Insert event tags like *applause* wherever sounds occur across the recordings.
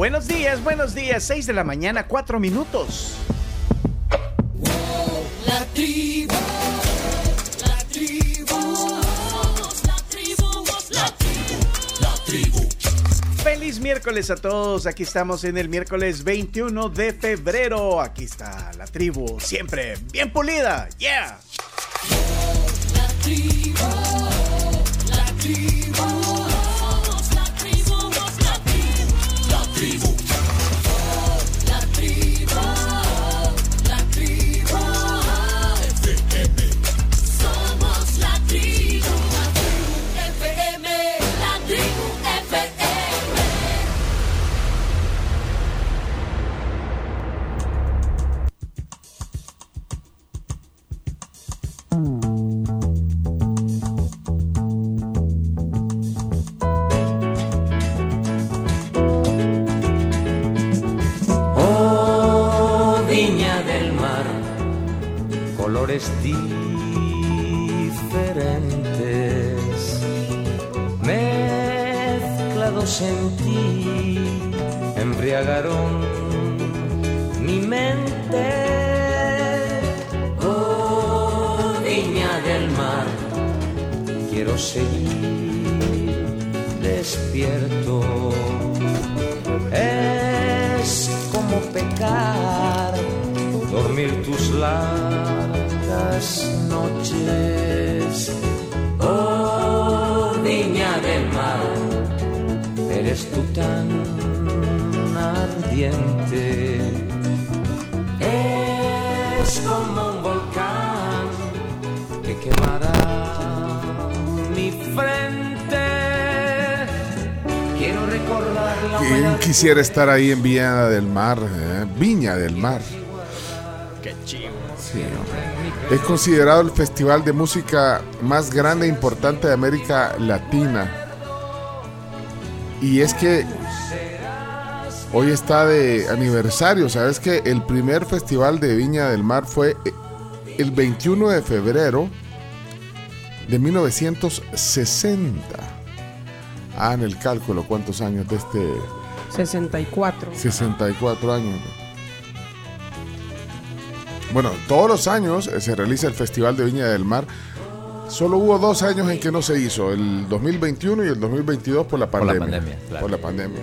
Buenos días, buenos días. 6 de la mañana, 4 minutos. La tribu, la tribu, la tribu, la tribu, la tribu. Feliz miércoles a todos. Aquí estamos en el miércoles 21 de febrero. Aquí está la tribu, siempre bien pulida. Yeah. La tribu, la tribu, quisiera estar ahí en Viña del Mar? eh? Viña del Mar. Qué chido. Sí. Es considerado el festival de música más grande e importante de América Latina. Y es que hoy está de aniversario. Sabes que el primer festival de Viña del Mar fue eh, el 21 de febrero de 1960. Hagan el cálculo cuántos años de este 64. 64 años. Bueno, todos los años eh, se realiza el Festival de Viña del Mar. Solo hubo dos años en que no se hizo, el 2021 y el 2022 por la Por la pandemia. pandemia, claro. Por la pandemia.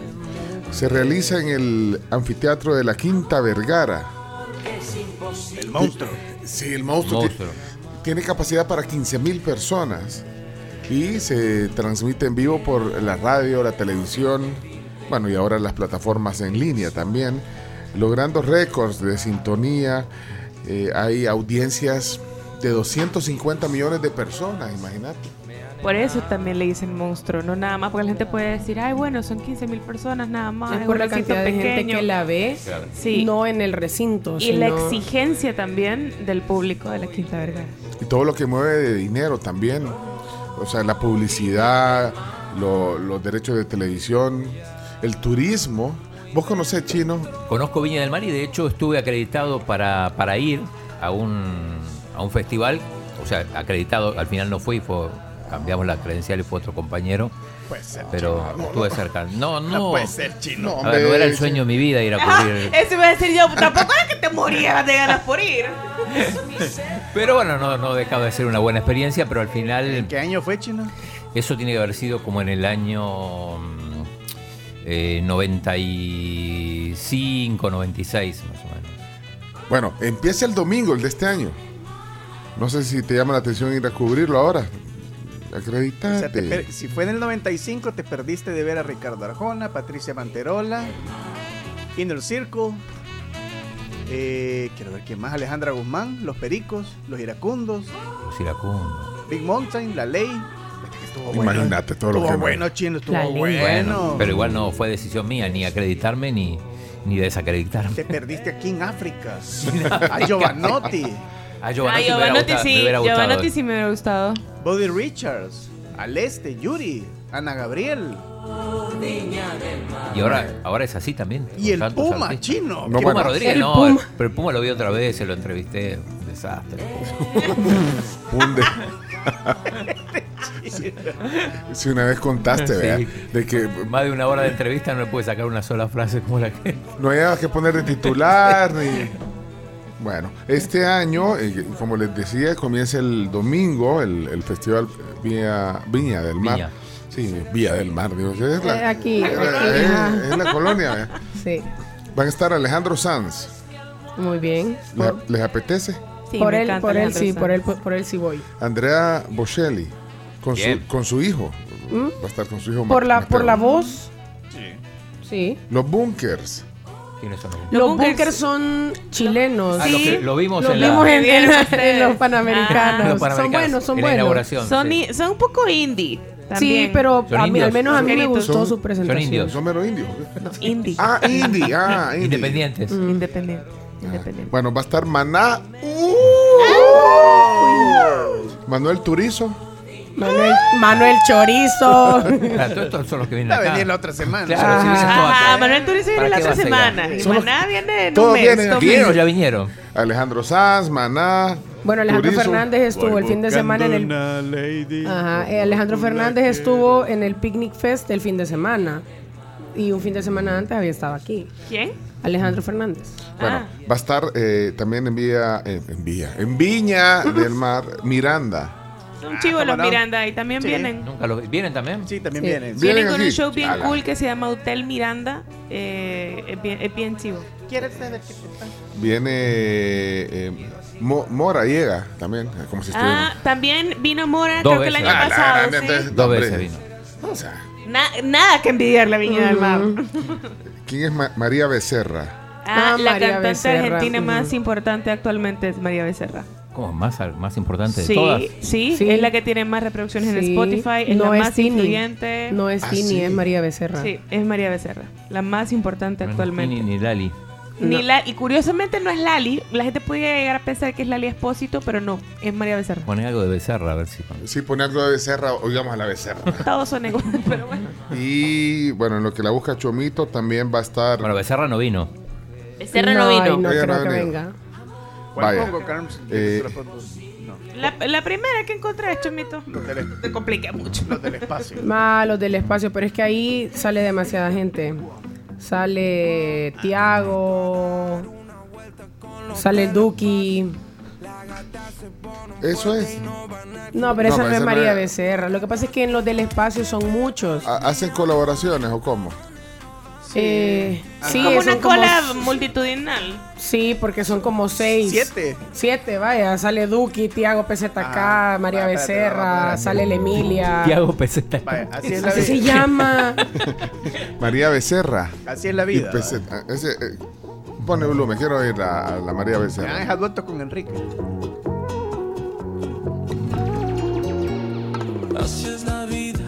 Se realiza en el anfiteatro de la Quinta Vergara. El monstruo. Sí, el monstruo, Monstruo. tiene capacidad para 15 mil personas y se transmite en vivo por la radio, la televisión, bueno, y ahora las plataformas en línea también, logrando récords de sintonía. Eh, hay audiencias de 250 millones de personas, imagínate. Por eso también le dicen monstruo, no nada más, porque la gente puede decir, ay, bueno, son 15 mil personas nada más, Es es por la cantidad de gente pequeño. que la ve, Sí. no en el recinto. Y la sino- exigencia también del público de la Quinta Vergara. Y todo lo que mueve de dinero también. O sea, la publicidad, lo- los derechos de televisión, el turismo. ¿Vos conocés chino? Conozco Viña del Mar y de hecho estuve acreditado para, para ir a un, a un festival. O sea, acreditado, al final no fui, fue, cambiamos la credencial y fue otro compañero. Puede ser. Pero estuve cerca. No, no. No puede ser chino. A ver, no era el sueño de mi vida ir a cubrir. Eso iba a decir yo, tampoco era que te morías de ganas por ir. *laughs* Pero bueno, no, no dejaba de ser una buena experiencia, pero al final ¿Qué año fue chino? eso tiene que haber sido como en el año eh, 95, 96 más o menos. Bueno, empieza el domingo, el de este año. No sé si te llama la atención ir a cubrirlo ahora. O sea, Acreditate. te per- si fue en el 95, te perdiste de ver a Ricardo Arjona, Patricia Manterola, Inner Circle. eh, quiero ver quién más. Alejandra Guzmán, Los Pericos, Los Iracundos, Los iracundos. Big Mountain, La Ley. Que estuvo bueno. Imagínate todo lo Estuvo que- bueno, chino, estuvo bueno. Bueno, pero igual no fue decisión mía ni acreditarme ni, ni desacreditarme. Te perdiste aquí en África. *laughs* a Giovanotti, A Giovanotti, me hubiera Giovanotti gustado- sí, me hubiera gustado. Giovanotti sí me hubiera gustado. Bobby Richards, Aleste, Yuri, Ana Gabriel. Y ahora, ahora es así también. Y el Puma, artistas. chino. No, Puma bueno. Rodríguez, El no, Puma. pero el Puma lo vi otra vez, se lo entrevisté. Un desastre. Un de- *laughs* *laughs* Si una vez contaste, Sí. ¿verdad? De que Más de una hora de entrevista no le puede sacar una sola frase como la que. no había que poner de titular ni. Bueno, este año, eh, como les decía, comienza el domingo el, el festival Viña, Viña del Mar. Viña. Sí, Villa del Mar, digo, es Eh, aquí, es la- aquí, es- es la colonia. ¿verdad? Sí, Van a estar Alejandro Sanz. muy bien. ¿Les, les apetece? Sí, por él, por él sí, por él, por, por él sí voy. Andrea Bocelli, con su, Bien. con su hijo. Va a estar con su hijo. ¿Mm? Por la, Mateo. por la voz. Sí. Los Bunkers. ¿Quiénes son los bunkers- bunkers son chilenos. Ah, lo, que- lo vimos Los en vimos la, en, los panamericanos. los son buenos, son buenos. Son, sí. son un poco indie. Sí, pero Son a mí, al menos a mí me Son- gustó son- su presentación. indios. Son mero indios. No, indie. Ah, indie. Ah, *laughs* indie. Independientes. Mm. Independiente. Independiente. Bueno, va a estar Maná. Manuel Turizo. Manuel, Manuel Chorizo. Claro, todos estos son los que vienen Va a venir la otra semana. Claro, si todos Ajá, acá. Manuel Turizo viene ¿Para la qué otra vas semana. Y Son los- Maná viene en todos un mes. vienen dos aquí. meses. Ya vinieron. Alejandro Sanz, Maná. Bueno, Alejandro Turizo. Fernández estuvo el fin de semana en el. Ajá, eh, Alejandro Fernández estuvo en el Picnic Fest el fin de semana. Y un fin de semana antes había estado aquí. ¿Quién? Alejandro Fernández. Bueno, Ah. va a estar eh, también en Villa, eh, en Villa, en Viña del Mar, Miranda. Son chivos ¿cómo los? Miranda y también Sí. vienen. Nunca los ¿Vienen también? Sí, también Sí. vienen. Vienen ¿Vienen con un aquí? show bien Ala. cool que se llama Hotel Miranda. Eh, es, bien, es bien chivo. ¿Quieres saber qué te pasa? Viene eh, Mo- Mora llega también, eh, como si estuviera. Ah, también vino Mora, Dos creo que el veces. año Ah, la pasado. grande, sí. entonces, Dos hombre. veces vino. O sea, Na- nada que envidiar la Viña del Mar. ¿quién es Ma- María Becerra? Ah, Ah, la María cantante Becerra, argentina ujú. más importante actualmente es María Becerra. Más, más importante de Sí, todas. sí, Sí. es la que tiene más reproducciones en Sí. Spotify, es No la es más Tini. influyente. No es Ah, Tini, sí. es María Becerra. Sí, es María Becerra, la más importante No es actualmente. Ni, ni Lali. Ni No. la- y curiosamente no es Lali, la gente puede llegar a pensar que es Lali Espósito, pero no, es María Becerra. Pone algo de Becerra, a ver si. Si pone algo de Becerra, oigamos a la Becerra. *laughs* Todos son iguales, *laughs* pero bueno. y bueno, en lo que la busca Chomito también va a estar. Bueno, Becerra no vino. Becerra no, vino. no creo que venga. ¿Cuál Vaya. pongo, Carms? Eh, Te la pongo. No, La, la primera que encontré, Chomito. Te complica mucho. los del espacio. Más del espacio, pero es que ahí sale demasiada gente. Sale Tiago, sale Duki. Eso es. No, pero No, esa pero no es esa no María es- Becerra. Lo que pasa es que en los del espacio son muchos. Ha- ¿Hacen colaboraciones o cómo? Eh, sí, como son una cola como- multitudinal. Sí, porque son como seis. Siete. Siete, vaya. Sale Duki, Tiago PZK, Ah, María Becerra, sale la Emilia. Tiago. Vaya, así es la Así se vida. llama. *laughs* María Becerra. Así es la Y vida. pues, eh, ese, eh, pone volumen, quiero oír a, a la María Me han Becerra. dejado dueto con Enrique.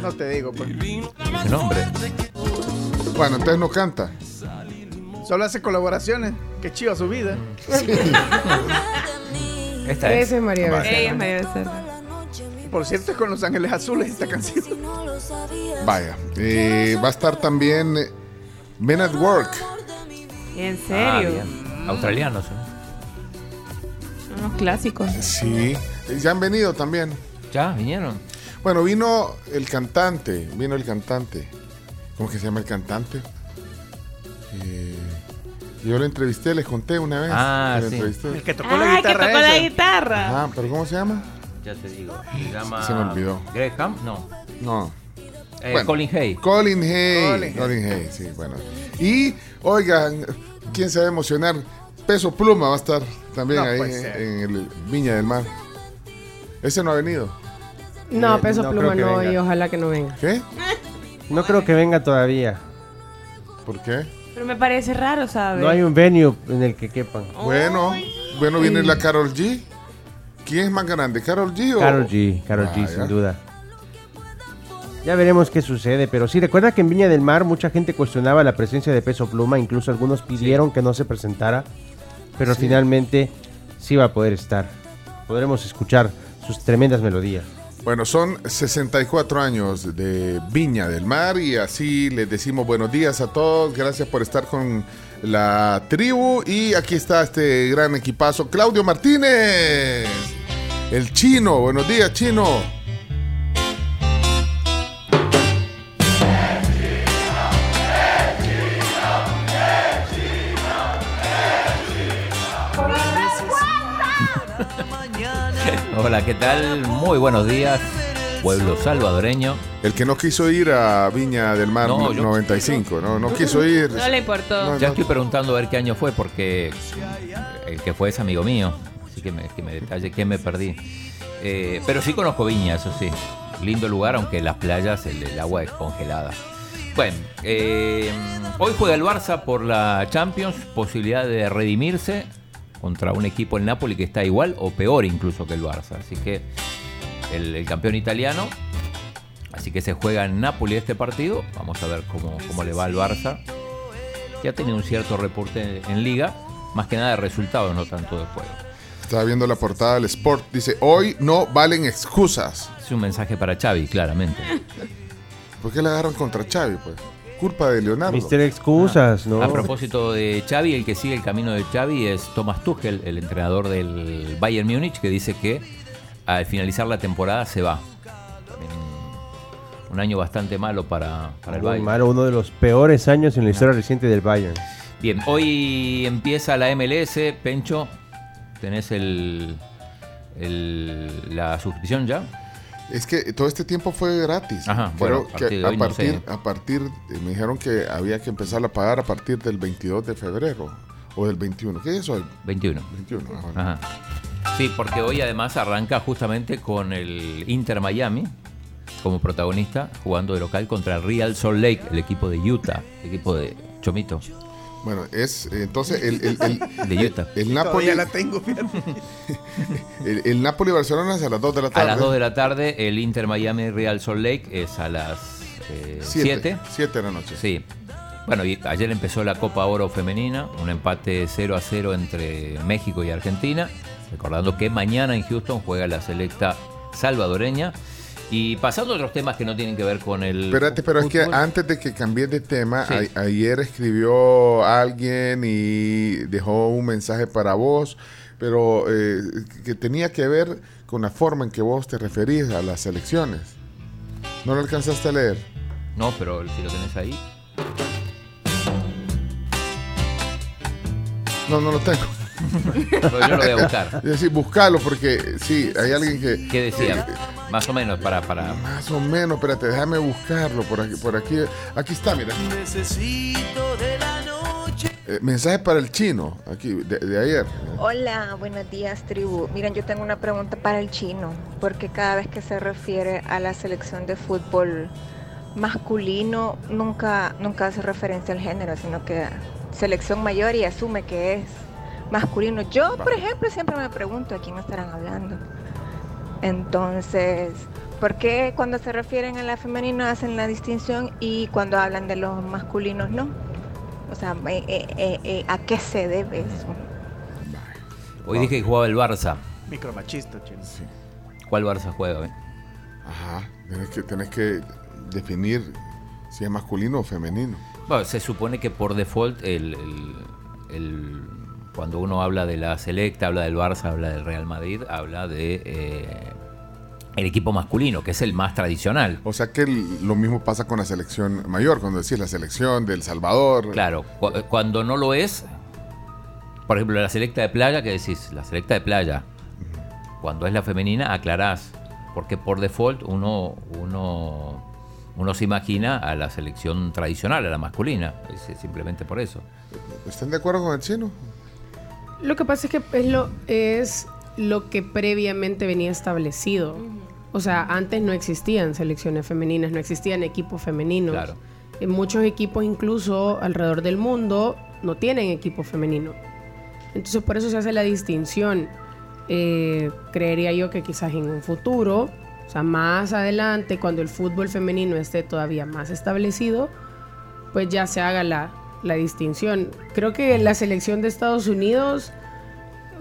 No te digo, pues. Su nombre. Bueno, entonces no canta. Solo hace colaboraciones. Qué chiva su vida. Esta es. Esa es María Ella Becerra. es María Becerra. Por cierto, es con Los Ángeles Azules esta canción. Vaya. Eh, va a estar también eh, Men at Work. ¿En Ah, serio? bien. Australianos. ¿eh? Son unos clásicos. Sí. Ya han venido también. Ya, vinieron. Bueno, vino el cantante. Vino el cantante. ¿Cómo que se llama el cantante? Eh, yo lo entrevisté, les conté una vez. Ah, sí. El que tocó la Ah, que guitarra la. Ah, pero ¿cómo se llama? Ya te digo. Se llama. Se me olvidó. Greg no. No. Eh, Bueno. Colin Hay. Colin Hay. Colin Hay. Colin Hay, sí, bueno. Y, oigan, ¿quién se va a emocionar? Peso Pluma va a estar también No ahí en, el Viña del Mar. Ese no ha venido. No, Eh, Peso no Pluma no, venga. y ojalá que no venga. ¿Qué? No creo que venga todavía. ¿Por qué? Pero me parece raro, ¿sabes? No hay un venue en el que quepan. Bueno, bueno, viene la Carol G. ¿Quién es más grande, Carol G o...? Carol G, Carol G, Vaya. sin duda. Ya veremos qué sucede, pero sí, recuerda que en Viña del Mar mucha gente cuestionaba la presencia de Peso Pluma, incluso algunos pidieron que no se presentara, pero Sí. finalmente sí va a poder estar. Podremos escuchar sus tremendas melodías. Bueno, son 64 años de Viña del Mar y así les decimos buenos días a todos. Gracias por estar con la tribu y aquí está este gran equipazo. Claudio Martínez, el chino. Buenos días, chino. Hola, ¿qué tal? Muy buenos días, pueblo salvadoreño. El que no quiso ir a Viña del Mar No, yo- 95, no, no quiso ir. No le importó. No, Ya estoy preguntando a ver qué año fue, porque el que fue es amigo mío. Así que me, que me detalle qué me perdí. Eh, pero sí conozco Viña, eso sí. Lindo lugar, aunque las playas, el, el agua es congelada. Bueno, eh, hoy juega el Barça por la Champions, posibilidad de redimirse contra un equipo, el Napoli, que está igual o peor incluso que el Barça. Así que el, el campeón italiano Así que se juega en Napoli este partido. Vamos a ver cómo, cómo le va al Barça. Que ha tenido un cierto reporte en liga. Más que nada de resultados, no tanto de juego. Estaba viendo la portada del Sport. Dice, hoy no valen excusas. Es un mensaje para Xavi, claramente. ¿Por qué le agarran contra Xavi? Pues? Culpa de Leonardo. Mister Excusas, ¿no? A propósito de Xavi, el que sigue el camino de Xavi es Thomas Tuchel, el entrenador del Bayern Múnich, que dice que al finalizar la temporada se va. También un, año bastante malo para, para el Muy Bayern. malo, uno de los peores años en la historia reciente del Bayern. Bien, hoy empieza la MLS, Pencho. ¿Tenés el, el- la suscripción ya? Es que todo este tiempo fue gratis. Ajá, Pero bueno, a partir de a hoy no partir, sé. a partir, me dijeron que había que empezar a pagar a partir del 22 de febrero o del 21. ¿Qué es eso? El 21. 21. ah, bueno. Ajá. Sí, porque hoy además arranca justamente con el Inter Miami como protagonista, jugando de local contra el Real Salt Lake, el equipo de Utah, el equipo de Chomito. Bueno, es eh, entonces el, el, el, *laughs* De Utah. el Napoli, Todavía la tengo, *laughs* el, el Napoli Barcelona es a las 2 de la A tarde. las 2 de la tarde, el Inter Miami Real Salt Lake es a las 7. 7 de la noche. Sí. Bueno, y ayer empezó la Copa Oro Femenina, un empate 0 a 0 entre México y Argentina. Recordando que mañana en Houston juega la selecta salvadoreña. Y pasando a otros temas que no tienen que ver con el. Espérate, pero es que antes de que cambies de tema, Sí. a- ayer escribió alguien y dejó un mensaje para vos, pero eh, que tenía que ver con la forma en que vos te referís a las elecciones. ¿No lo alcanzaste a leer? No, pero si lo tenés ahí. No, no lo tengo. Pero yo lo voy a buscar. *laughs* Es decir, buscalo porque sí, hay alguien que... ¿Qué decía? Más o menos para. para más o menos, espérate, déjame buscarlo por aquí. Por aquí, aquí está, mira. Eh, mensaje para el chino, aquí, de, de ayer. Hola, buenos días tribu. Miren, yo tengo una pregunta para el chino, porque cada vez que se refiere a la selección de fútbol masculino, nunca, nunca hace referencia al género, sino que selección mayor y asume que es masculino. Yo, por ejemplo, siempre me pregunto a quién estarán hablando. Entonces, ¿por qué cuando se refieren a la femenina hacen la distinción y cuando hablan de los masculinos no? O sea, eh, eh, eh, ¿a qué se debe eso? Hoy dije que jugaba el Barça. Micromachista, chino. Sí. ¿Cuál Barça juega? eh? Ajá, tenés que, tenés que definir si es masculino o femenino. Bueno, se supone que por default el, el- el- cuando uno habla de la selecta, habla del Barça, habla del Real Madrid, habla de eh, el equipo masculino, que es el más tradicional. O sea que el- lo mismo pasa con la selección mayor, cuando decís la selección del Salvador. Claro, cu- cuando no lo es, por ejemplo, la selecta de playa, que decís, la selecta de playa, cuando es la femenina, aclarás, porque por default uno, uno, uno se imagina a la selección tradicional, a la masculina, es simplemente por eso. ¿Están de acuerdo con el chino? Lo que pasa es que es lo, es lo que previamente venía establecido. O sea, antes no existían selecciones femeninas, no existían equipos femeninos. Claro. En muchos equipos, incluso alrededor del mundo, no tienen equipo femenino. Entonces, por eso se hace la distinción. Eh, creería yo que quizás en un futuro, o sea, más adelante, cuando el fútbol femenino esté todavía más establecido, pues ya se haga la, la distinción. Creo que la selección de Estados Unidos,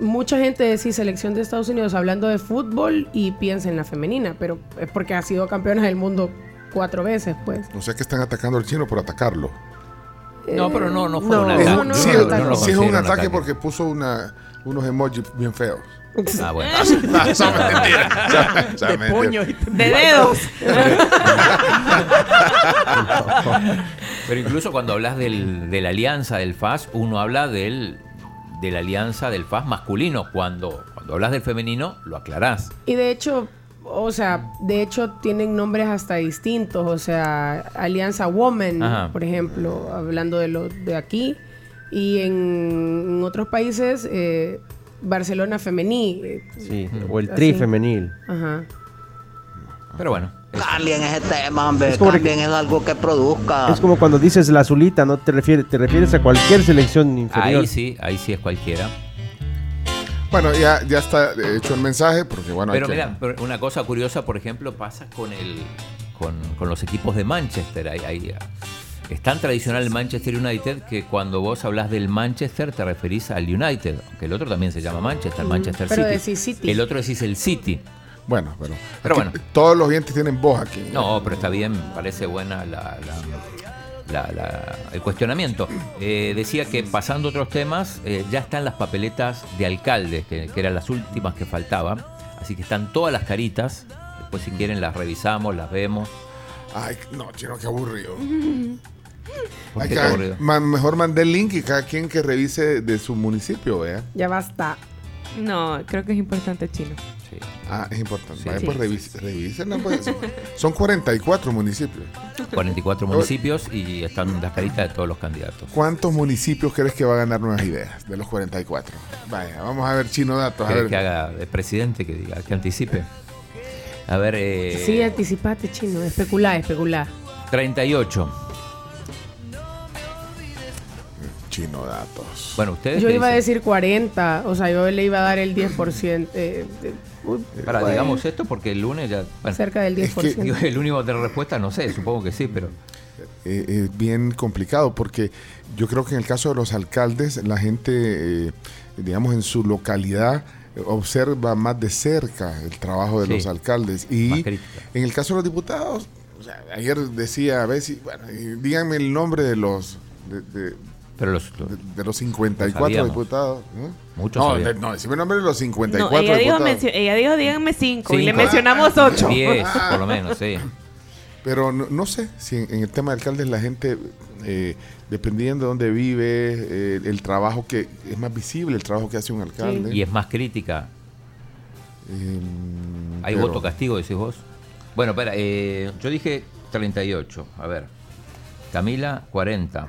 mucha gente decía selección de Estados Unidos hablando de fútbol y piensa en la femenina, pero es porque ha sido campeona del mundo cuatro veces, pues. O sea que están atacando al chino por atacarlo. No, pero no, no fue no, un ataque. no, sí, no, es- no, no lo sí es un ataque porque puso una, unos emojis bien feos. *laughs* Ah, bueno. *laughs* No, De mentira. puño. y- De dedos. *laughs* Pero incluso cuando hablas del, de la alianza del FAS, uno habla del, de la alianza del FAS masculino. Cuando, cuando hablas del femenino, lo aclarás. Y de hecho, o sea, de hecho tienen nombres hasta distintos. O sea, Alianza Woman, Ajá. por ejemplo, hablando de lo de aquí. Y en, en otros países, eh, Barcelona Femení. eh, Sí, o el tri Así. femenil. Ajá. Pero bueno. es- Cambien ese tema, hombre. Es que- Cambien es algo que produzca. Es como cuando dices la azulita, no te refieres, te refieres a cualquier selección inferior. ahí sí, ahí sí es cualquiera. Bueno, ya, ya está hecho el mensaje, porque bueno, hay Pero que- mira, pero una cosa curiosa, por ejemplo, pasa con el con, con los equipos de Manchester. Hay- hay, ah, es tan tradicional el Manchester United que cuando vos hablas del Manchester te referís al United, aunque el otro también se llama Manchester, Manchester pero City. decís City. El otro decís el City. Bueno, pero, Pero bueno. todos los oyentes tienen voz aquí. No, pero está bien, parece buena la, la- la- la- el cuestionamiento. Eh, decía que pasando otros temas, eh, ya están las papeletas de alcaldes, que, que eran las últimas que faltaban. Así que están todas las caritas. Después si quieren las revisamos, las vemos. Ay, no, chino, qué aburrido. *laughs* Ma- mejor mandé el link y cada quien que revise de su municipio, vea. Ya basta. No, creo que es importante chino. Sí. Ah, es importante. Sí. Vaya, Sí. pues revis- revísenla, pues. Son 44 municipios. 44 municipios y están las caritas de todos los candidatos. ¿Cuántos municipios crees que va a ganar Nuevas Ideas de los 44? Vaya, vamos a ver chino datos. A Que, ver. que haga de presidente, que diga, que anticipe. A ver, eh, Sí, anticipate, chino. Especulá, especulá. 38. Chino datos. Bueno, ustedes. Yo iba a decir 40. O sea, yo le iba a dar el 10%. eh, de- uy, Para, bueno, digamos esto, porque el lunes ya. bueno, Cerca del 10%. digo, el único de respuesta, no sé, supongo que sí, pero. eh, es bien complicado porque yo creo que en el caso de los alcaldes, la gente, eh, digamos, en su localidad eh, observa más de cerca el trabajo de Sí. los alcaldes. Y en el caso de los diputados, o sea, ayer decía, a ver si, bueno, eh, díganme el nombre de los... De, de- Pero los. de- los- de los 54 sabíamos. diputados. ¿no? Muchos No, de- no, decime el nombre de los No, 54 ella dijo, diputados. mencio- ella dijo, díganme cinco, y le mencionamos ocho. 10, por lo menos, sí. *laughs* Pero no, no sé si en, en el tema de alcaldes la gente, eh, dependiendo de dónde vive, eh, el trabajo que es más visible, el trabajo que hace un alcalde. Y es más crítica. Eh, Hay pero- voto castigo, decís vos. Bueno, espera, eh, yo dije 38. A ver. Camila, 40.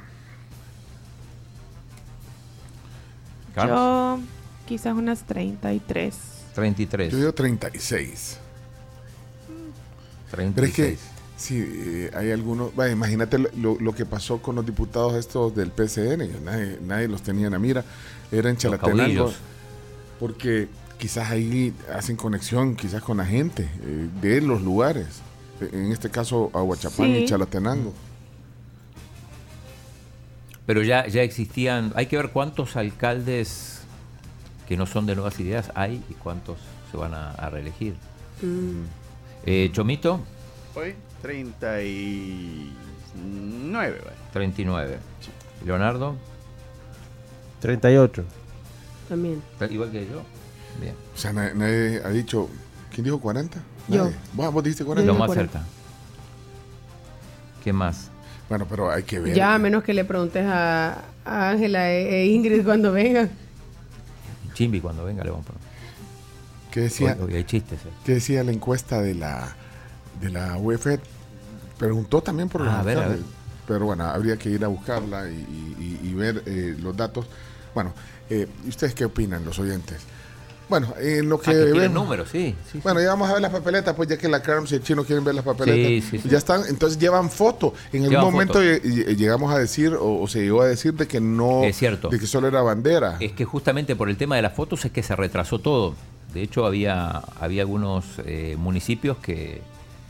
Carlos, Yo quizás unas 33. 33. Yo digo 36. Pero es 36. que si eh, hay algunos, vaya, imagínate lo, lo- que pasó con los diputados estos del PCN, nadie, nadie los tenía en la mira, era en Chalatenango, caudillos. porque quizás ahí hacen conexión quizás con la gente eh, de los lugares, en este caso Aguachapán y Sí. Chalatenango. Pero ya, ya existían. Hay que ver cuántos alcaldes que no son de nuevas ideas hay y cuántos se van a, a reelegir. Mm. Eh, Chomito, Hoy 39, vaya. 39. Leonardo, 38. También. igual que yo. Bien. O sea, nadie, nadie ha dicho, ¿quién dijo 40? Yo. Nadie. ¿Vos, vos dijiste 40? Lo más 40. cerca. ¿Qué más? Bueno, pero hay que ver. Ya, a menos que le preguntes a Ángela e, e Ingrid cuando vengan. Chimbi, cuando venga, le vamos a. ¿Qué decía? Hoy- hoy hay chistes. eh. ¿Qué decía la encuesta de la de la UEF? Preguntó también por los Ah, a ver, a alcaldes, ver. pero bueno, habría que ir a buscarla y, y- ver eh, los datos. Bueno, eh, ¿y ustedes qué opinan, los oyentes? Bueno, en lo que Ah, que vemos- números, sí. sí. Bueno, ya vamos a ver las papeletas, pues ya que la Carms y el chino quieren ver las papeletas. Sí, sí, sí. Ya están, entonces llevan foto. En algún Llevan momento foto. lle- lle- llegamos a decir, o, o se llegó a decir de que no, Es cierto. de que solo era bandera. Es que justamente por el tema de las fotos es que se retrasó todo. De hecho, había, había algunos eh, municipios que,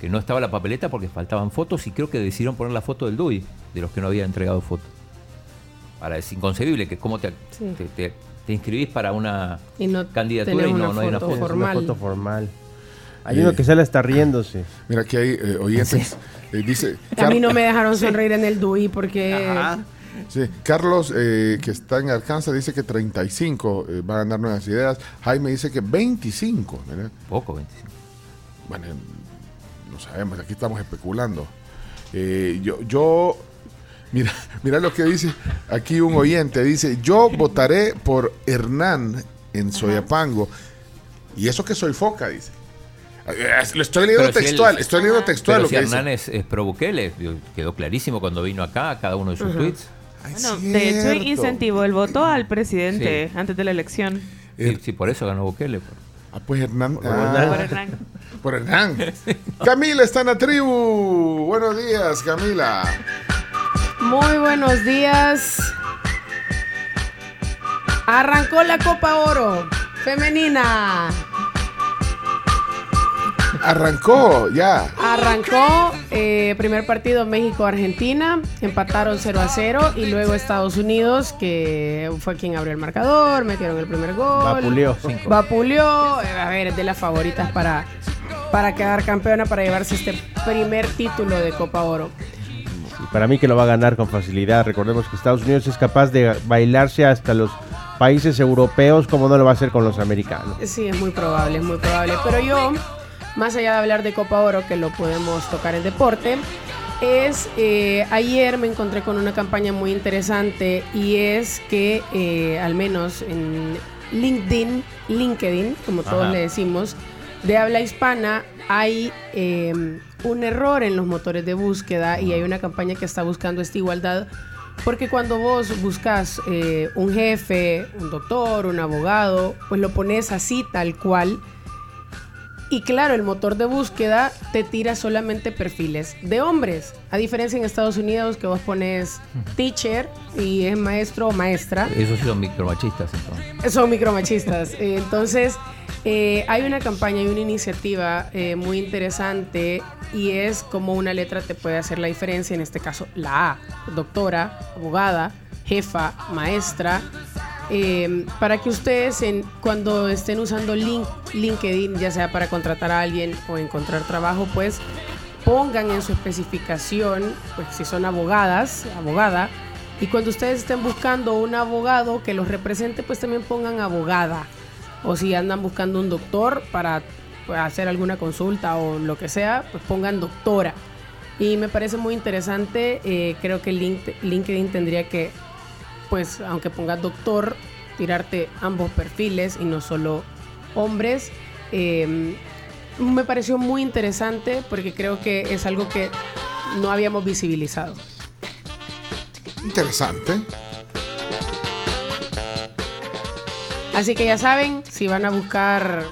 que no estaba la papeleta porque faltaban fotos y creo que decidieron poner la foto del DUI, de los que no habían entregado fotos. Ahora, es inconcebible que cómo te, Sí. te, te- te inscribís para una Y no candidatura y no, una no hay una foto foto. Es una formal. foto formal. Hay Eh. uno que sale hasta riéndose. Mira que hay eh, oyentes. eh, dice, A mí no me dejaron sonreír en el DUI porque Ajá. Sí, Carlos, eh, que está en Arkansas, dice que 35 eh, va a ganar nuevas ideas. Jaime dice que 25. mira. Poco, 25. Bueno, no sabemos, aquí estamos especulando. Eh, yo, yo Mira, mira lo que dice aquí un oyente. Dice, yo votaré por Hernán en Soyapango. Y eso que soy foca, dice. Lo estoy leyendo Pero si él- textual, estoy leyendo textual Pero lo si que dice. Hernán es, es pro Bukele, quedó clarísimo cuando vino acá, cada uno de sus tweets. Ay, Bueno, de hecho, incentivó el voto al presidente antes de la elección. Sí, sí, por eso ganó Bukele. pues. Ah, pues Hernán. Por ah, Hernán. por Hernán. *laughs* Camila está en la tribu. Buenos días, Camila. Muy buenos días. Arrancó la Copa Oro femenina. Arrancó, ya. Arrancó eh, primer partido México-Argentina, empataron 0 a 0 y luego Estados Unidos, que fue quien abrió el marcador, metieron el primer gol. Vapuleó. Vapuleó, eh, a ver, es de las favoritas para, para quedar campeona, para llevarse este primer título de Copa Oro. Y para mí que lo va a ganar con facilidad. Recordemos que Estados Unidos es capaz de bailarse hasta los países europeos como no lo va a hacer con los americanos. Sí, es muy probable, es muy probable. Pero yo, más allá de hablar de Copa Oro, que lo podemos tocar en deporte, es eh, ayer me encontré con una campaña muy interesante y es que eh, al menos en LinkedIn, LinkedIn, como todos Ajá. le decimos, de habla hispana hay eh, un error en los motores de búsqueda y hay una campaña que está buscando esta igualdad porque cuando vos buscas eh, un jefe, un doctor, un abogado, pues lo pones así tal cual. Y claro, el motor de búsqueda te tira solamente perfiles de hombres. A diferencia en Estados Unidos que vos pones teacher y es maestro o maestra. Esos son micromachistas entonces. Son micromachistas. *laughs* Entonces, eh, hay una campaña y una iniciativa eh, muy interesante y es como una letra te puede hacer la diferencia. En este caso, la A, doctora, abogada, jefa, maestra. Eh, para que ustedes en, cuando estén usando link, LinkedIn, ya sea para contratar a alguien o encontrar trabajo, pues pongan en su especificación, pues si son abogadas, abogada, y cuando ustedes estén buscando un abogado que los represente, pues también pongan abogada. O si andan buscando un doctor para pues, hacer alguna consulta o lo que sea, pues pongan doctora. Y me parece muy interesante, eh, creo que Link- LinkedIn tendría que, pues aunque pongas doctor, tirarte ambos perfiles y no solo hombres. Eh, me pareció muy interesante porque creo que es algo que no habíamos visibilizado. Interesante. Así que ya saben, si van a buscar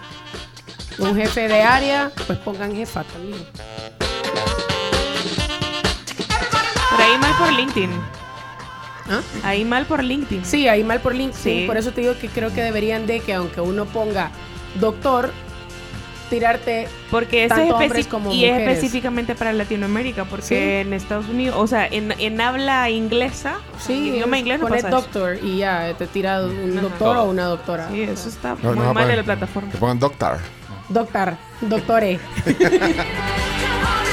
un jefe de área, pues pongan jefa también. Pero ahí mal por LinkedIn. ¿Ah? Ahí mal por LinkedIn. Sí, ahí mal por LinkedIn. Sí. Por eso te digo que creo que deberían de que aunque uno ponga doctor, tirarte Porque ese es tanto hombres como y es específicamente para Latinoamérica, porque Sí. en Estados Unidos, o sea, en, en habla inglesa, Sí, en idioma inglés no eso. doctor y ya te tira un Ajá. doctor o una doctora. Sí, eso está No, muy no, mal de la plataforma. Que pongan doctor. Doctor, doctore. *laughs* *laughs*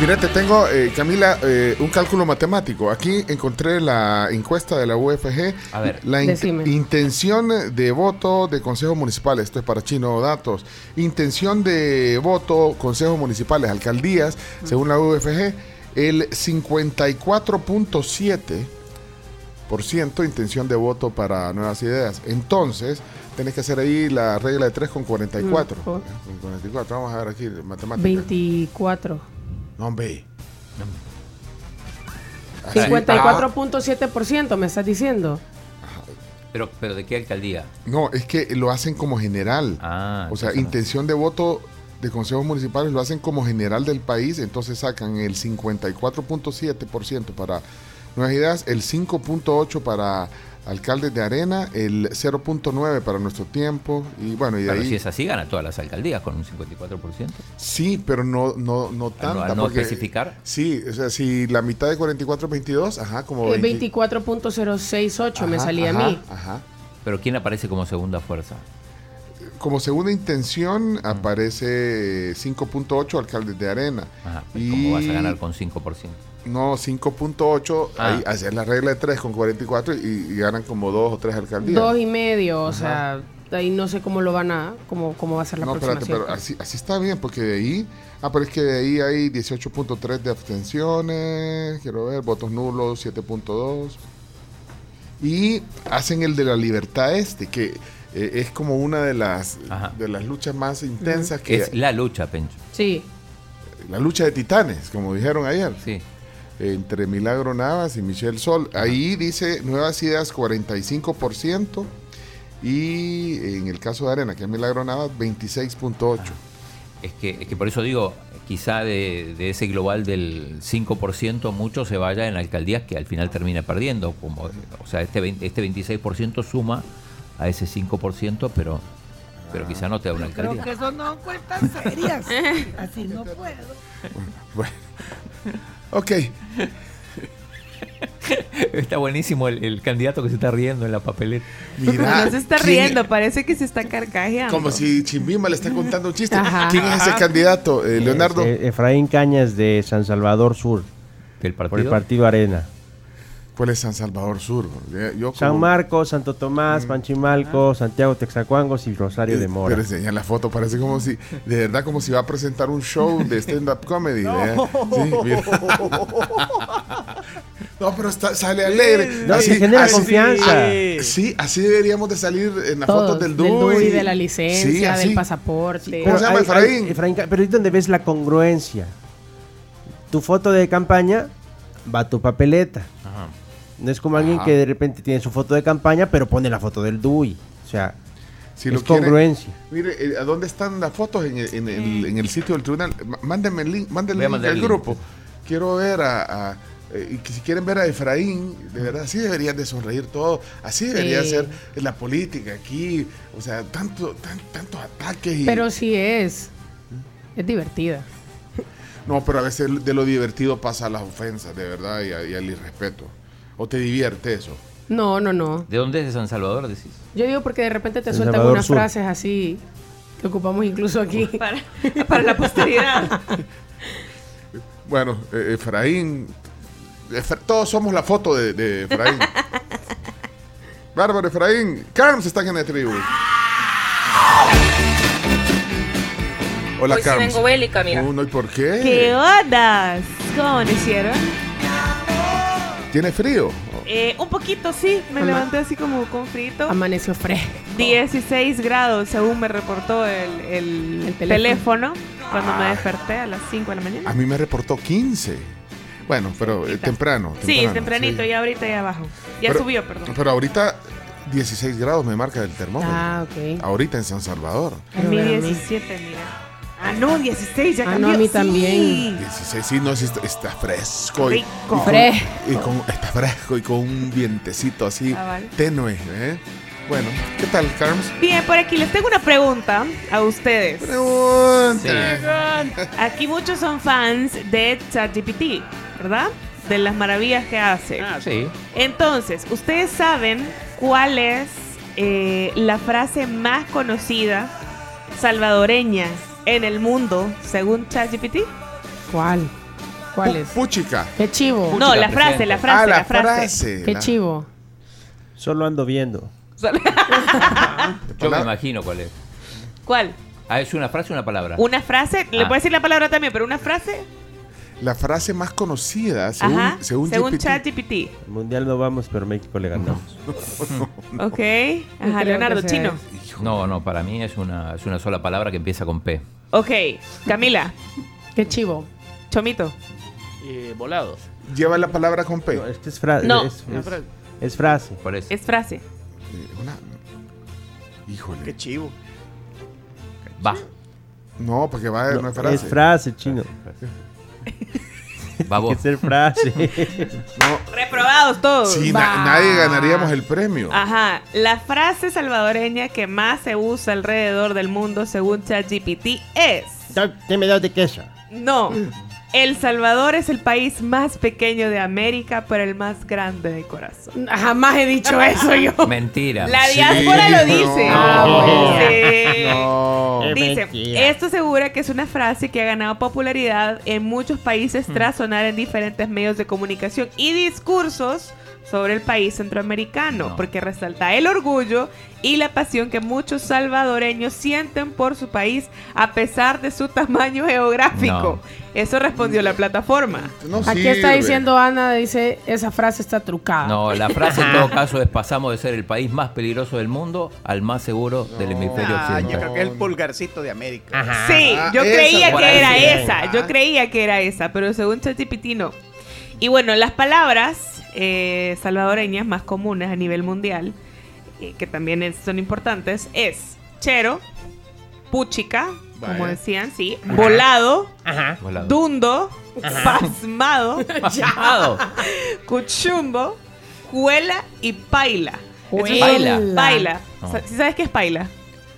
Mira, te tengo, eh, Camila, eh, un cálculo matemático. Aquí encontré la encuesta de la UFG. A ver. La in- Decime. intención de voto de consejos municipales. Esto es para Chino Datos. Intención de voto, consejos municipales, alcaldías, según la UFG, el 54.7 por ciento intención de voto para nuevas ideas. Entonces, tenés que hacer ahí la regla de 3 con 44. Mm, por- Con 44. Vamos a ver aquí, matemáticas. 24. No, hombre. Así- 54.7% me estás diciendo. Pero, pero ¿de qué alcaldía? No, es que lo hacen como general. Ah, o sea, intención de voto de consejos municipales lo hacen como general del país, entonces sacan el 54.7% para nuevas ideas, el 5.8% para alcaldes de arena, el 0.9% para nuestro tiempo, y bueno, y de Pero ahí... si es así, gana todas las alcaldías con un 54%. Sí, pero no, no, no tanta. al no porque- especificar. Sí, o sea, si la mitad de 44 es 22, ajá, como... Eh, 20 24.068 me salía ajá, a mí. Ajá. Pero ¿quién aparece como segunda fuerza? Como segunda intención aparece 5.8 alcaldes de arena. Ajá. Y- ¿Cómo vas a ganar con 5%? No, 5.8, Ah. ahí hacer la regla de 3 con 44 y, y ganan como 2 o 3 alcaldías. Dos y medio, o Ajá. sea, ahí no sé cómo lo van a, cómo, cómo va a ser la No, espérate, aproximación. pero así, así está bien, porque de ahí. Ah, pero es que de ahí hay 18.3 de abstenciones. Quiero ver, votos nulos, 7.2. Y hacen el de la libertad este, que eh, es como una de las, Ajá. de las luchas más intensas que. Es la lucha, Pencho. Sí, La lucha de titanes, como dijeron ayer. Sí. Entre Milagro Navas y Michelle Sol. Ahí dice Nuevas Ideas 45% y en el caso de Arena, que es Milagro Navas, 26.8%. Es que, es que por eso digo, quizá de, de ese global del 5%, mucho se vaya en alcaldías que al final termina perdiendo. Como, o sea, este, 20 este 26% suma a ese 5%, pero, pero quizá no te da una Creo alcaldía. que eso no cuentan serias. *laughs* Así no puedo. Bueno. Ok, *laughs* Está buenísimo el, el candidato que se está riendo en la papeleta. mira. no se está ¿quién- riendo, parece que se está carcajeando. Como si Chimbimba le está contando un chiste. Ajá. ¿Quién es ese candidato, eh, Leonardo? Es, eh, Efraín Cañas de San Salvador Sur, Del por el partido. partido Arena. ¿Cuál es San Salvador Sur? Yo San como- Marcos, Santo Tomás, Panchimalco, Santiago Texacuangos y Rosario de Eh, Mora. Pero enseñan la foto, parece como si, de verdad, como si va a presentar un show de stand-up comedy. ¿vea? Sí, mira. *laughs* No, pero está- sale alegre. No, se genera confianza. Sí, así deberíamos de salir en las todos, fotos del del DUI. DUI, de la licencia, Sí, así. del pasaporte. ¿Cómo se llama, hay- Efraín? hay- Efraín pero ahí es donde ves la congruencia. Tu foto de campaña va a tu papeleta. No es como alguien que de repente tiene su foto de campaña, pero pone la foto del DUI. O sea, Si es lo quieren- congruencia. Mire, eh, ¿a dónde están las fotos? En el, en el- en el sitio del tribunal. Mándenme el link, mándenme el link al grupo. Quiero ver a... a- eh, y que si quieren ver a Efraín, de verdad, así deberían de sonreír todos. Así debería Sí. ser la política aquí. O sea, tanto, tan- tantos ataques. Y, Pero sí es. Es divertida. No, pero a veces de lo divertido pasa a las ofensas, de verdad, y, a- y al irrespeto. ¿O te divierte eso? No, no, no. ¿De dónde es de San Salvador, decís? Yo digo porque de repente te El sueltan Salvador unas Sur. frases así que ocupamos incluso aquí. *laughs* Para, para la posteridad. *laughs* Bueno, eh, Efraín. Efra- todos somos la foto de, de Efraín. *laughs* Bárbaro Efraín. Carms está en la tribu. Hola, Hoy sí vengo bélica, mira. Uno, ¿y por qué? ¿Qué ondas? ¿Cómo amanecieron? ¿Tiene frío? Eh, un poquito, sí. Me Ama- levanté así como con frito. Amaneció fresco. 16 grados, según me reportó el, el El teléfono. teléfono. cuando me desperté a las 5 de la mañana. A mí me reportó 15. Bueno, pero eh, temprano, sí, temprano, tempranito, sí. ya ahorita ya abajo. Ya Pero- subió, perdón. Pero ahorita 16 grados me marca el termómetro. Ah, ok. Ahorita en San Salvador. A mí Pero a mí- 17, mira. Ah, no, 16, ya Ah, cambió. no, a mí Sí. también. 16, sí, no, sí, está, está fresco. y- Rico. Y, con- Fresco. y con- está fresco y con un vientecito así Ah, vale. tenue. ¿eh? Bueno, ¿qué tal, Carms? Bien, por aquí les tengo una pregunta a ustedes. Pregunta. Aquí muchos son fans de ChatGPT, ¿verdad? De las maravillas que hace. Ah, sí. Entonces, ¿ustedes saben cuál es eh, la frase más conocida salvadoreña en el mundo según ChatGPT? ¿Cuál? ¿Cuál es? Puchica. Qué chivo. Puchica, No, la presidente. frase, la frase, ah, la, la frase. frase. Qué la- chivo. Solo ando viendo. *laughs* Yo me imagino cuál es. ¿Cuál? Ah, ¿es una frase o una palabra? Una frase, le Ah. puedo decir la palabra también, pero una frase, La frase más conocida según, ajá, según, según GPT. ChatGPT. El mundial no vamos, pero México le ganamos. *laughs* Ok, No ajá, creo Leonardo, chino. No, no, para mí es una, es una sola palabra que empieza con P. Ok, Camila, Qué chivo. Chomito. Eh, volados. Lleva la palabra con P. No, esta es, fra- No. es, es- frase. es frase. Por eso. Es frase. Eh, una- Híjole. Qué chivo. Va. No, porque va No, no, es frase. es frase, chino. *laughs* Hay que ser frase. *laughs* No, Reprobados todos. sí, na- nadie ganaríamos el premio. Ajá, la frase salvadoreña que más se usa alrededor del mundo según ChatGPT es... Deme dos de queso. No, *laughs* El Salvador es el país más pequeño de América, pero el más grande de corazón. Jamás he dicho eso yo. *laughs* Mentira. La diáspora lo dice. no. Sí. No. Es Dice, mentira. esto asegura que es una frase que ha ganado popularidad en muchos países tras sonar en diferentes medios de comunicación y discursos sobre el país centroamericano, No. porque resalta el orgullo y la pasión que muchos salvadoreños sienten por su país a pesar de su tamaño *laughs* geográfico. Eso respondió la plataforma. Aquí está diciendo Ana, dice, esa frase está trucada. No, la frase en todo *laughs* caso es pasamos de ser el país más peligroso del mundo al más seguro del hemisferio Ah, yo occidental. creo que es el pulgarcito de América. Sí, Ah, yo esa creía que era esa. Yo creía que era esa, pero según ChatGPT no. Y bueno, las palabras eh, salvadoreñas más comunes a nivel mundial, eh, que también es- son importantes, es chero, puchica, como decían, sí, Ajá. volado, dundo, Ajá. pasmado, *laughs* Pasmado. cuchumbo, juela y paila. Paila. Paila. ¿Sí sabes qué es paila?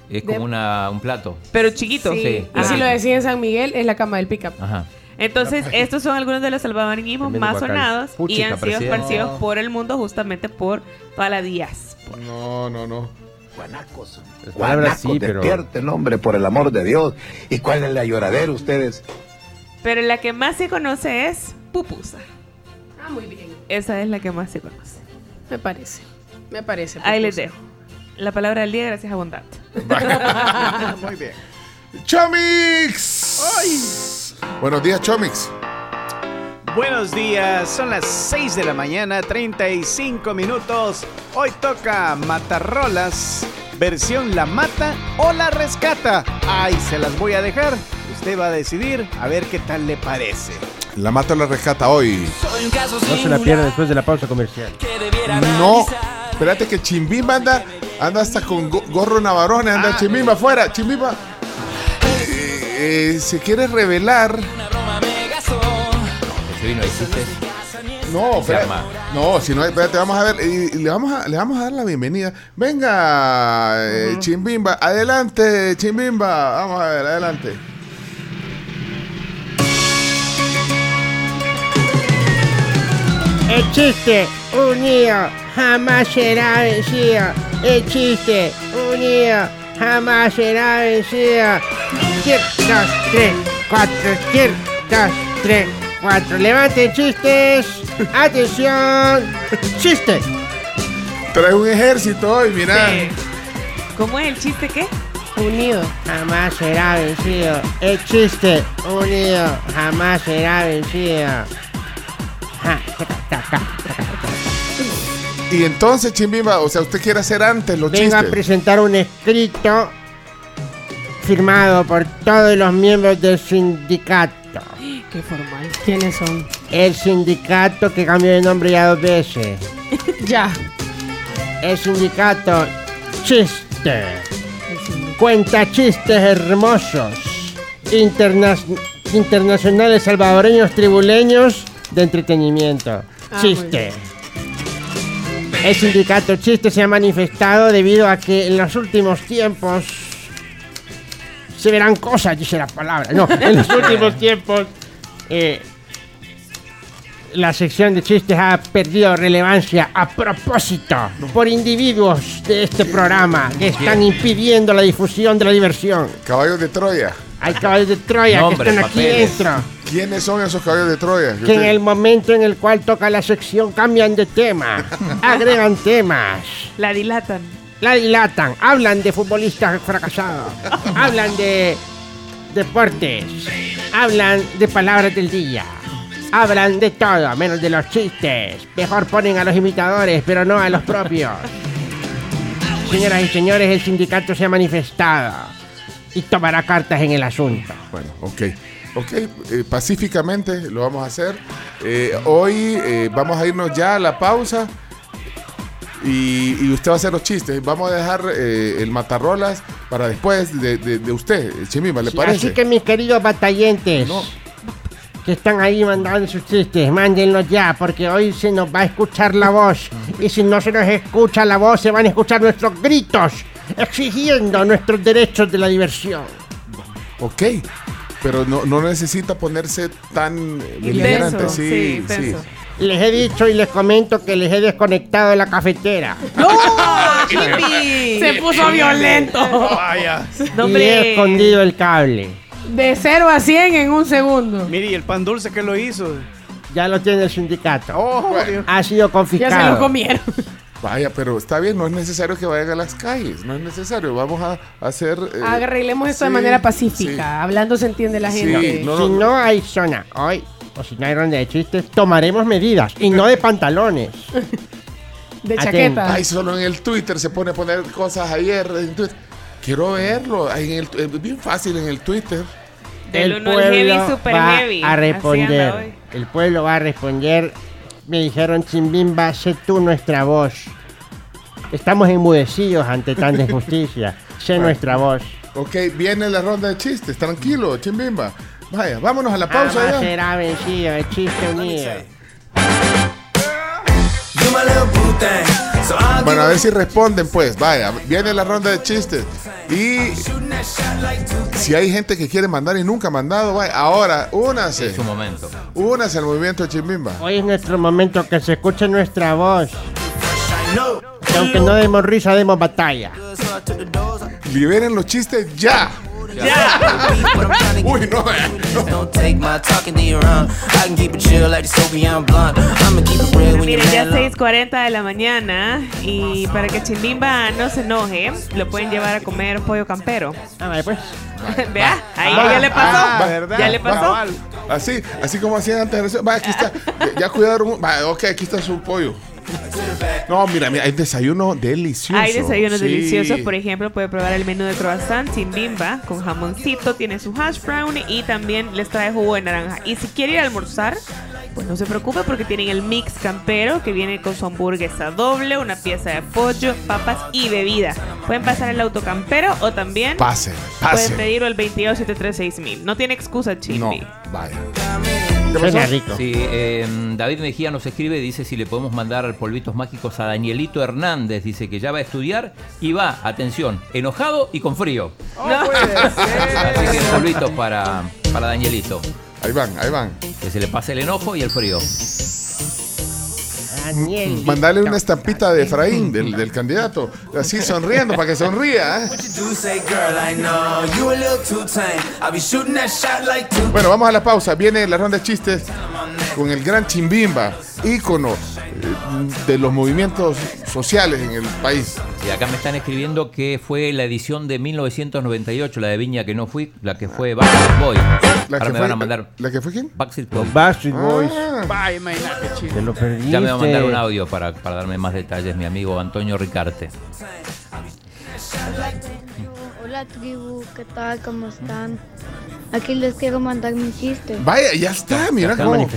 Es como una, un plato. Pero chiquito. Sí. Sí, Y si ajá. lo decía en San Miguel, es la cama del pickup. Ajá. Entonces, estos son algunos de los salvadoreñismos más guacal. sonados y han sido presidente. esparcidos No. por el mundo justamente por toda la diáspora. No, no, no. Guanacos. Palabras sí, pero... Despierten, hombre, por el amor de Dios. ¿Y cuál es la lloradera ustedes? Pero la que más se conoce es pupusa. Ah, muy bien. Esa es la que más se conoce. Me parece. Me parece. Ahí les dejo. La palabra del día, gracias Abundante. *laughs* Muy bien. ¡Chomix! Buenos días, Chomix. Buenos días, son las 6 de la mañana, 35 minutos. Hoy toca Matarrolas, versión La Mata o La Rescata. Ahí se las voy a dejar. Usted va a decidir a ver qué tal le parece. La mata o la rescata hoy. No se la pierda después de la pausa comercial. No. Espérate que Chimbimba anda, anda hasta con go- gorro navarone, anda Chimbimba afuera, Chimbimba. Eh, se quiere revelar. No, arma. no, si no, espérate, vamos a ver, y- y le vamos a, le vamos a dar la bienvenida. Venga, eh, Chimbimba, adelante, Chimbimba, vamos a ver, adelante. El chiste unido jamás será vencido. El chiste unido jamás será vencido. Tir, dos, tres, cuatro. Tir, dos, tres, cuatro. Levanten chistes. *laughs* Atención. Chiste. Trae un ejército hoy, mira. Sí. ¿Cómo es el chiste qué? Unido jamás será vencido. El chiste unido jamás será vencido. Ja. Y entonces, Chimbimba, o sea, usted quiere hacer antes los Vengo a chistes. presentar un escrito firmado por todos los miembros del sindicato. Qué formal. ¿Quiénes son? El sindicato que cambió de nombre ya dos veces. *laughs* Ya. El sindicato Chiste. Cuenta chistes hermosos. Interna- internacionales salvadoreños tribuleños de entretenimiento. Ah, Chiste. El sindicato Chiste se ha manifestado debido a que en los últimos tiempos se verán cosas, dice la palabra. No, en los *laughs* últimos tiempos eh, la sección de chistes ha perdido relevancia a propósito por individuos de este programa que están impidiendo la difusión de la diversión. Caballos de Troya. Hay caballos de Troya Nombre, que están aquí papeles. dentro, ¿Quiénes son esos caballos de Troya? que en el momento en el cual toca la sección cambian de tema, *laughs* agregan temas. La dilatan. La dilatan, hablan de futbolistas fracasados, hablan de deportes, hablan de palabras del día, hablan de todo, menos de los chistes. Mejor ponen a los imitadores, pero no a los propios. Señoras y señores, el sindicato se ha manifestado y tomará cartas en el asunto. Bueno, ok. Ok, eh, pacíficamente lo vamos a hacer. Eh, hoy eh, vamos a irnos ya a la pausa. Y, y usted va a hacer los chistes. Vamos a dejar eh, el matarrolas para después de, de- de usted, Chimima, ¿le Sí, parece? Así que mis queridos batallentes que están ahí mandando sus chistes, mándenlos ya, porque hoy se nos va a escuchar la voz. Y si no se nos escucha la voz, se van a escuchar nuestros gritos, exigiendo nuestros derechos de la diversión. Ok, pero no, no necesita ponerse tan beligerante. sí, Sí, sí. intenso. Les he dicho y les comento que les he desconectado la cafetera. *laughs* Se puso violento. Vaya. Y he escondido el cable. De 0 a 100 en un segundo. Mire, ¿y el pan dulce que lo hizo? Ya lo tiene el sindicato. Oh. Ha sido confiscado. Ya se lo comieron. Vaya, pero está bien, no es necesario que vayan a las calles, no es necesario. Vamos a hacer. eh, Arreglemos esto de sí, manera pacífica. Hablando se entiende la Sí, gente. no, si no hay zona hoy, o si no hay ronda de chistes, tomaremos medidas. Y no de pantalones. *laughs* De Atento. chaqueta. Ay, solo en el Twitter se pone a poner cosas ayer. en Twitter. Quiero verlo. en el, es bien fácil en el Twitter. Del el uno al heavy, pueblo super va heavy. a responder. El pueblo va a responder. Me dijeron, Chimbimba, sé tú nuestra voz. Estamos enmudecidos ante tanta injusticia. *laughs* Sé nuestra voz. Ok, viene la ronda de chistes. Tranquilo, chimbimba. Vaya, vámonos a la pausa Jamás ya. será vencido el chiste unido. Bueno, a ver si responden, pues. Vaya, viene la ronda de chistes. Y si hay gente que quiere mandar y nunca ha mandado, vaya, ahora, únase. Es su momento. Únase al movimiento de Chimbimba. Hoy es nuestro momento que se escuche nuestra voz. Y aunque no demos risa, demos batalla. Liberen los chistes ya. Uy, no, Don't take my talking to your own. I can keep it chill like the Soviet blunt. I'ma keep it real when you're Miren, ya mad. 6.40 de la mañana y para que Chimbimba no se enoje, lo pueden llevar a comer pollo campero. Ah, pues. *laughs* Vea, ahí Ah, ya le pasó. ah, ya le pasó. Va, Así, así como hacían antes. Va, aquí está. Ya cuidaron. Va, ok, aquí está su pollo. No, mira, mira, hay desayuno delicioso. Hay desayunos Sí. deliciosos, por ejemplo, puede probar el menú de croissant sin bimba, con jamoncito, tiene su hash brown y también les trae jugo de naranja. Y si quiere ir a almorzar, pues no se preocupe porque tienen el mix campero que viene con su hamburguesa doble, una pieza de pollo, papas y bebida. Pueden pasar el auto campero o también Pase, pueden pase. pedirlo al 22736000. No tiene excusa, No, Chimbi. vaya. Suena rico. Sí, eh, David Mejía nos escribe, dice si le podemos mandar polvitos mágicos a Danielito Hernández, dice que ya va a estudiar y va, atención, enojado y con frío. *laughs* Así que polvitos para, para Danielito. Ahí van, ahí van. Que se le pase el enojo y el frío. Daniel. Mandale una estampita de Efraín, del, del candidato. Así sonriendo, para que sonría. ¿eh? What you do say, girl, I know you a little too tame. I'll be shooting that shot like two. Bueno, vamos a la pausa. Viene la ronda de chistes con el gran Chimbimba, ícono eh, de los movimientos sociales en el país. Y acá me están escribiendo que fue la edición de 1998, la de Viña que no fui, la que fue Backstreet Boys. La Ahora que me fue- van a mandar ¿La que fue quién? Backstreet Boys. Backstreet Boys. Ah, imagínate, chico. Te lo perdiste. Ya me va a mandar un audio para, para darme más detalles mi amigo Antonio Ricarte. Hola tribu, ¿qué tal? ¿Cómo están? Aquí les quiero mandar mi chiste. Vaya, ya está, mira Está cómo.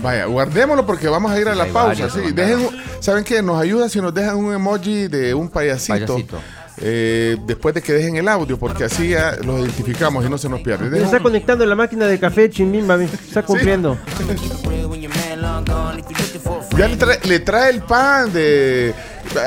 Vaya, guardémoslo porque vamos a ir a la Hay pausa. Sí, dejen, ¿Saben qué? Nos ayuda si nos dejan un emoji de un payasito. Payasito. eh, después de que dejen el audio, porque así ya los identificamos y no se nos pierde. Se está conectando la máquina de café Chimbimba. Está cumpliendo. *laughs* Ya le trae, le trae el pan de.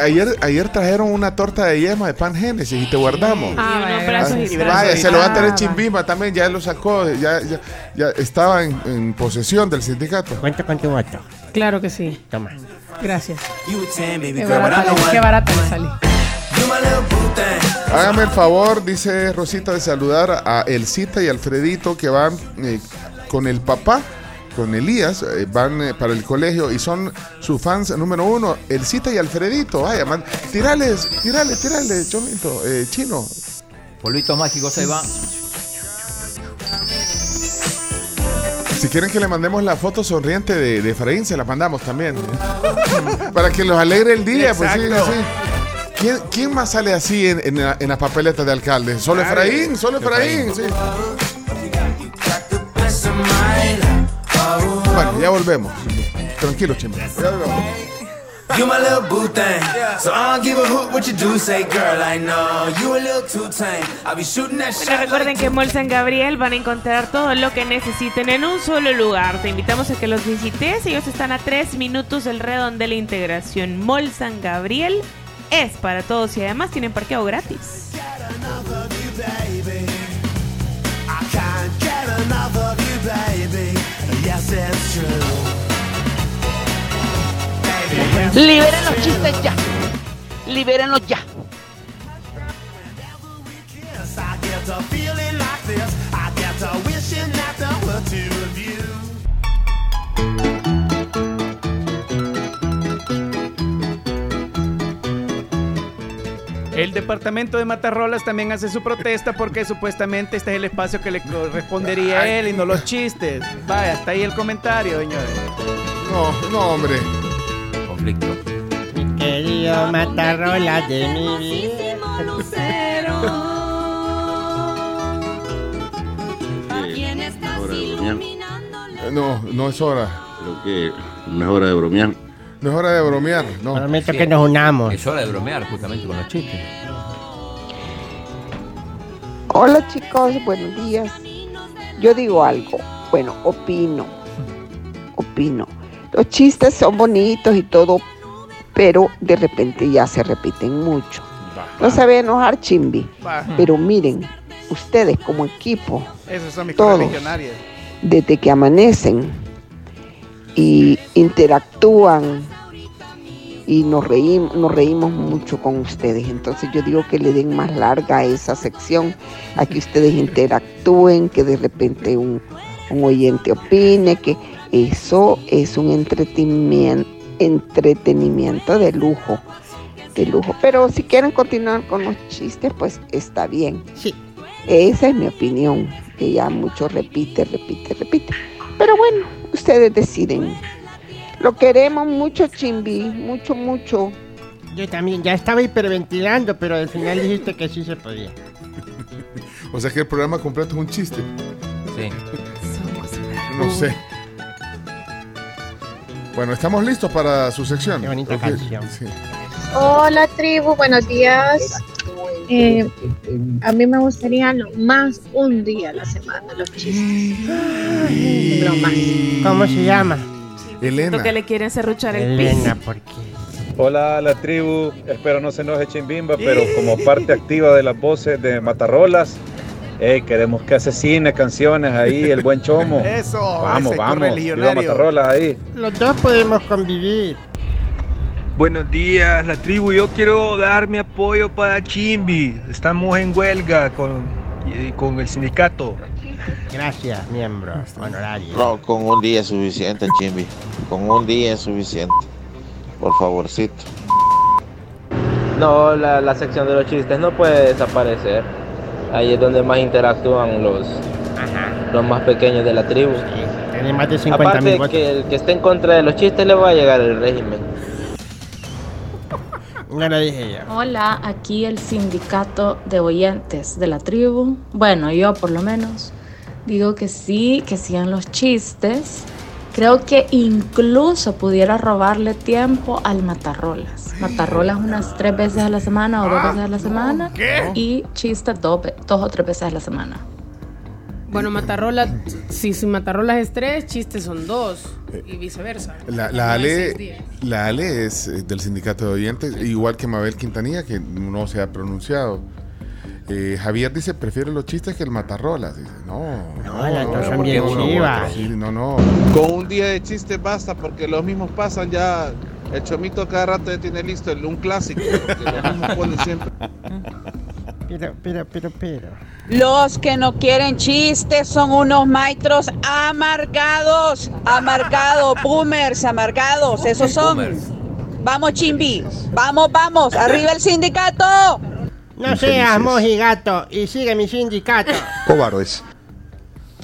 Ayer, ayer trajeron una torta de yema de pan Génesis y te guardamos. Ah, vaya, brazos y brazos. Vaya, se lo va a tener Ah, Chimbimba también, ya lo sacó, ya, ya, ya estaba en, en posesión del sindicato. Cuenta con tu voto. Claro que sí. Toma. Gracias. you a 10, baby Qué barata, barata le salí. Hágame el favor, dice Rosita, de saludar a Elcita y Alfredito que van eh, con el papá, con Elías, eh, van eh, para el colegio y son sus fans número uno, Elcita y Alfredito. Vaya, man, tirales, tirales, tirales, chomito, eh, chino. Polvitos mágicos, ahí va. Si quieren que le mandemos la foto sonriente de, de Efraín, se la mandamos también. *laughs* Para que los alegre el día, pues sí, sí. ¿Quién, quién más sale así en, en la- en las papeletas de alcalde? Solo Efraín, solo Efraín, sí. Bueno, ya volvemos. Tranquilo, chimba. Ya volvemos. You my little boo thing. So I don't give a hoot what you do say, girl. I know you a little too tame. I'll be shooting that Bueno, shot recuerden que en Mall San Gabriel van a encontrar todo lo que necesiten en un solo lugar. Te invitamos a que los visites. Ellos están a tres minutos del redondel de la integración. Mall San Gabriel es para todos y además tienen parqueo gratis. Liberen los chistes ya. Libérenlos ya. El departamento de Matarrolas también hace su protesta porque supuestamente este es el espacio que le correspondería a él y no los chistes. Vaya, hasta ahí el comentario, señores. No, no, hombre. Conflicto. Querido Matarrola de mi vida. No, no es hora. Creo que no es hora de bromear. No es hora de bromear, no. Prometo que nos unamos. Es hora de bromear justamente con los chistes. Hola chicos, buenos días. Yo digo algo, bueno, opino, opino. Los chistes son bonitos y todo, pero de repente ya se repiten mucho. No se ve enojar Chimbi, pero miren, ustedes como equipo, Esos son mis Todos. desde que amanecen y interactúan y nos reímos, nos reímos mucho con ustedes. Entonces yo digo que le den más larga a esa sección, a que ustedes interactúen, que de repente un, un oyente opine, que eso es un entretenimiento, entretenimiento de lujo, de lujo. Pero si quieren continuar con los chistes, pues está bien. Sí. Esa es mi opinión, que ya mucho repite, repite, repite. Pero bueno, ustedes deciden. Lo queremos mucho, Chimbi, mucho, mucho. Yo también, ya estaba hiperventilando, pero al final dijiste que sí se podía. *laughs* O sea que el programa completo es un chiste. Sí. No sé. Bueno, estamos listos para su sección. Qué bonita canción. sí. Hola tribu, buenos días. Eh, a mí me gustaría lo más un día a la semana los chistes. Lo más. ¿Cómo se llama? Elena. que le quieren serruchar el Elena, piso. ¿por qué? Hola a la tribu, espero no se enoje Chimbimba, pero como parte activa de las voces de Matarrolas, eh, queremos que asesine canciones ahí, el buen chomo. Eso, Vamos, ese vamos, viva. Matarrolas ahí. Los dos podemos convivir. Buenos días, la tribu. Yo quiero dar mi apoyo para Chimbi. Estamos en huelga con, con el sindicato. Gracias, miembro honorario. No, con un día es suficiente, Chimbi. Con un día es suficiente. Por favorcito. No, la, la sección de los chistes no puede desaparecer. Ahí es donde más interactúan los, los más pequeños de la tribu. Tiene más de 50 Aparte mil votos. que el que esté en contra de los chistes le va a llegar el régimen. Dije. Hola, aquí el sindicato de oyentes de la tribu. Bueno, yo por lo menos digo que sí, que sigan los chistes. Creo que incluso pudiera robarle tiempo al Matarrolas. Matarrolas unas tres veces a la semana o dos veces a la semana. Y chistes dos o tres veces a la semana. Bueno, Matarrola, si, si Matarrolas es tres, chistes son dos. Y viceversa. La, la Ale, la Ale es eh, del sindicato de oyentes, igual que Mabel Quintanilla, que no se ha pronunciado. Eh, Javier dice, prefiere los chistes que el matarrolas. Dice, no, no, son porque bien chivas. no, no. Con un día de chiste basta porque los mismos pasan ya. El chomito cada rato ya tiene listo el- un clásico. Que los mismos ponen siempre. *laughs* Pero, pero, pero, pero. Los que no quieren chistes son unos maestros amargados, amargados, *laughs* boomers, amargados, esos son. Vamos, Chimbi, vamos, vamos, arriba el sindicato. No seas mojigato y sigue mi sindicato. Cobardes,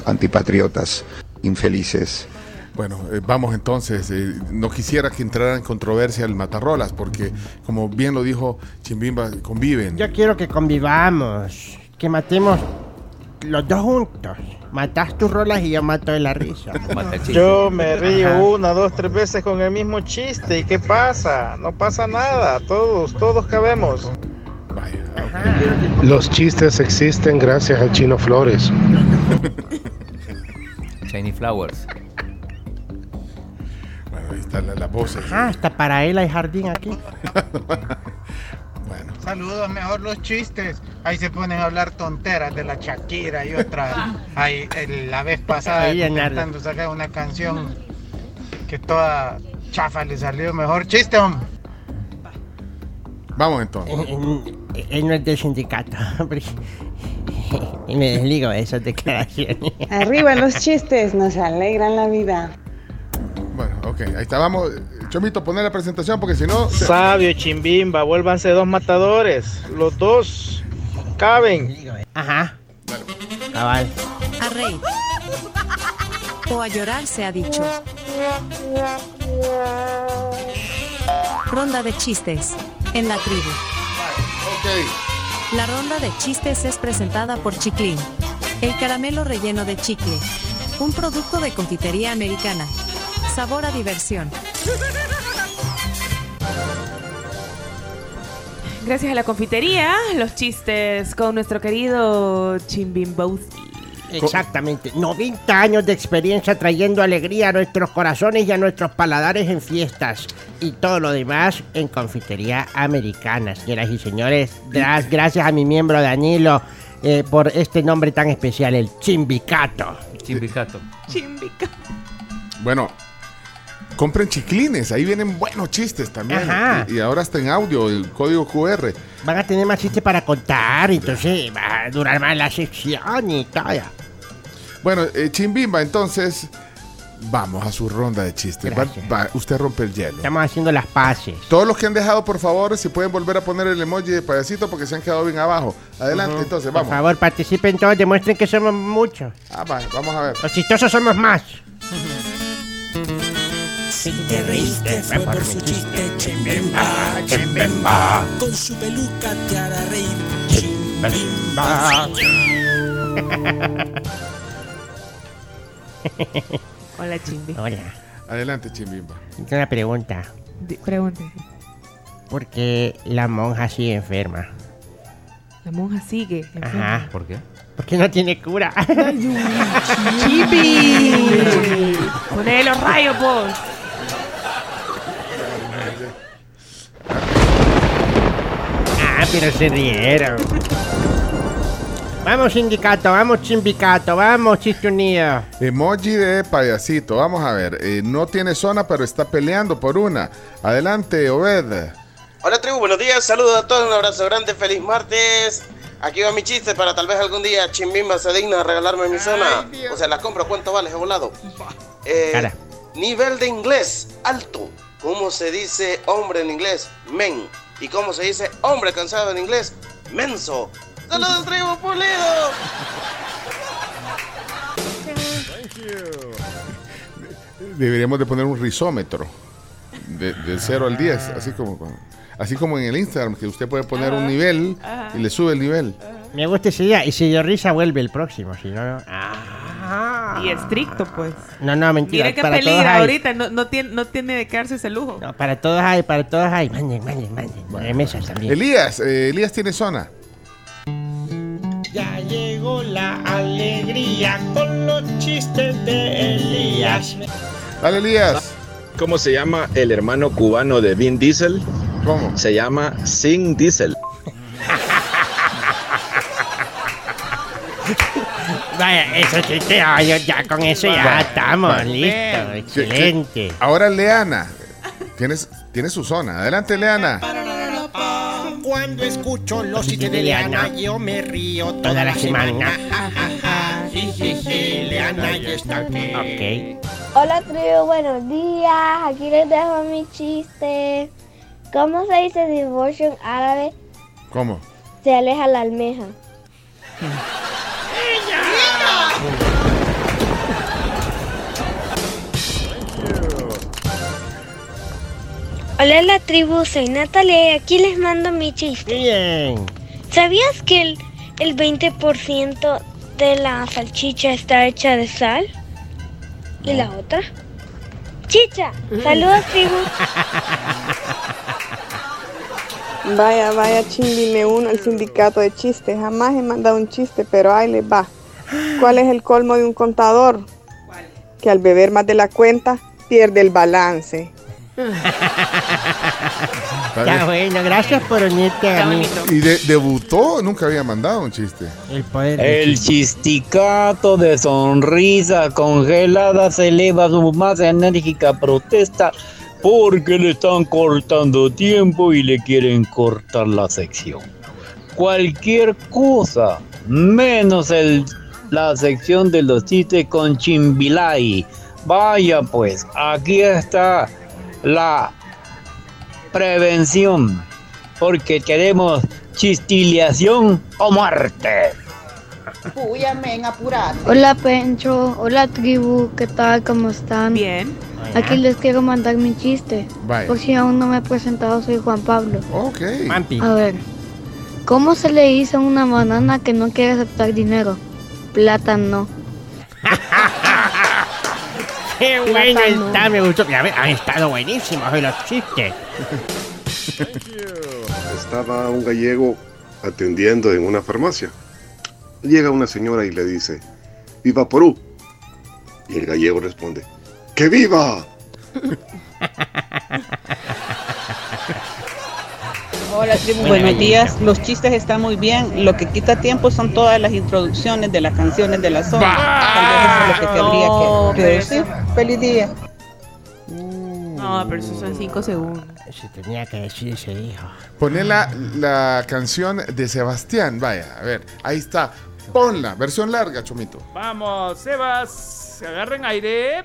antipatriotas, infelices. Bueno, eh, vamos entonces. eh, no quisiera que entrara en controversia el matarrolas, porque como bien lo dijo Chimbimba, conviven. Yo quiero que convivamos, que matemos los dos juntos. Matas tus rolas y yo mato de la risa. *laughs* Yo me río Ajá. una, dos, tres veces con el mismo chiste. ¿Y qué pasa? No pasa nada. Todos, todos cabemos. Los chistes existen gracias al Chino Flores. Shiny Flowers. Bueno, ahí están la- las voces. Ah, hasta para él hay jardín aquí. *laughs* Saludos, mejor los chistes. Ahí se ponen a hablar tonteras de la Shakira y otra. *laughs* Ahí, el- la vez pasada, Ahí, intentando sacar una canción que toda chafa le salió. Mejor chiste, hombre. Vamos entonces. Él, él no es del sindicato. *laughs* y me desligo de esas declaraciones. Arriba los chistes, nos alegran la vida. Bueno, ok, ahí está. Vamos. Chomito, poner la presentación porque si no. se- Sabio, Chimbimba, vuélvanse dos matadores. Los dos caben. Ajá. Cabal. A reír. O a llorar se ha dicho. Ronda de chistes. En la tribu. La ronda de chistes es presentada por Chiclin. El caramelo relleno de chicle. Un producto de confitería americana. Sabor a diversión. Gracias a la confitería, los chistes con nuestro querido Chimbimbowski. Exactamente. 90 años de experiencia trayendo alegría a nuestros corazones y a nuestros paladares en fiestas. Y todo lo demás en confitería americana, señoras y señores. Gra- Gracias a mi miembro Danilo eh, por este nombre tan especial, el Chimbicato. Chimbicato. Chimbica. Bueno, compren chiclines, ahí vienen buenos chistes también. Ajá. Y, y ahora está en audio, el código QR. Van a tener más chistes para contar, entonces va a durar más la sección y todo. Bueno, eh, Chimbimba, entonces vamos a su ronda de chistes. Va- Gracias. va, usted rompe el hielo. Estamos haciendo las paces. Todos los que han dejado, por favor, si pueden volver a poner el emoji de payasito porque se han quedado bien abajo. Adelante, entonces, Por vamos. favor, participen todos, demuestren que somos muchos. Ah, va, vamos a ver. Los chistosos somos más. *laughs* Si te reíste fue por su chiste, Chimbimba, Chimbimba. Con su peluca te hará reír, Chimbimba. *laughs* Hola, Chimbi. Hola. Adelante, Chimbimba. Tengo una pregunta. Di- Pregunte. ¿Por qué la monja sigue enferma? La monja sigue. enferma. Ajá. ¿Por qué? Porque no tiene cura. *laughs* ¡Chibi! Poné los rayos, vos. Ah, pero se rieron. Vamos, sindicato, vamos, chimbicato, vamos, chiste unido. Emoji de payasito. Vamos a ver. eh, no tiene zona, pero está peleando por una. Adelante, Obed. Hola tribu, buenos días, saludos a todos, un abrazo grande, feliz martes. Aquí va mi chiste para tal vez algún día Chimbimba se digna de regalarme mi zona. O sea, la compro, ¿cuánto vale volado? Eh, Cara. nivel de inglés, alto. ¿Cómo se dice hombre en inglés? Men. ¿Y cómo se dice hombre cansado en inglés? Menso. ¡Saludos tribu pulido! Deberíamos de poner un risómetro. De, del 0 al 10. Así como, así como en el Instagram, que usted puede poner un nivel y le sube el nivel. Me gusta esa idea. Y si dio risa, vuelve el próximo. Si no, no. Ah. Y estricto, pues. No, no, mentira. Mire qué para todos peligra hay. ahorita. No, no, tiene, no tiene de quedarse ese lujo. No, para todos hay, para todos hay. Manden, manden, manden. También. Elías, eh, Elías tiene zona. Ya llegó la alegría con los chistes de Elías. Dale, Elías. ¿Cómo se llama el hermano cubano de Vin Diesel? ¿Cómo? Se llama Sin Diesel. Vaya, eso chiste, ay, yo ya con eso ya Va, estamos, va. listo, excelente. ahora Leana. Tienes, tiene su zona. Adelante, Leana. Cuando escucho los chistes de Leana, yo me río toda la semana. Sí, sí, sí, Leana ya está aquí. Ok. Hola tribu, buenos días. Aquí les dejo mi chiste. ¿Cómo se dice divorcio en árabe? ¿Cómo? Se aleja la almeja. *laughs* Hola la tribu, soy Natalia y aquí les mando mi chiste. Bien. ¿Sabías que el, el 20% de la salchicha está hecha de sal? ¿Y la otra? Chicha. Saludos tribu. *laughs* Vaya, vaya, chimbi, me uno al sindicato de chistes. Jamás he mandado un chiste, pero ahí les va. ¿Cuál es el colmo de un contador? Que al beber más de la cuenta pierde el balance. Ya bueno, gracias por unirte a mí. Y de- debutó, nunca había mandado un chiste. El poder El chisticato de sonrisa congelada se eleva su más enérgica protesta porque le están cortando tiempo y le quieren cortar la sección. Cualquier cosa, menos el, la sección de los chistes con Chimbilay. Vaya pues, aquí está la prevención, porque queremos chistiliación o muerte. Apurate. Hola Pencho, hola tribu, ¿qué tal? ¿Cómo están? Bien. Aquí les quiero mandar mi chiste. Vaya. Por si aún no me he presentado, soy Juan Pablo. Ok. A ver, ¿cómo se le dice a una banana que no quiere aceptar dinero? Plátano. *laughs* Qué bueno está, me gustó. Ves, han estado buenísimos hoy los chistes. Estaba un gallego atendiendo en una farmacia. Llega una señora y le dice, ¡Viva Perú! Y el gallego responde, ¡Que viva! *laughs* Hola tribu, buenos días. Los chistes están muy bien. Lo que quita tiempo son todas las introducciones de las canciones de la zona. Tal vez eso es lo que tendría No, que reducir. Feliz día. No, pero eso son cinco segundos. Se tenía que decir ese hijo. Poné la, la canción de Sebastián. Vaya, a ver, ahí está. Ponla, versión larga, Chomito. Vamos, Sebas, agarren aire.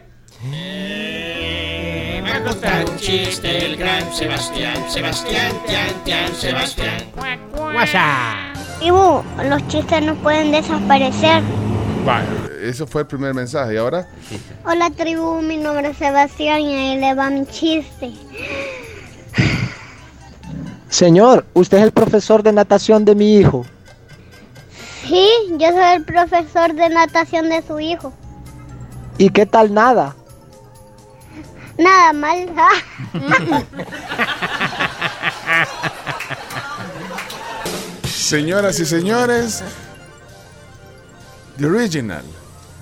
Me un chiste el gran Sebastián, Sebastián, Tian, Tian, Sebastián. WhatsApp. Tribu, los chistes no pueden desaparecer. Vaya, eso fue el primer mensaje. ¿Y ahora? Hola tribu, mi nombre es Sebastián y ahí le va mi chiste. Señor, usted es el profesor de natación de mi hijo. Sí, yo soy el profesor de natación de su hijo. ¿Y qué tal nada? Nada mal. *laughs* Señoras y señores, The Original,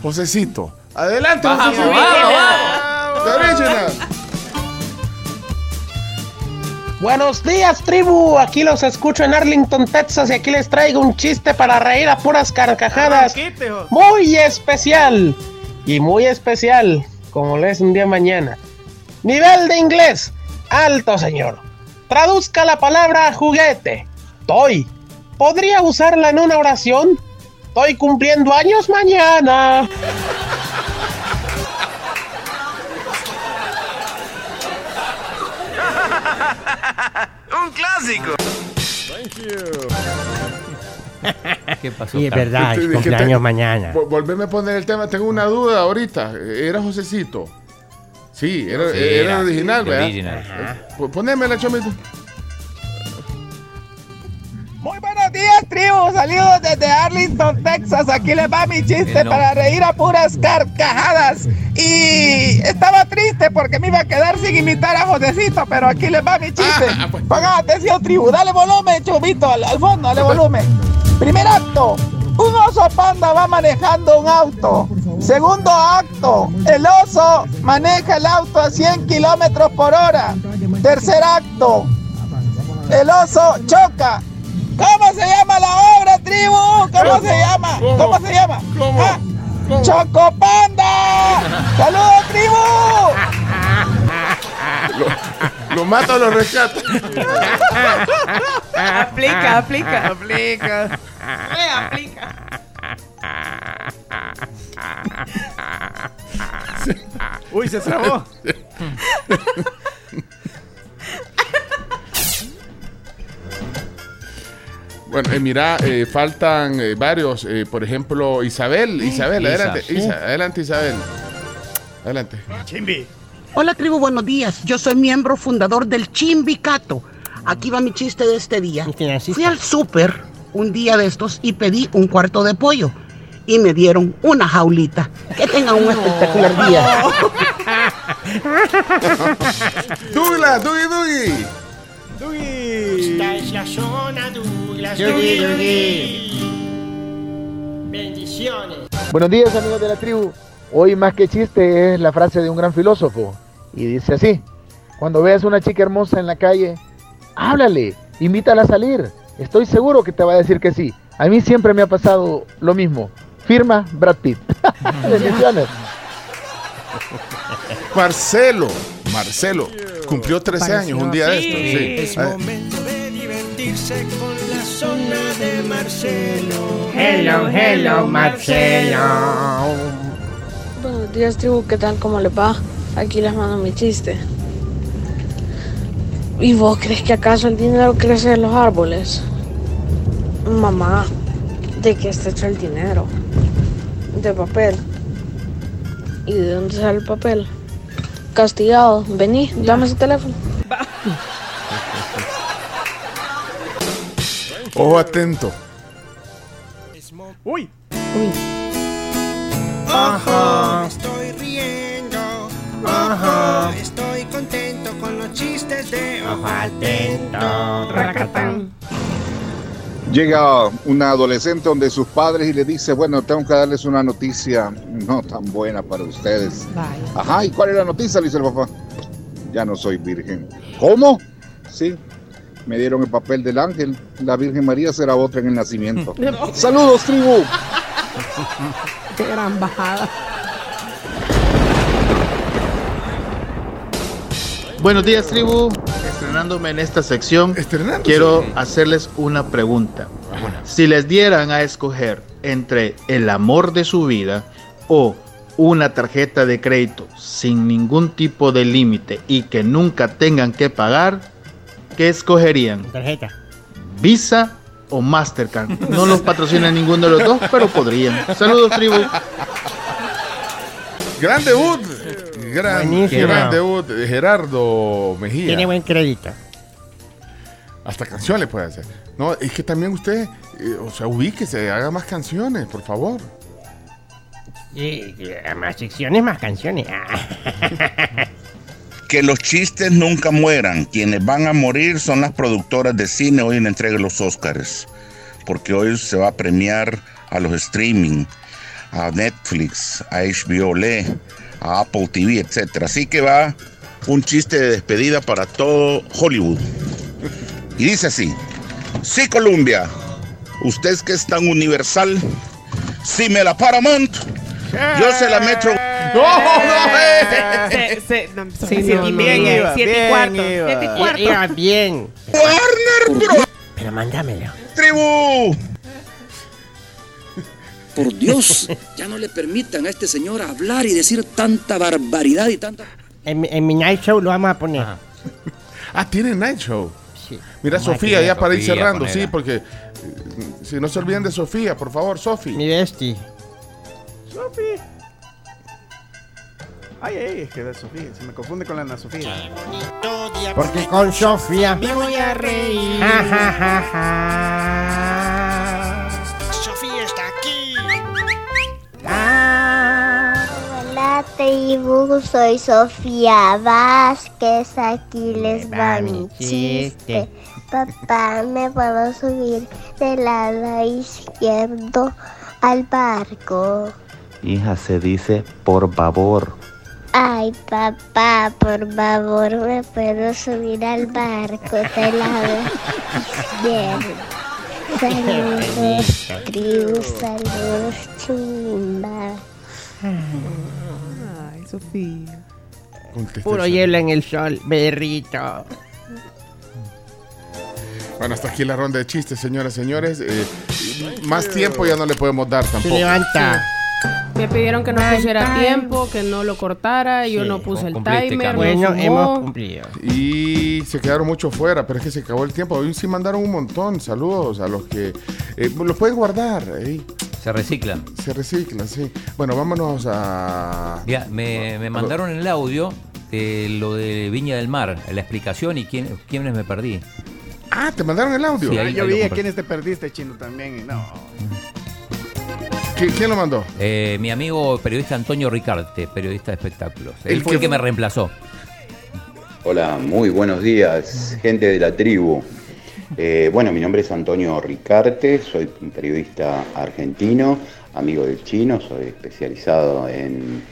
Josecito. Adelante, Vamos, Josecito. vamos, The Original. Buenos días, tribu. Aquí los escucho en Arlington, Texas, y aquí les traigo un chiste para reír a puras carcajadas. Muy especial. Y muy especial, como lo es un día mañana. Nivel de inglés. Alto, señor. Traduzca la palabra juguete. Toy. ¿Podría usarla en una oración? Estoy cumpliendo años mañana. Un clásico. ¿Qué pasó? Y es verdad, es cumpleaños mañana. Vol- Volveme a poner el tema. Tengo una duda ahorita. ¿Era Josecito? Sí, era, Sí, era era, original, sí, ¿verdad? original. Ponémela, Chomito. Muy buenos días, tribu. Saludos desde Arlington, Texas. Aquí les va mi chiste no. para reír a puras carcajadas. Y estaba triste porque me iba a quedar sin imitar a Josecito, pero aquí les va mi chiste. Pongan atención, tribu. Dale volumen, chubito, al, al fondo, dale volumen. Primer acto. Un oso panda va manejando un auto. Segundo acto. El oso maneja el auto a 100 kilómetros por hora. Tercer acto. El oso choca. ¿Cómo se llama la obra, tribu? ¿Cómo se llama? ¿Cómo se llama? Ah, ¡Chocopanda! ¡Saludos, tribu! Lo mato o lo rescato. Aplica, aplica. Aplica. Eh, aplica. *laughs* Uy, se trabó. Bueno, eh, mira, eh, faltan eh, varios. eh, por ejemplo, Isabel. Isabel, Isa, adelante. Isa, adelante, Isabel. Adelante. Chimbi. Hola tribu, buenos días. Yo soy miembro fundador del Chimbicato. Aquí va mi chiste de este día. Fui al súper un día de estos y pedí un cuarto de pollo. Y me dieron una jaulita. Que tengan un espectacular día. *laughs* Douglas, Dougie, Dougie. Esta es la zona Douglas. Dougie, Dougie, Dougie. Dougie. Bendiciones. Buenos días amigos de la tribu. Hoy más que chiste es la frase de un gran filósofo. Y dice así. Cuando veas una chica hermosa en la calle, háblale, invítala a salir. Estoy seguro que te va a decir que sí. A mí siempre me ha pasado lo mismo. Firma Brad Pitt. *laughs* Bendiciones. Marcelo. Marcelo. Cumplió 13 años un día de estos. Es Sí. Ah, momento de divertirse con la zona de Marcelo. Hello, hello, Marcelo. Buenos días, tribu, ¿qué tal? ¿Cómo les va? Aquí les mando mi chiste. ¿Y vos crees que acaso el dinero crece en los árboles? Mamá, ¿de qué está hecho el dinero? De papel. ¿Y de dónde sale el papel? Castigado. Vení, dame ese teléfono. *laughs* Ojo atento. Uy. Ajá. Estoy riendo. Ajá. Estoy contento con los chistes de ojo atento. Racatán. Llega una adolescente donde sus padres y le dice, bueno, tengo que darles una noticia no tan buena para ustedes. Ajá, ¿y cuál es la noticia? Le dice el papá. Ya no soy virgen. ¿Cómo? Sí, me dieron el papel del ángel. La Virgen María será otra en el nacimiento. *laughs* Saludos, tribu. Qué gran bajada. Buenos días, tribu. Estrenándome en esta sección, quiero hacerles una pregunta. Si les dieran a escoger entre el amor de su vida o una tarjeta de crédito sin ningún tipo de límite y que nunca tengan que pagar, ¿qué escogerían? Tarjeta. ¿Visa o Mastercard? No los patrocina ninguno de los dos, pero podrían. Saludos, tribu. Gran debut. Gran, Buenísimo. gran debut de Gerardo Mejía. Tiene buen crédito. Hasta canciones puede hacer. No, es que también usted, eh, o sea, ubíquese, haga más canciones, por favor. Y, y, más secciones, más canciones. *laughs* Que los chistes nunca mueran. Quienes van a morir son las productoras de cine hoy en la entrega de los Oscars. Porque hoy se va a premiar a los streaming, a Netflix, a HBO Le, a Apple TV, etc. Así que va un chiste de despedida para todo Hollywood. Y dice así, sí Columbia, usted es que es tan universal, si me la Paramount, yo se la metro... Se- se- no, Sí, no, no, iba, siete y bien cuarto. iba. Siete y cuarto. Iba bien. Warner Bros. Pero mándamelo. Tribu. Por Dios, ya no le permitan a este señor hablar y decir tanta barbaridad y tanta... En, mi- en mi night show lo vamos a poner. Ah, tiene Night Show. Sí. Mira, Vamos Sofía, ya para ir cerrando, ponela. sí, porque eh, si no se olviden de Sofía, por favor, Sofi. Mi bestie. Sofi. Ay, ay, es que de Sofía, se me confunde con la Ana Sofía. Porque con Sofía. Me voy a reír. Ja, ja, ja, ja. Tribu, soy Sofía Vázquez, aquí les va mi chiste. Papá, ¿me puedo subir del lado izquierdo al barco? Hija, se dice por favor. Ay, papá, por favor, ¿me puedo subir al barco del lado izquierdo? Saludos, tribu, saludos, chimba. Sofía. Puro hielo en el sol, berrito. Bueno, hasta aquí la ronda de chistes, señoras y señores. Eh, más tiempo ya no le podemos dar tampoco. levanta. Me pidieron que no pusiera tiempo, que no lo cortara, yo no puse el timer. Bueno, sumó. hemos cumplido. Y se quedaron mucho fuera, pero es que se acabó el tiempo. Hoy sí mandaron un montón. Saludos a los que eh, los pueden guardar. ahí. Se reciclan. Se reciclan, sí. Bueno, vámonos a. Ya, me, me mandaron el audio de lo de Viña del Mar, la explicación y quién, quiénes me perdí. Ah, te mandaron el audio. Sí, ahí- yo ahí vi a quienes te perdiste, chino, también. y No. ¿Qui- ¿Quién lo mandó? Eh, mi amigo periodista Antonio Ricarte, periodista de espectáculos. El Él fue que el que me reemplazó. Hola, muy buenos días, gente de la tribu. Eh, bueno, mi nombre es Antonio Ricarte, soy un periodista argentino, amigo del chino, soy especializado en,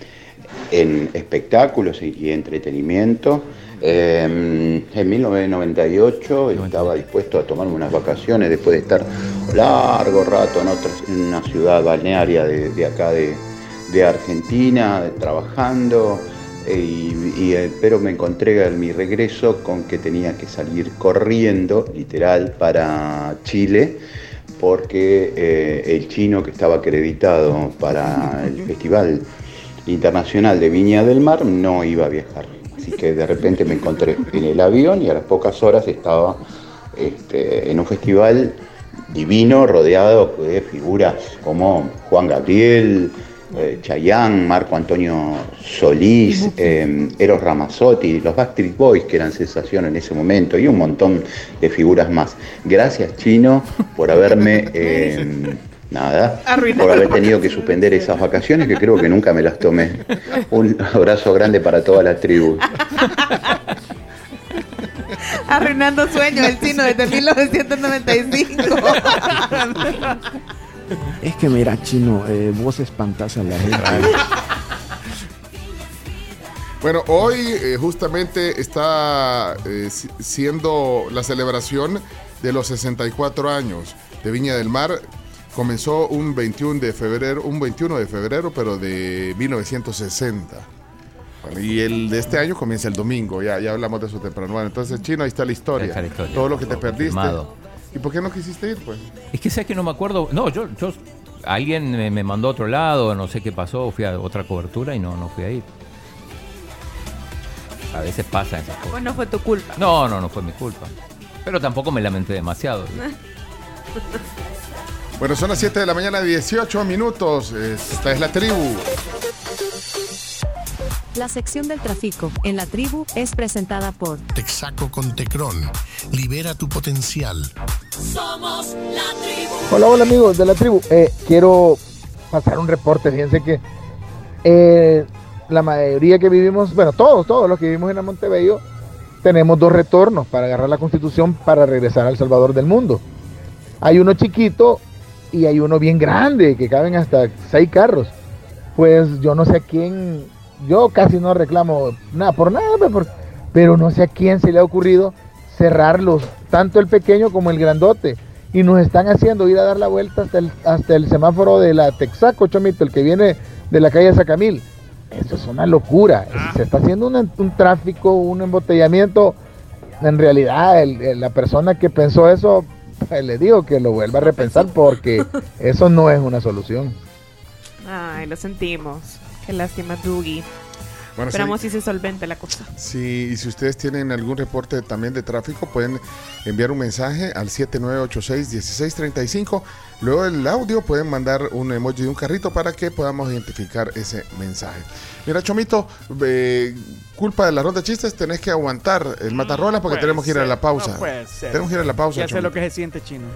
en espectáculos y, y entretenimiento. Eh, en 1998 estaba dispuesto a tomarme unas vacaciones después de estar largo rato en, otra, en una ciudad balnearia de, de acá de, de Argentina, trabajando. eh, y, y, eh, pero me encontré en mi regreso con que tenía que salir corriendo, literal, para Chile, porque eh, el chino que estaba acreditado para el Festival Internacional de Viña del Mar no iba a viajar. Así que de repente me encontré en el avión y a las pocas horas estaba este, en un festival divino rodeado de figuras como Juan Gabriel, eh, Chayán, Marco Antonio Solís, eh, Eros Ramazzotti, los Backstreet Boys, que eran sensación en ese momento, y un montón de figuras más. Gracias, Chino, por haberme. *laughs* eh, Nada, por haber tenido que suspender esas vacaciones que creo que nunca me las tomé. Un abrazo grande para toda la tribu. Arruinando sueños el chino desde 1995. Es que mira, chino, eh, vos espantás a la gente. Bueno, hoy eh, justamente está eh, si- siendo la celebración de los 64 años de Viña del Mar. Comenzó un 21 de febrero, un 21 de febrero, pero de 1960. Bueno, y el de este año comienza el domingo, ya, ya hablamos de eso temprano. Bueno, entonces, Chino, ahí está la historia. Ahí está la historia. Todo lo que te perdiste. Confirmado. ¿Y por qué no quisiste ir, pues? Es que sé que no me acuerdo. No, yo, yo alguien me, me mandó a otro lado, no sé qué pasó, fui a otra cobertura y no, no fui a ir. A veces pasa esas cosas. Pues no fue tu culpa. No, no, no fue mi culpa. Pero tampoco me lamenté demasiado. *laughs* Bueno, son las 7 de la mañana, 18 minutos. Esta es la tribu. La sección del tráfico en la tribu es presentada por Texaco con Tecron. Libera tu potencial. Somos la tribu. Hola, hola amigos de la tribu. Eh, quiero pasar un reporte. Fíjense que eh, la mayoría que vivimos, bueno, todos, todos los que vivimos en la Montebello, tenemos dos retornos para agarrar la constitución para regresar al Salvador del mundo. Hay uno chiquito y hay uno bien grande, que caben hasta seis carros. Pues yo no sé a quién, yo casi no reclamo nada por nada, pues, por- pero no sé a quién se le ha ocurrido cerrarlos, tanto el pequeño como el grandote. Y nos están haciendo ir a dar la vuelta hasta el, hasta el semáforo de la Texaco, Chomito, el que viene de la calle Sacamil. Eso es una locura. Se está haciendo un, un tráfico, un embotellamiento. En realidad, el- el- la persona que pensó eso, pues, *laughs* le digo que lo vuelva a repensar porque *laughs* eso no es una solución. Ay, lo sentimos. Qué lástima, Dougie. Bueno, Esperamos sí. si se solvente la cosa. Sí, y si ustedes tienen algún reporte también de tráfico, pueden enviar un mensaje al 7986-1635. Luego del audio pueden mandar un emoji de un carrito para que podamos identificar ese mensaje. Mira, Chomito, eh, culpa de la ronda de chistes, tenés que aguantar el matarrola porque Puede tenemos que ir a la pausa. no puede ser. Tenemos que ir a la pausa. Ya sé lo que se siente, chino.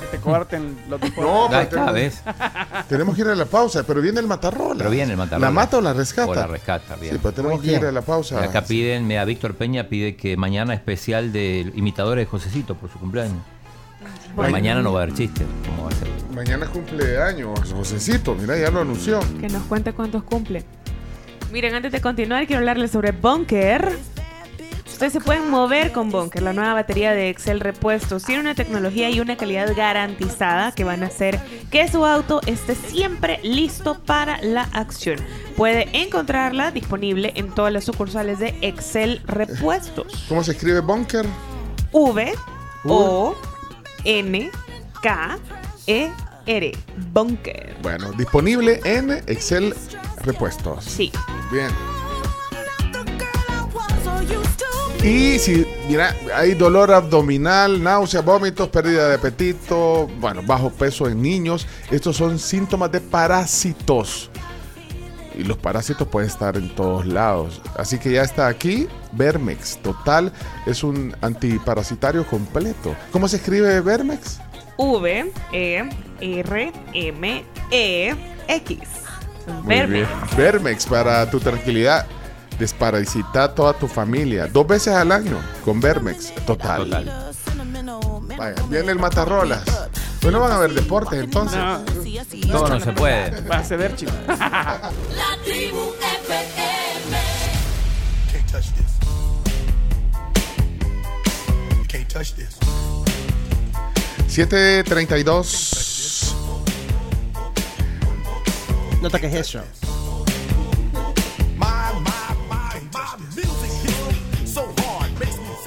Que te corten los *laughs* No, pero está, tenemos, que ir a la pausa, pero viene el matarrola. Pero viene el matarrola. ¿La mata o la rescata? O la rescata, bien. Sí, pero tenemos Muy que ir a la pausa. Y acá piden, mira, Víctor Peña pide que mañana especial de imitadores de Josecito por su cumpleaños. Pero Bueno. mañana no va a haber chistes. ¿Cómo va a ser? Mañana cumpleaños, Josecito, mira, ya lo anunció. Que nos cuente cuántos cumple. Miren, antes de continuar, quiero hablarles sobre Bunker. Ustedes se pueden mover con Bunker, la nueva batería de Excel repuestos. Tiene una tecnología y una calidad garantizada que van a hacer que su auto esté siempre listo para la acción. Puede encontrarla disponible en todas las sucursales de Excel repuestos. ¿Cómo se escribe Bunker? V O N K E R. Bunker. Bueno, disponible en Excel Repuestos. Sí. Bien. Y si, mira, hay dolor abdominal, náusea, vómitos, pérdida de apetito, bueno, bajo peso en niños, estos son síntomas de parásitos. Y los parásitos pueden estar en todos lados. Así que ya está aquí, Vermex Total, es un antiparasitario completo. ¿Cómo se escribe Vermex? V E R M E X. Muy bien. Vermex para tu tranquilidad. Desparasita toda tu familia. Dos veces al año con Vermex. Total. Vaya, viene el matarrolas. Pues no van a ver deportes entonces. No, no se puede. Va a ceder, chino. La tribu FM. Can't touch this. You can't touch this. 732. No toques eso.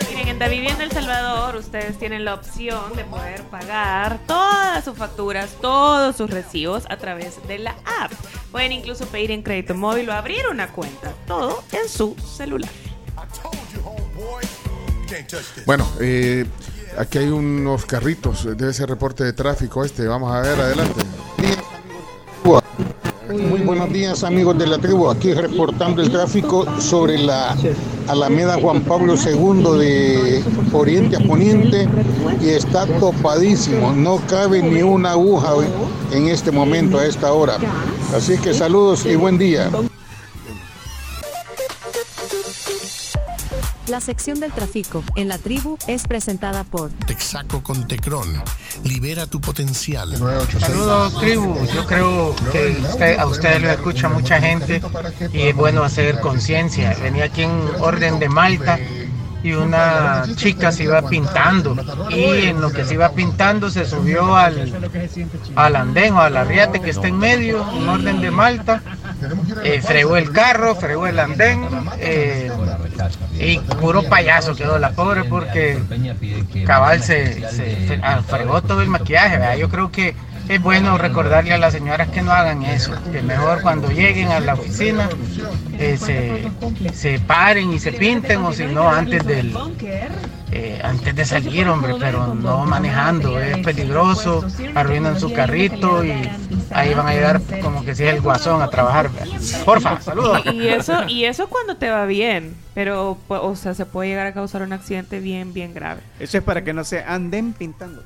Miren, en Da Vivienda El Salvador ustedes tienen la opción de poder pagar todas sus facturas, todos sus recibos a través de la app. Pueden incluso pedir en crédito móvil o abrir una cuenta. Todo en su celular. Bueno, eh, aquí hay unos carritos de ese reporte de tráfico este. Vamos a ver, adelante. Muy buenos días amigos de la tribu, aquí reportando el tráfico sobre la Alameda Juan Pablo II de Oriente a Poniente y está topadísimo, no cabe ni una aguja en este momento, a esta hora. Así que saludos y buen día. La sección del tráfico en la tribu es presentada por Texaco con Tecron. Libera tu potencial. Saludos, tribu. Yo creo que usted- a ustedes lo escucha mucha gente y es bueno hacer conciencia. Venía aquí en orden de Malta y una chica se iba pintando y en lo que se iba pintando se subió al, al andén o al arriate que está en medio, en orden de Malta. Eh, fregó el carro, fregó el andén eh, y puro payaso quedó la pobre porque cabal se, se ah, fregó todo el maquillaje. ¿verdad? Yo creo que es bueno recordarle a las señoras que no hagan eso, que mejor cuando lleguen a la oficina eh, se, se paren y se pinten o si no antes del eh, antes de salir, hombre, pero no manejando, es peligroso, arruinan su carrito y ahí van a llegar como que si es el guasón a trabajar. Porfa, saludos. Y, eso, y eso cuando te va bien, pero, o sea, se puede llegar a causar un accidente bien, bien grave. Eso es para que no se anden pintando.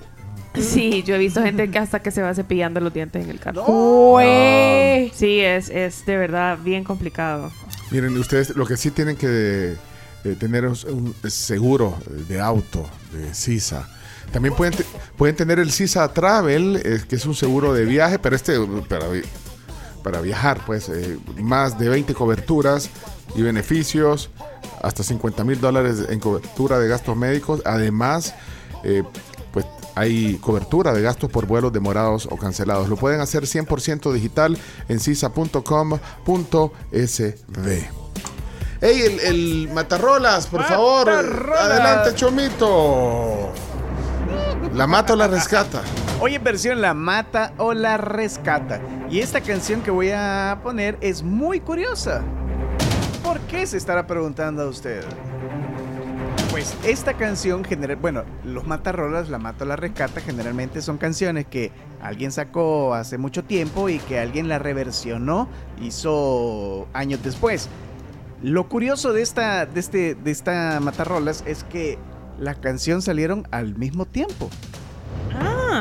Sí, yo he visto gente que hasta que se va cepillando los dientes en el carro. Jue. Sí, es, es de verdad bien complicado. Miren, ustedes lo que sí tienen que eh, tener un seguro de auto, de CISA. También pueden, pueden tener el CISA Travel, eh, que es un seguro de viaje, pero este uh, para, para viajar, pues eh, más de 20 coberturas y beneficios, hasta 50 mil dólares en cobertura de gastos médicos. Además, eh, pues hay cobertura de gastos por vuelos demorados o cancelados. Lo pueden hacer 100% digital en cisa.com.sv. ¡Ey, el, el Matarrolas, por favor! ¡Adelante, Chomito! ¿La mata o la rescata? Hoy en versión La Mata o La Rescata. Y esta canción que voy a poner es muy curiosa. ¿Por qué se estará preguntando a usted? Pues esta canción bueno, los matarrolas, la mata o la rescata, generalmente son canciones que alguien sacó hace mucho tiempo y que alguien la reversionó, hizo años después. Lo curioso de esta, de este, de esta matarrolas es que la canción salieron al mismo tiempo.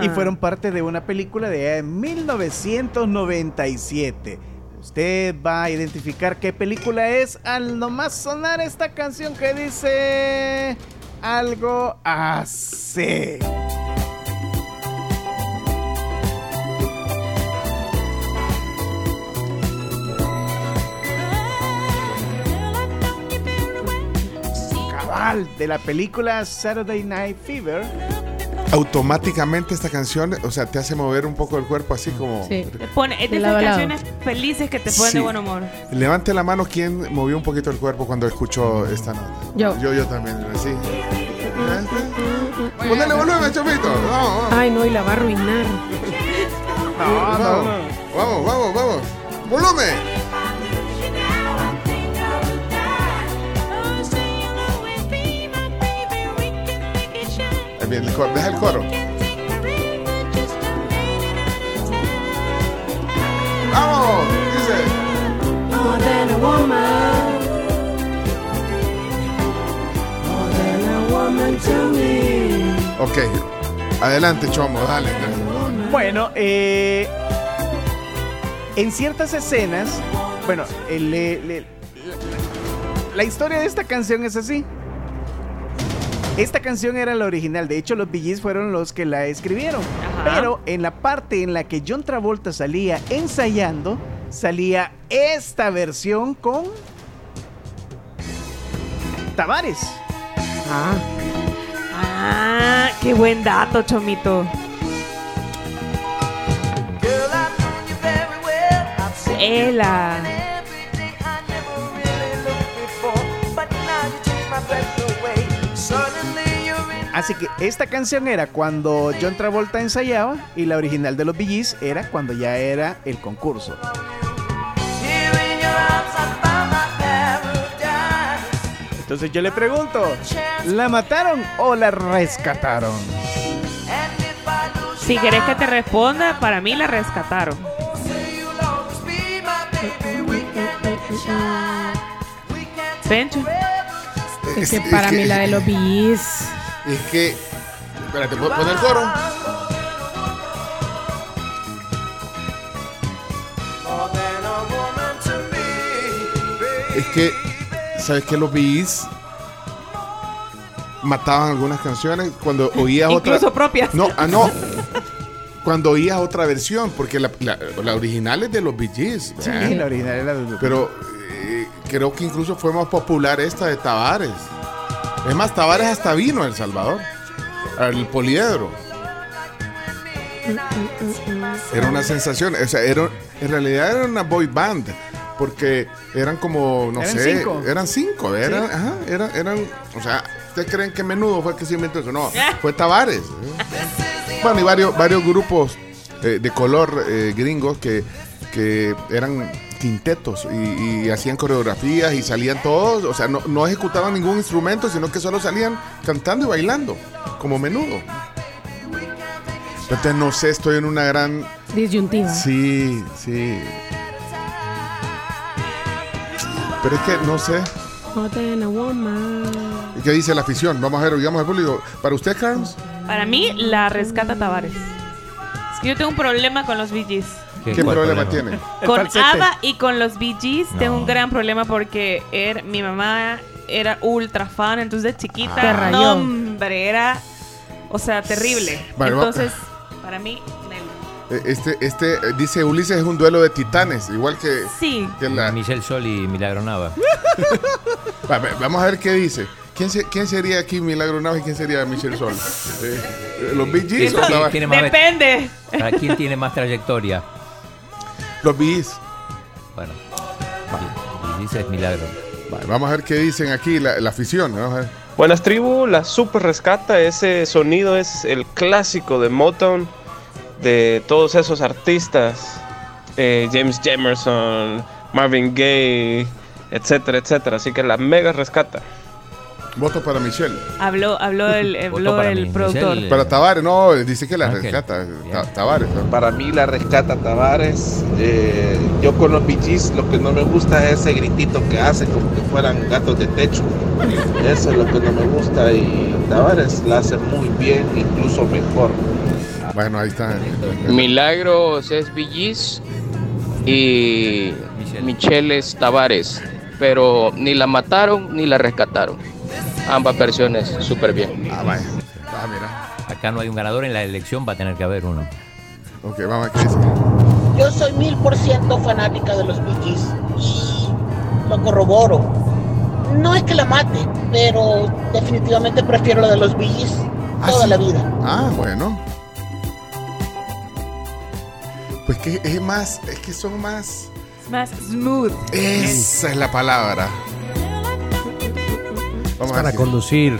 Y fueron parte de una película de 1997. Usted va a identificar qué película es al nomás sonar esta canción que dice algo así. De la película Saturday Night Fever. Automáticamente esta canción, o sea, te hace mover un poco el cuerpo así como... Te pone, es de esas canciones felices que te ponen Sí. de buen humor. Levante la mano quien movió un poquito el cuerpo cuando escuchó esta nota. Yo. Yo, yo también, sí. Ponele volumen, vamos. Ay, no, y la va a arruinar. vamos, vamos, vamos, vamos. Volumen. Viene el coro. Deja el coro. Vamos, dice. More than a woman. More than a woman to me. Ok. Adelante, Chomo, dale. Bueno, eh, en ciertas escenas, bueno, el- le- le- la, la historia de esta canción es así. Esta canción era la original, de hecho los Bee Gees fueron los que la escribieron. Pero en la parte en la que John Travolta salía ensayando, salía esta versión con Tavares. Ah. Ah, qué buen dato, Chomito. Ela. Así que esta canción era cuando John Travolta ensayaba y la original de los Bee Gees era cuando ya era el concurso. Entonces yo le pregunto, ¿la mataron o la rescataron? Si querés que te responda, para mí la rescataron. Pencho. Es que para mí la de los bis. Es que. Espérate, ¿puedo poner el coro? Es que, ¿sabes qué? Los Bees mataban algunas canciones cuando oías otra. Incluso propias. No, ah, no. Cuando oías otra versión, porque la, la- la original es de los Bee Gees. Sí, la original es la de los Pero eh, creo que incluso fue más popular esta de Tavares. Es más, Tavares hasta vino a El Salvador. Al poliedro. Era una sensación. O sea, era, en realidad era una boy band. Porque eran como, no Eran sé, cinco. eran cinco. Eran, Sí. ajá, eran, eran, o sea, ¿ustedes creen que Menudo fue el que se inventó eso? No, *laughs* fue Tavares. Bueno, y varios, varios grupos eh, de color eh, gringos que, que eran quintetos y, y hacían coreografías y salían todos, o sea, no, no ejecutaban ningún instrumento, sino que solo salían cantando y bailando, como menudo. Entonces, no sé, estoy en una gran... Disyuntiva. Sí, sí. Pero es que no sé. ¿Qué dice la afición? Vamos a ver, digamos al público. ¿Para usted, Carlos? Para mí la rescata Tavares. Es que yo tengo un problema con los Bee Gees. ¿Qué, problema, tiene? Con ABBA y con los Bee Gees tengo un gran problema porque er- mi mamá era ultra fan, entonces de chiquita, rayó. no, hombre, era, o sea, terrible. Vale, va- entonces, para mí. Eh, Este, este, eh, dice Ulises, es un duelo de titanes, igual que, Sí. que la... Michelle Sol y Milagro Nava. *laughs* Va, va, Vamos a ver qué dice. ¿Quién, se- quién sería aquí Milagro Nava y quién sería Michelle Sol? *laughs* Eh, ¿Los Bee Gees o ¿Quién la- tiene más- Depende. ¿Para quién tiene más trayectoria? Los Bees. Bueno, dice es Milagro. Vale, vamos a ver qué dicen aquí la, la afición. Vamos a ver. Buenas tribu, la super rescata, ese sonido es el clásico de Motown, de todos esos artistas, eh, James Jamerson, Marvin Gaye, etcétera, etcétera, así que la mega rescata. Voto para Michelle. Habló, habló *laughs* el, habló para el mí, productor. Michelle. Para Tavares, no, dice que la Ángel. rescata. Ta- Tavares. ¿no? Para mí la rescata Tavares. Eh, yo con los BGs lo que no me gusta es ese gritito que hace como que fueran gatos de techo. Eso es lo que no me gusta y Tavares la hace muy bien, incluso mejor. Bueno, ahí está. Milagros es Villis y Michelle es Tavares, pero ni la mataron ni la rescataron. Ambas versiones súper bien. Ah, vaya. Ah, mira. Acá no hay un ganador en la elección, va a tener que haber uno. Ok, vamos a dice. Yo soy mil por ciento fanática de los Bee y lo corroboro. No es que la mate, pero definitivamente prefiero la de los Bee Gees toda la vida. Ah, bueno. Pues que es más, es que son más. Más smooth. Esa es la palabra. Vamos para a conducir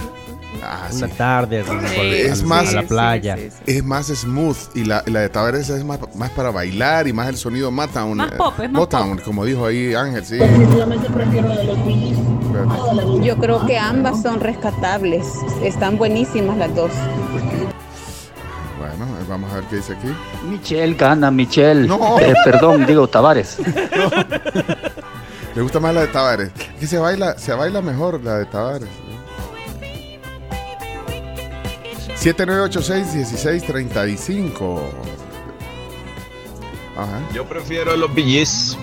Ah, una sí. tarde es al- más a la playa. es más smooth y la, la de Tavares es más, más para bailar y más el sonido Motown Más eh, pop, es más Motown como dijo ahí Ángel sí Definitivamente prefiero la de los. Yo creo que ambas son rescatables. Están buenísimas las dos. bueno eh, vamos a ver qué dice aquí Michelle gana, Michelle. No. Eh, perdón, digo Tavares. *laughs* *laughs* me gusta más la de Tavares que se baila se baila mejor la de Tavares 7986-1635 Ajá. Yo prefiero los BGs.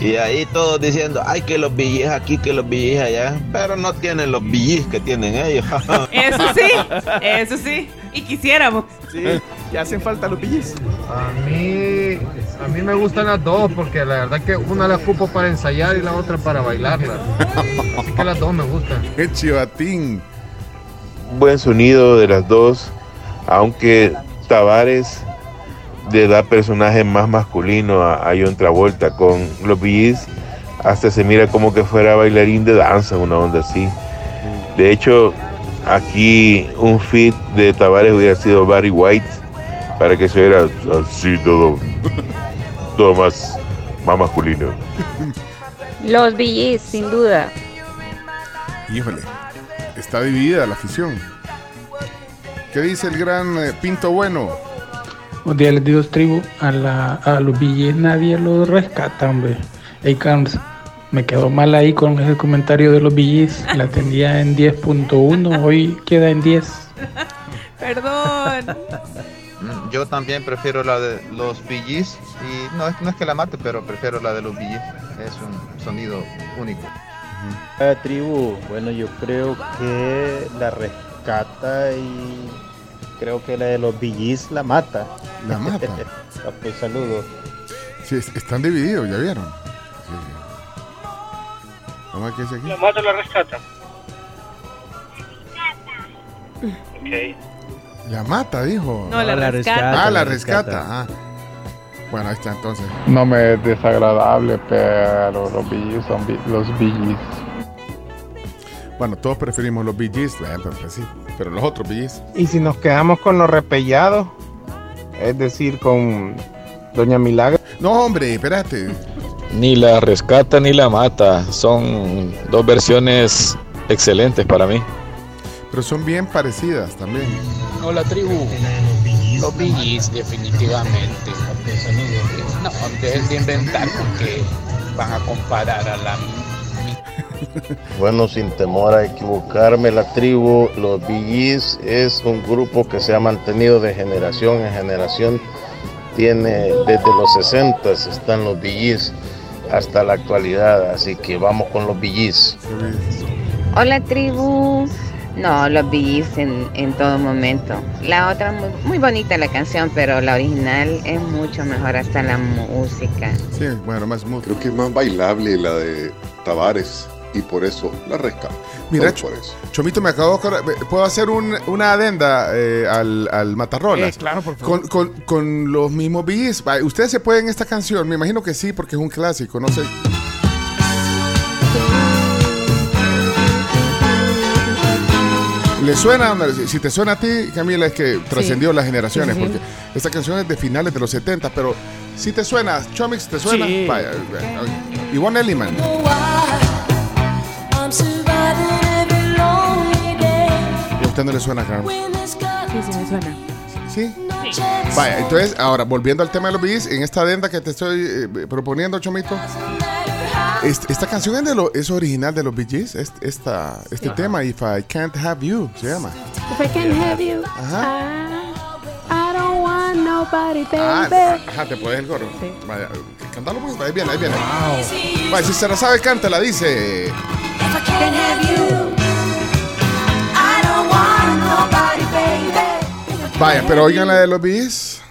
Y ahí todos diciendo, ay que los BGs aquí, que los BGs allá. Pero no tienen los BGs que tienen ellos. Eso sí, *laughs* eso sí. Y quisiéramos. Sí, ya hacen falta los BGs. A mí, a mí me gustan las dos porque la verdad que una la ocupo para ensayar y la otra para bailarla. Así que las dos me gustan. ¡Qué chivatín! buen sonido de las dos, aunque Tavares le da personaje más masculino a, a John Travolta con los Bees, hasta se mira como que fuera bailarín de danza, una onda así. De hecho, aquí un fit de Tavares hubiera sido Barry White para que se viera así todo, todo más, más masculino. Los BGs, sin duda. Híjole, está dividida la afición. ¿Qué dice el gran eh, Pinto Bueno? Un día les digo tribu, a, la, a los billetes nadie los rescata, hombre. Hey, Carms, me quedó mal ahí con ese comentario de los billetes. La tenía en 10.1, hoy queda en 10. *laughs* Perdón. Mm, Yo también prefiero la de los BGs y no es, no es que la mate, pero prefiero la de los BGs. Es un sonido único. La tribu, bueno, yo creo que la rescata y creo que la de los BGs la mata. La mata. *laughs* Ah, pues saludos. Sí, es- están divididos, ¿ya vieron? Sí. Vamos a ver qué dice aquí. La mata o la rescata. Ok. La mata, dijo. No, la No, la rescata. rescata, Ah, la rescata. Ah. Bueno, ahí está entonces. No me es desagradable, pero los BGs son los BGs. Bueno, todos preferimos los BGs, pero, pues sí, pero los otros BGs. Y si nos quedamos con los repellados, es decir, con Doña Milagro. No, hombre, espérate. Ni la rescata ni la mata. Son dos versiones excelentes para mí. Pero son bien parecidas también. Hola tribu. Los BGs definitivamente. No, dejen de inventar porque van a comparar a la *laughs* Bueno, sin temor a equivocarme, la tribu, los BGs es un grupo que se ha mantenido de generación en generación. Tiene desde los 60 están los BGs hasta la actualidad, así que vamos con los BGs. Hola tribu. No, los Billys en, en todo momento. La otra muy, muy bonita la canción, pero la original es mucho mejor hasta la música. Sí, bueno, más smooth. Creo que es más bailable la de Tavares y por eso la rescato. Mira, Solo por eso. Chomito, me acabo de. ¿Puedo hacer un- una adenda eh, al, al Matarrolas? Eh, claro, por favor. Con, con- con los mismos beats. Va, Ustedes se pueden esta canción, me imagino que sí, porque es un clásico, no sé. ¿Le suena? Si te suena a ti, Camila, es que trascendió las generaciones, Sí, sí. porque esta canción es de finales de los 70, pero si te suena, Chomix, ¿te suena? Sí. Vaya, vaya. Ivonne Elliman. ¿Y a usted no le suena, Carmen? Sí, sí, me suena. ¿Sí? Vaya, entonces, ahora, volviendo al tema de los beats, en esta adenda que te estoy eh, proponiendo, Chomito, est- esta canción es, de lo- es original de los Bee Gees, es- esta, este tema, If I Can't Have You, se llama. If I can have you, I, I don't want nobody, Ah, baby. ajá, te puedes el coro. Vaya, cantalo pues, ahí viene, ahí viene. Vaya, si se la sabe, cántala, dice. Vaya, pero oigan la de los Bees.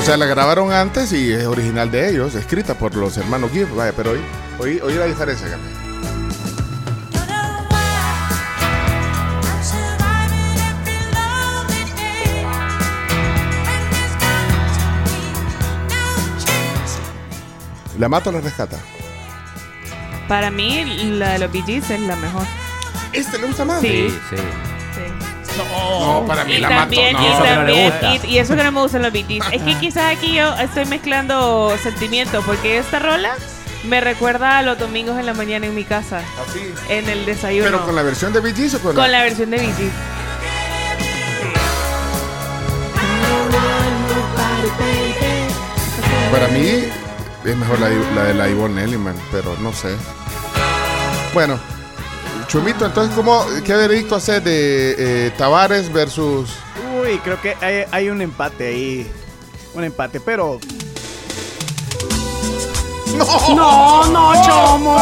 O sea, la grabaron antes y es original de ellos, escrita por los hermanos Gibb. Vaya, pero oí, oí, oí la diferencia, Gabriel. ¿La mata o la rescata? Para mí, la de los Bee Gees es la mejor. ¿Este le gusta más? Sí. sí. No, para mí Y la mato. también, No. y, Y eso que no le también- gusta. y- y eso que no me gustan los Bee Gees. Es que quizás aquí yo estoy mezclando sentimientos, porque esta rola me recuerda a los domingos en la mañana en mi casa. En el desayuno. ¿Pero con la versión de Bee Gees o con, Con la versión de Bee Gees. Para mí es mejor la, la de la Ivonne Elliman, pero no sé. Bueno, Chumito, entonces, ¿cómo, ¿qué veredicto haces de eh, Tavares versus... Uy, creo que hay, hay un empate ahí. Un empate, pero. No, no, Chomo.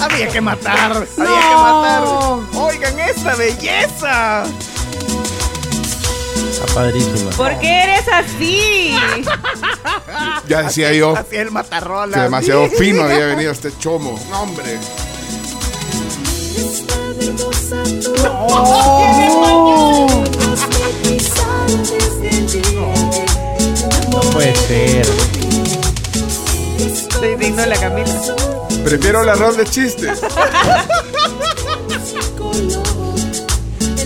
Había que matar. Había que matar. Oigan esta belleza. Está padrísima. ¿Por qué eres así? Ya decía yo Así el matarrola. que demasiado fino había venido este chomo. No, hombre. No puede ser. Estoy digno de la Camila. Prefiero la ronda de chistes. *laughs*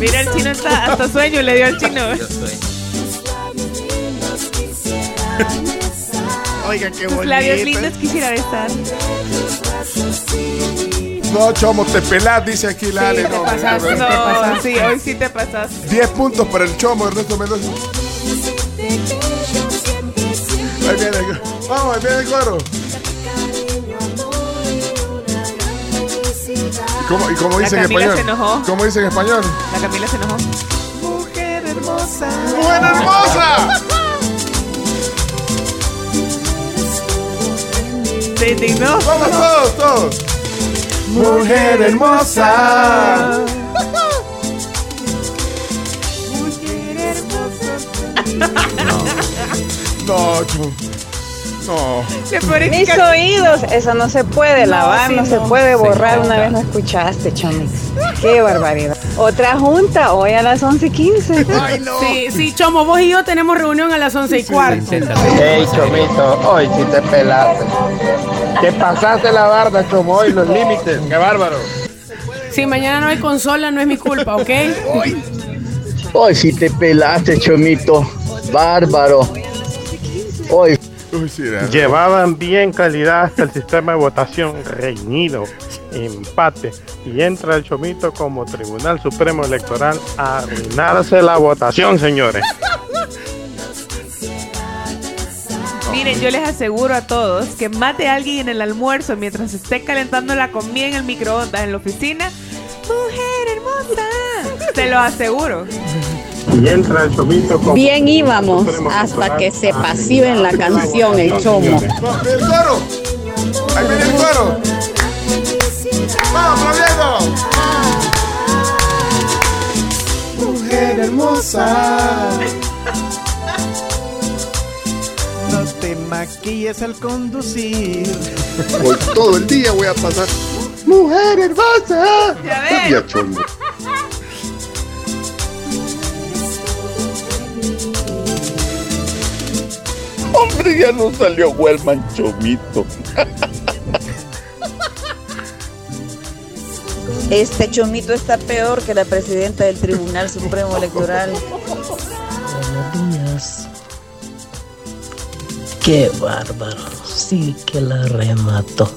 Mira, el chino está hasta sueño le dio al chino. *laughs* Oiga, qué Tus bonito. labios lindos quisiera besar. No, chomo, te pelás, dice aquí la Ale. te no, pasaste, hombre, no, te pasaste. sí, hoy sí te pasaste. 10 puntos para el chomo, Ernesto Mendoza. Ahí viene el Vamos, ahí viene el coro. Cómo, y cómo dice en Camila español? se enojó. ¿Cómo dice en español? La Camila se enojó. Mujer hermosa. ¡Mujer hermosa! Se indignó. Vamos todos, todos. Mujer hermosa. *laughs* No, chomo. No. Mis oídos, eso no se puede No, lavar, sí, no, se puede borrar. Una vez no escuchaste, Chomix. Qué barbaridad. Otra junta, hoy a las 11.15. Ay, no. Sí, sí, Chomo, vos y yo tenemos reunión a las once y cuarto. Hey, Chomito, hoy sí te pelaste. Te pasaste la barda, Chomo, hoy los límites. ¡Qué bárbaro! Si mañana no hay consola, no es mi culpa, ¿ok? Hoy sí te pelaste, Chomito. Bárbaro. Hoy. Uy, sí, era- Llevaban bien calidad hasta el sistema de votación reñido, empate, y entra el Chomito como Tribunal Supremo Electoral a arruinarse la votación, señores. Miren, yo les aseguro a todos que mate a alguien en el almuerzo mientras esté calentando la comida en el microondas en la oficina. Mujer hermosa. Te lo aseguro. Y entra el Chomito como Bien íbamos hasta que se pasive en la canción el chomo. ¡Vamos, el coro! ¡Ahí viene el coro! ¡Vamos, aplaudiendo! Mujer hermosa. No te maquilles al conducir. Hoy todo el día voy a pasar. ¡Mujer hermosa! Ya ves. Hombre, ya no salió Wellman Chomito. Este chomito está peor que la presidenta del Tribunal Supremo Electoral. Buenos días. Qué bárbaro. Sí que la remató.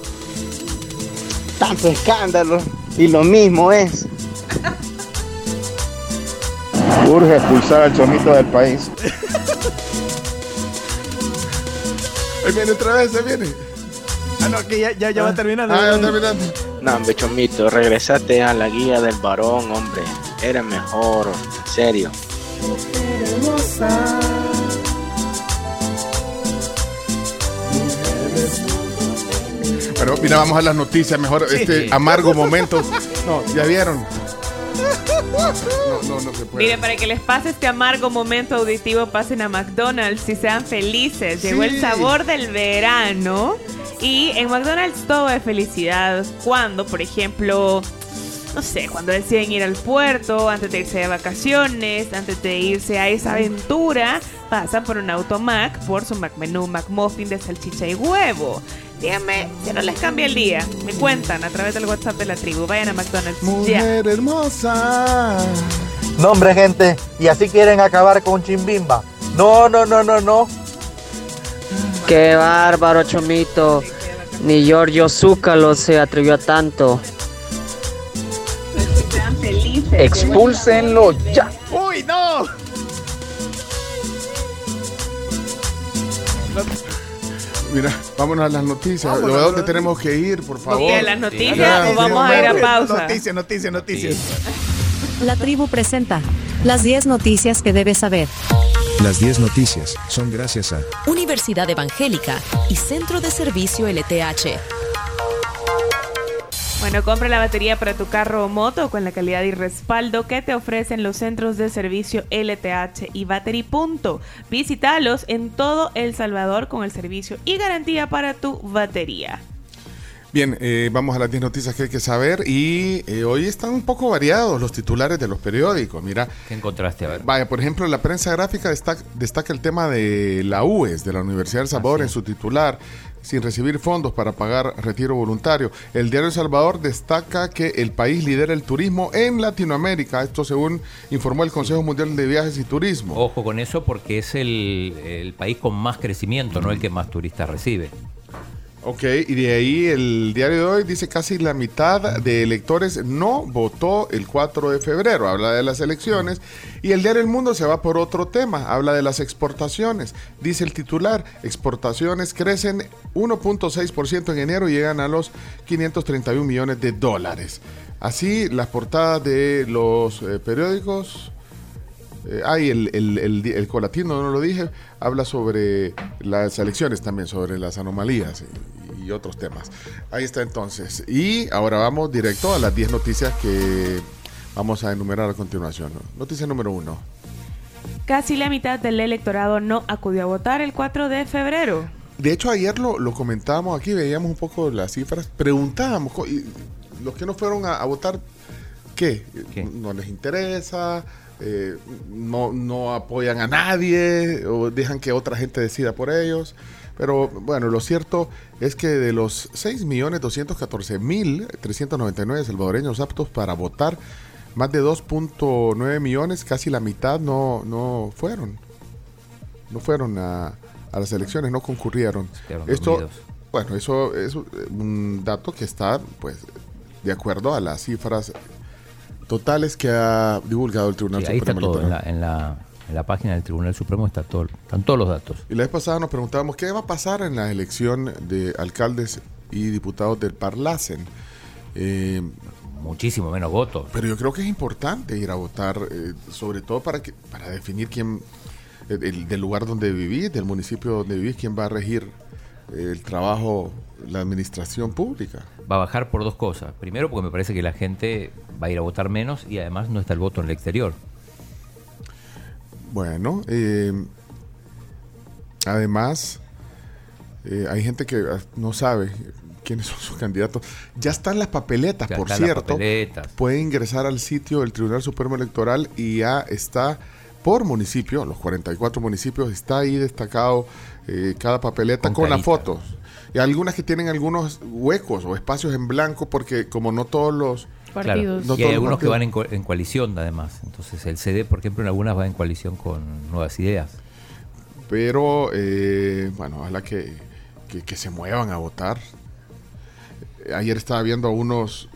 Tanto escándalo. Y lo mismo es. Urge expulsar al Chomito del país. *laughs* Ahí viene otra vez, ahí viene. Ah, no, que ya, ya, ya va terminando. Ah, ya terminando. No, hombre, Chomito, regresate a la guía del varón, hombre. Era mejor, en serio. Bueno, mira, vamos a las noticias. Mejor este amargo momento. *laughs* No, ya vieron. No, no, no se puede. Miren, para que les pase este amargo momento auditivo, pasen a McDonald's y sean felices. Llegó el sabor del verano. Y en McDonald's todo es felicidad. Cuando, por ejemplo, no sé, cuando deciden ir al puerto, antes de irse de vacaciones, antes de irse a esa aventura, pasan por un automac por su McMenú McMuffin de salchicha y huevo. Díganme si no les cambia el día. Me cuentan a través del WhatsApp de la tribu. Vayan a McDonald's ya. Mujer hermosa. No, hombre, gente, y así quieren acabar con Chimbimba. No, no, no, no, no. Qué bárbaro, Chomito. Ni Giorgio Zúcalo se atrevió a tanto. Expúlsenlo ya. ¡Uy, no! Mira, vámonos a las noticias. Vámonos, ¿A dónde tenemos que ir, por favor? ¿Qué, las noticias Ya, o vamos a ir a pausa? Noticias, noticias, noticias. La tribu presenta las 10 noticias que debes saber. Las 10 noticias son gracias a Universidad Evangélica y Centro de Servicio LTH. Bueno, compra la batería para tu carro o moto con la calidad y respaldo que te ofrecen los centros de servicio LTH y Battery Punto. Visítalos en todo El Salvador con el servicio y garantía para tu batería. Bien, eh, vamos a las 10 noticias que hay que saber y eh, hoy están un poco variados los titulares de los periódicos. Mira, ¿Qué encontraste? A ver. vaya, por ejemplo, la prensa gráfica destaca, destaca el tema de la UES, de la Universidad del Salvador, en su titular. Sin recibir fondos para pagar retiro voluntario. El diario El Salvador destaca que el país lidera el turismo en Latinoamérica, esto según informó el Consejo Mundial de Viajes y Turismo. Ojo con eso porque es el, el país con más crecimiento, no el que más turistas recibe. Ok, y de ahí el diario de hoy dice casi la mitad de electores no votó el 4 de febrero, habla de las elecciones, y el diario El Mundo se va por otro tema, habla de las exportaciones. Dice el titular, exportaciones crecen 1.6% en enero y llegan a los 531 millones de dólares. Así, las portadas de los eh, periódicos eh, ay, el, el, el, el colatino, no lo dije, habla sobre las elecciones también, sobre las anomalías y, y otros temas. Ahí está entonces. Y ahora vamos directo a las 10 noticias que vamos a enumerar a continuación. ¿no? Noticia número uno. Casi la mitad del electorado no acudió a votar el 4 de febrero. De hecho, ayer lo, lo comentábamos aquí, veíamos un poco las cifras, preguntábamos, y los que no fueron a, a votar, ¿qué? ¿No les interesa? Eh, no, no apoyan a nadie o dejan que otra gente decida por ellos. Pero bueno, lo cierto es que de los 6.214.399 salvadoreños aptos para votar, más de 2.9 millones, casi la mitad no, no fueron. No fueron a, a las elecciones, no concurrieron. quedaron Esto, dormidos. bueno, eso es un dato que está, pues, de acuerdo a las cifras totales que ha divulgado el Tribunal Sí, ahí está Supremo todo, en la, en, la, en la página del Tribunal Supremo está todo, están todos los datos. Y la vez pasada nos preguntábamos qué va a pasar en la elección de alcaldes y diputados del Parlacen. Eh, Muchísimo menos votos. Pero yo creo que es importante ir a votar, eh, sobre todo para que para definir quién, el, el- del lugar donde vivís, del municipio donde vivís, quién va a regir eh, el trabajo, la administración pública. Va a bajar por dos cosas. Primero, porque me parece que la gente va a ir a votar menos y además no está el voto en el exterior. Bueno, eh, además, eh, hay gente que ah, no sabe quiénes son sus candidatos. Ya están las papeletas, Ya por están las cierto. papeletas. Pueden ingresar al sitio del Tribunal Supremo Electoral y ya está por municipio, los 44 municipios, está ahí destacado eh, cada papeleta Con con, las fotos. Y algunas que tienen algunos huecos o espacios en blanco porque como no todos los... Claro, no y todos hay algunos que partidos- van en, co- en coalición además. Entonces el CD, por ejemplo, en algunas va en coalición con Nuevas Ideas. Pero, eh, bueno, ojalá que, que, que se muevan a votar. Ayer estaba viendo a unos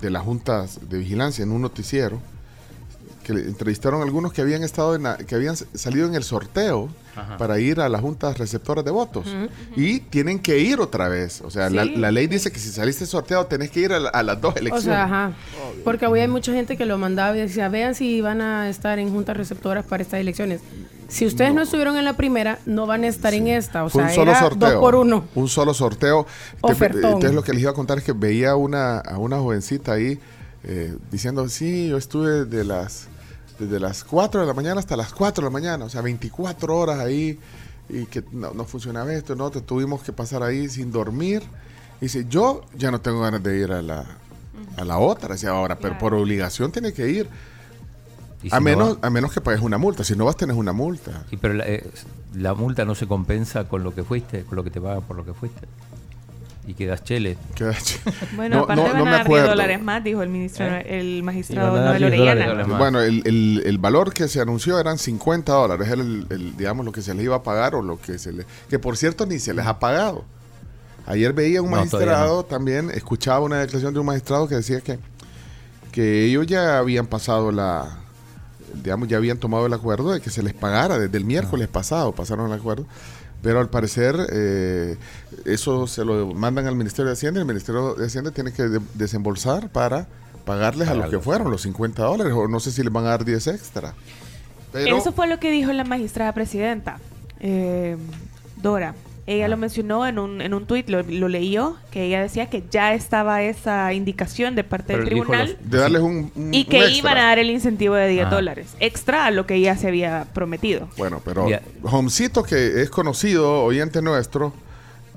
de las juntas de vigilancia en un noticiero que le entrevistaron a algunos que habían estado en la- que habían salido en el sorteo Ajá. para ir a las juntas receptoras de votos y tienen que ir otra vez. O sea, la, Sí. la ley dice que si saliste sorteado tenés que ir a, la- a las dos O elecciones. sea, ajá. Porque hoy hay mucha gente que lo mandaba y decía, vean si van a estar en juntas receptoras para estas elecciones. Si ustedes no, estuvieron en la primera, no van a estar en esta. O Fue sea, un solo era sorteo. dos por uno. Un solo sorteo. Ofertón. Entonces lo que les iba a contar es que veía una, a una jovencita ahí eh, diciendo, sí, yo estuve de las, desde las 4 de la mañana hasta las 4 de la mañana, o sea, 24 horas ahí y que no, no funcionaba esto, no, te tuvimos que pasar ahí sin dormir. Dice, yo ya no tengo ganas de ir a la, a la otra, decía ahora, pero por obligación tiene que ir. Y si A no menos, va- a menos que pagues una multa. Si no vas, tenés una multa. Sí, pero la, eh, la multa no se compensa con lo que fuiste, con lo que te pagan por lo que fuiste. Y quedas *laughs* chele. Bueno, No, aparte no, van no a me dar 10 acuerdo. dólares más, dijo el ministro, el magistrado Noel 10 dólares Orellana. más. Bueno, el, el- el valor que se anunció eran 50 dólares, era el, el, digamos, lo que se les iba a pagar o lo que se le... Que por cierto ni se les ha pagado. Ayer veía un magistrado también, escuchaba una declaración de un magistrado que decía que, que ellos ya habían pasado la... Digamos, ya habían tomado el acuerdo de que se les pagara desde el miércoles pasado, pasaron el acuerdo. Pero al parecer eh, eso se lo mandan al Ministerio de Hacienda y el Ministerio de Hacienda tiene que de- desembolsar para pagarles a los que fueron, los 50 dólares, o no sé si les van a dar 10 extra. Pero, Eso fue lo que dijo la magistrada presidenta, eh, Dora. Ella lo mencionó en un, en un tuit, lo, lo leyó, que ella decía que ya estaba esa indicación de parte del Pero tribunal los- de darles un, un- y un que extra. iban a dar el incentivo de 10 Ah. dólares, extra a lo que ya se había prometido. Bueno, pero. Homcito, que es conocido, oyente nuestro,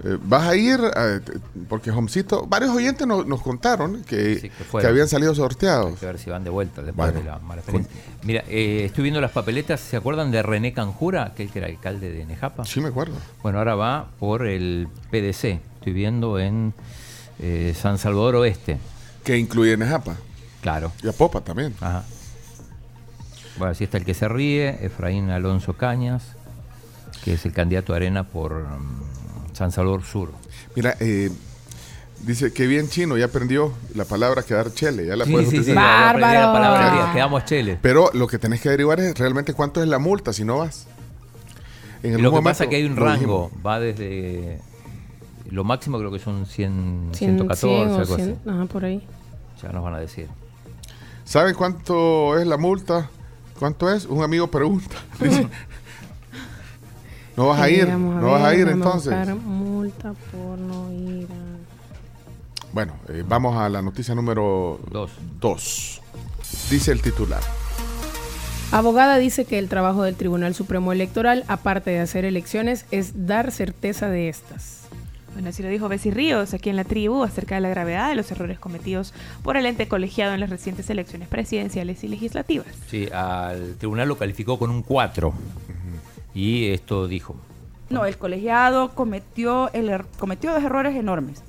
Eh, ¿Vas a ir? Eh, porque Homcito, varios oyentes nos, nos contaron que, que que, fueron. habían salido sorteados. Hay que ver si van de vuelta después Bueno, de la mala experiencia. Mira, eh, estoy viendo las papeletas. ¿Se acuerdan de René Canjura, aquel que era alcalde de Nejapa? Sí, me acuerdo. Bueno, ahora va por el PDC. Estoy viendo en eh, San Salvador Oeste. Que incluye Nejapa. Claro. Y a Popa también. Ajá. Bueno, así está el que se ríe, Efraín Alonso Cañas, que es el candidato a Arena por mm, San Salvador Sur. Mira, eh, dice que bien chino, ya aprendió la palabra quedar chele, ya la Sí, puedes sí, sí, utilizar. ya aprendí la palabra día, Quedamos chele. Pero lo que tenés que averiguar es realmente cuánto es la multa si no vas. En lo que momento pasa es que hay un rango, dijimos. va desde lo máximo creo que son 100, 100, 114, 100 o algo 100, así. ajá, por ahí. Ya nos van a decir. ¿Saben cuánto es la multa? ¿Cuánto es? Un amigo pregunta. *laughs* Dice, no vas a Eh, ir, no vas a ir entonces. multa por no ir a... Bueno, eh, vamos a la noticia número Dos. dos. Dice el titular. Abogada dice que el trabajo del Tribunal Supremo Electoral, aparte de hacer elecciones, es dar certeza de estas. Bueno, así lo dijo Bessie Ríos aquí en la tribu acerca de la gravedad de los errores cometidos por el ente colegiado en las recientes elecciones presidenciales y legislativas. Sí, al tribunal lo calificó con un 4. Y esto dijo. No, el colegiado cometió, el, er- cometió dos errores enormes.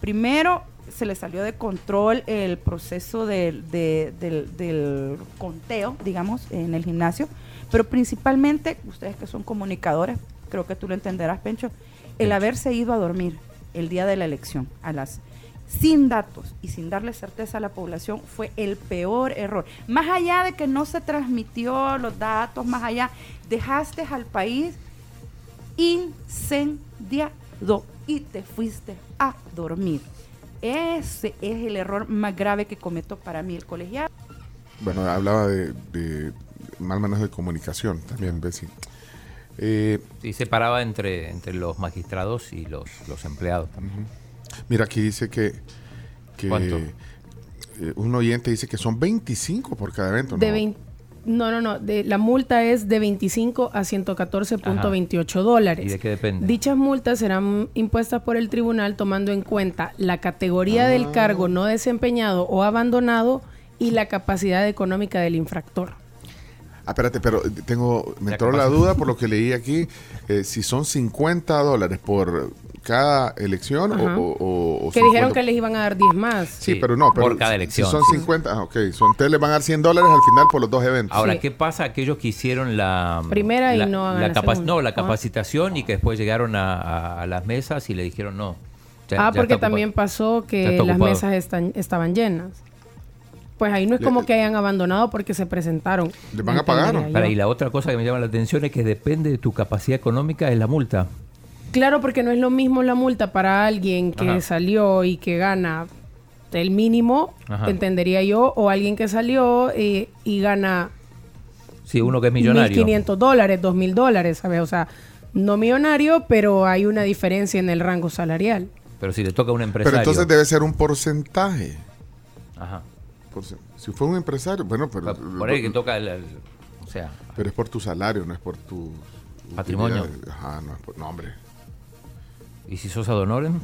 Primero, se le salió de control el proceso del, de- del- del conteo, digamos, en el gimnasio, pero principalmente, ustedes que son comunicadores, creo que tú lo entenderás, Pencho, el haberse ido a dormir el día de la elección a las sin datos y sin darle certeza a la población fue el peor error. Más allá de que no se transmitió los datos, más allá, dejaste al país incendiado y te fuiste a dormir. Ese es el error más grave que cometió para mí el colegiado. Bueno, hablaba de, de mal manejo de comunicación también, Bessie. Eh, Sí, separaba entre, entre los magistrados y los, los empleados también. Mira, aquí dice que, que ¿Cuánto? eh, un oyente dice que son 25 por cada evento. De ¿no? 20 no, no, no. De, la multa es de 25 a 114.28 dólares. ¿Y de qué depende? Dichas multas serán impuestas por el tribunal tomando en cuenta la categoría del cargo no desempeñado o abandonado y la capacidad económica del infractor. Ah, espérate, pero tengo, me entró ¿qué la duda por lo que leí aquí, eh, si son 50 dólares por cada elección o, Que dijeron 50. que les iban a dar 10 más. Sí, pero no, pero por cada elección. Si son 50, ah, ok, son, ustedes le van a dar 100 dólares al final por los dos eventos. Ahora, Sí. ¿qué pasa a aquellos que hicieron la Primera y no la la capa- segunda? No, la Ah. capacitación y que después llegaron a, a- a las mesas y le dijeron no. ya- ah, ya porque también pasó que las mesas están, estaban llenas. Pues ahí no es como que hayan abandonado porque se presentaron. ¿Les van a pagar? Y la otra cosa que me llama la atención es que depende de tu capacidad económica es la multa. Claro, porque no es lo mismo la multa para alguien que Ajá. salió y que gana el mínimo, Ajá. entendería yo, o alguien que salió eh, y gana Sí, uno que es millonario. 1.500 dólares, 2.000 dólares, ¿sabes? O sea, no millonario, pero hay una diferencia en el rango salarial. Pero si le toca a un empresario. Pero entonces debe ser un porcentaje. Ajá. Porce- Si fue un empresario, bueno, pero, Por ahí que toca el, el- O sea, pero es por tu salario, no es por tu Patrimonio. utilidad. Ajá, no es por, no, hombre. ¿Y si sos Adonoren?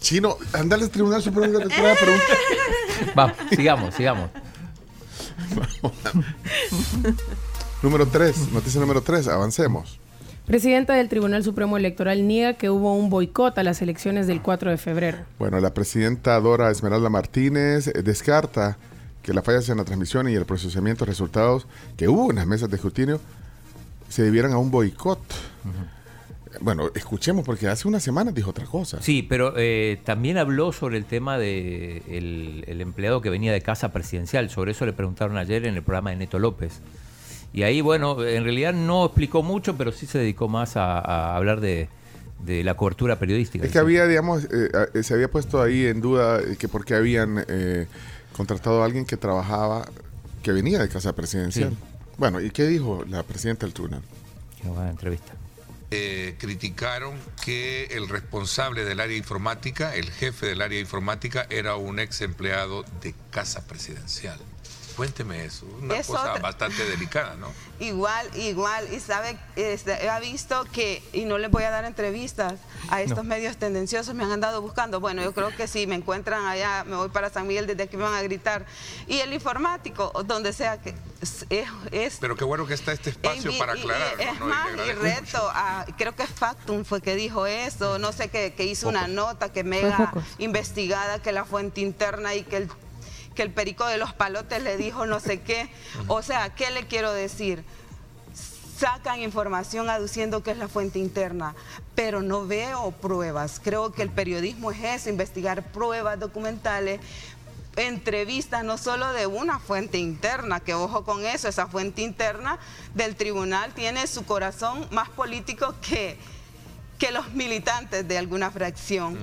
Chino, andale al Tribunal Supremo Electoral a preguntar. *laughs* Vamos, sigamos, sigamos. *laughs* Número 3, noticia número 3, avancemos. Presidenta del Tribunal Supremo Electoral niega que hubo un boicot a las elecciones del 4 de febrero. Bueno, la presidenta Dora Esmeralda Martínez eh, descarta que las fallas en la transmisión y el procesamiento de resultados que hubo en las mesas de escrutinio se debieran a un boicot. Bueno, escuchemos, porque hace una semana dijo otra cosa. Sí, pero eh, también habló sobre el tema de el, el empleado que venía de casa presidencial. Sobre eso le preguntaron ayer en el programa de Neto López. Y ahí, bueno, en realidad no explicó mucho, pero sí se dedicó más a, a hablar de, de la cobertura periodística. Es que había, digamos, eh, se había puesto ahí en duda eh, que por qué habían eh, contratado a alguien que trabajaba, que venía de casa presidencial. Sí. Bueno, ¿y qué dijo la presidenta del tribunal? Qué buena entrevista. Eh, criticaron que el responsable del área informática, el jefe del área informática, era un ex empleado de Casa Presidencial. Cuénteme eso, una Es cosa otra. bastante delicada, ¿no? *laughs* Igual, igual, y sabe, este, ha visto que, y no les voy a dar entrevistas a estos No. medios tendenciosos, me han andado buscando. Bueno, yo creo que si me encuentran allá, me voy para San Miguel, desde aquí me van a gritar. Y el informático, donde sea que es, es- Pero qué bueno que está este espacio y- para y- y- es ¿no? Más, y reto, a- creo que Factum fue que dijo eso, no sé, que, que hizo una nota que mega investigada, que la fuente interna y que el, que el perico de los palotes le dijo no sé qué. O sea, ¿qué le quiero decir? sacan información aduciendo que es la fuente interna, pero no veo pruebas. Creo que el periodismo es eso, investigar pruebas documentales, entrevistas no solo de una fuente interna, que ojo con eso, esa fuente interna del tribunal tiene su corazón más político que, que los militantes de alguna fracción.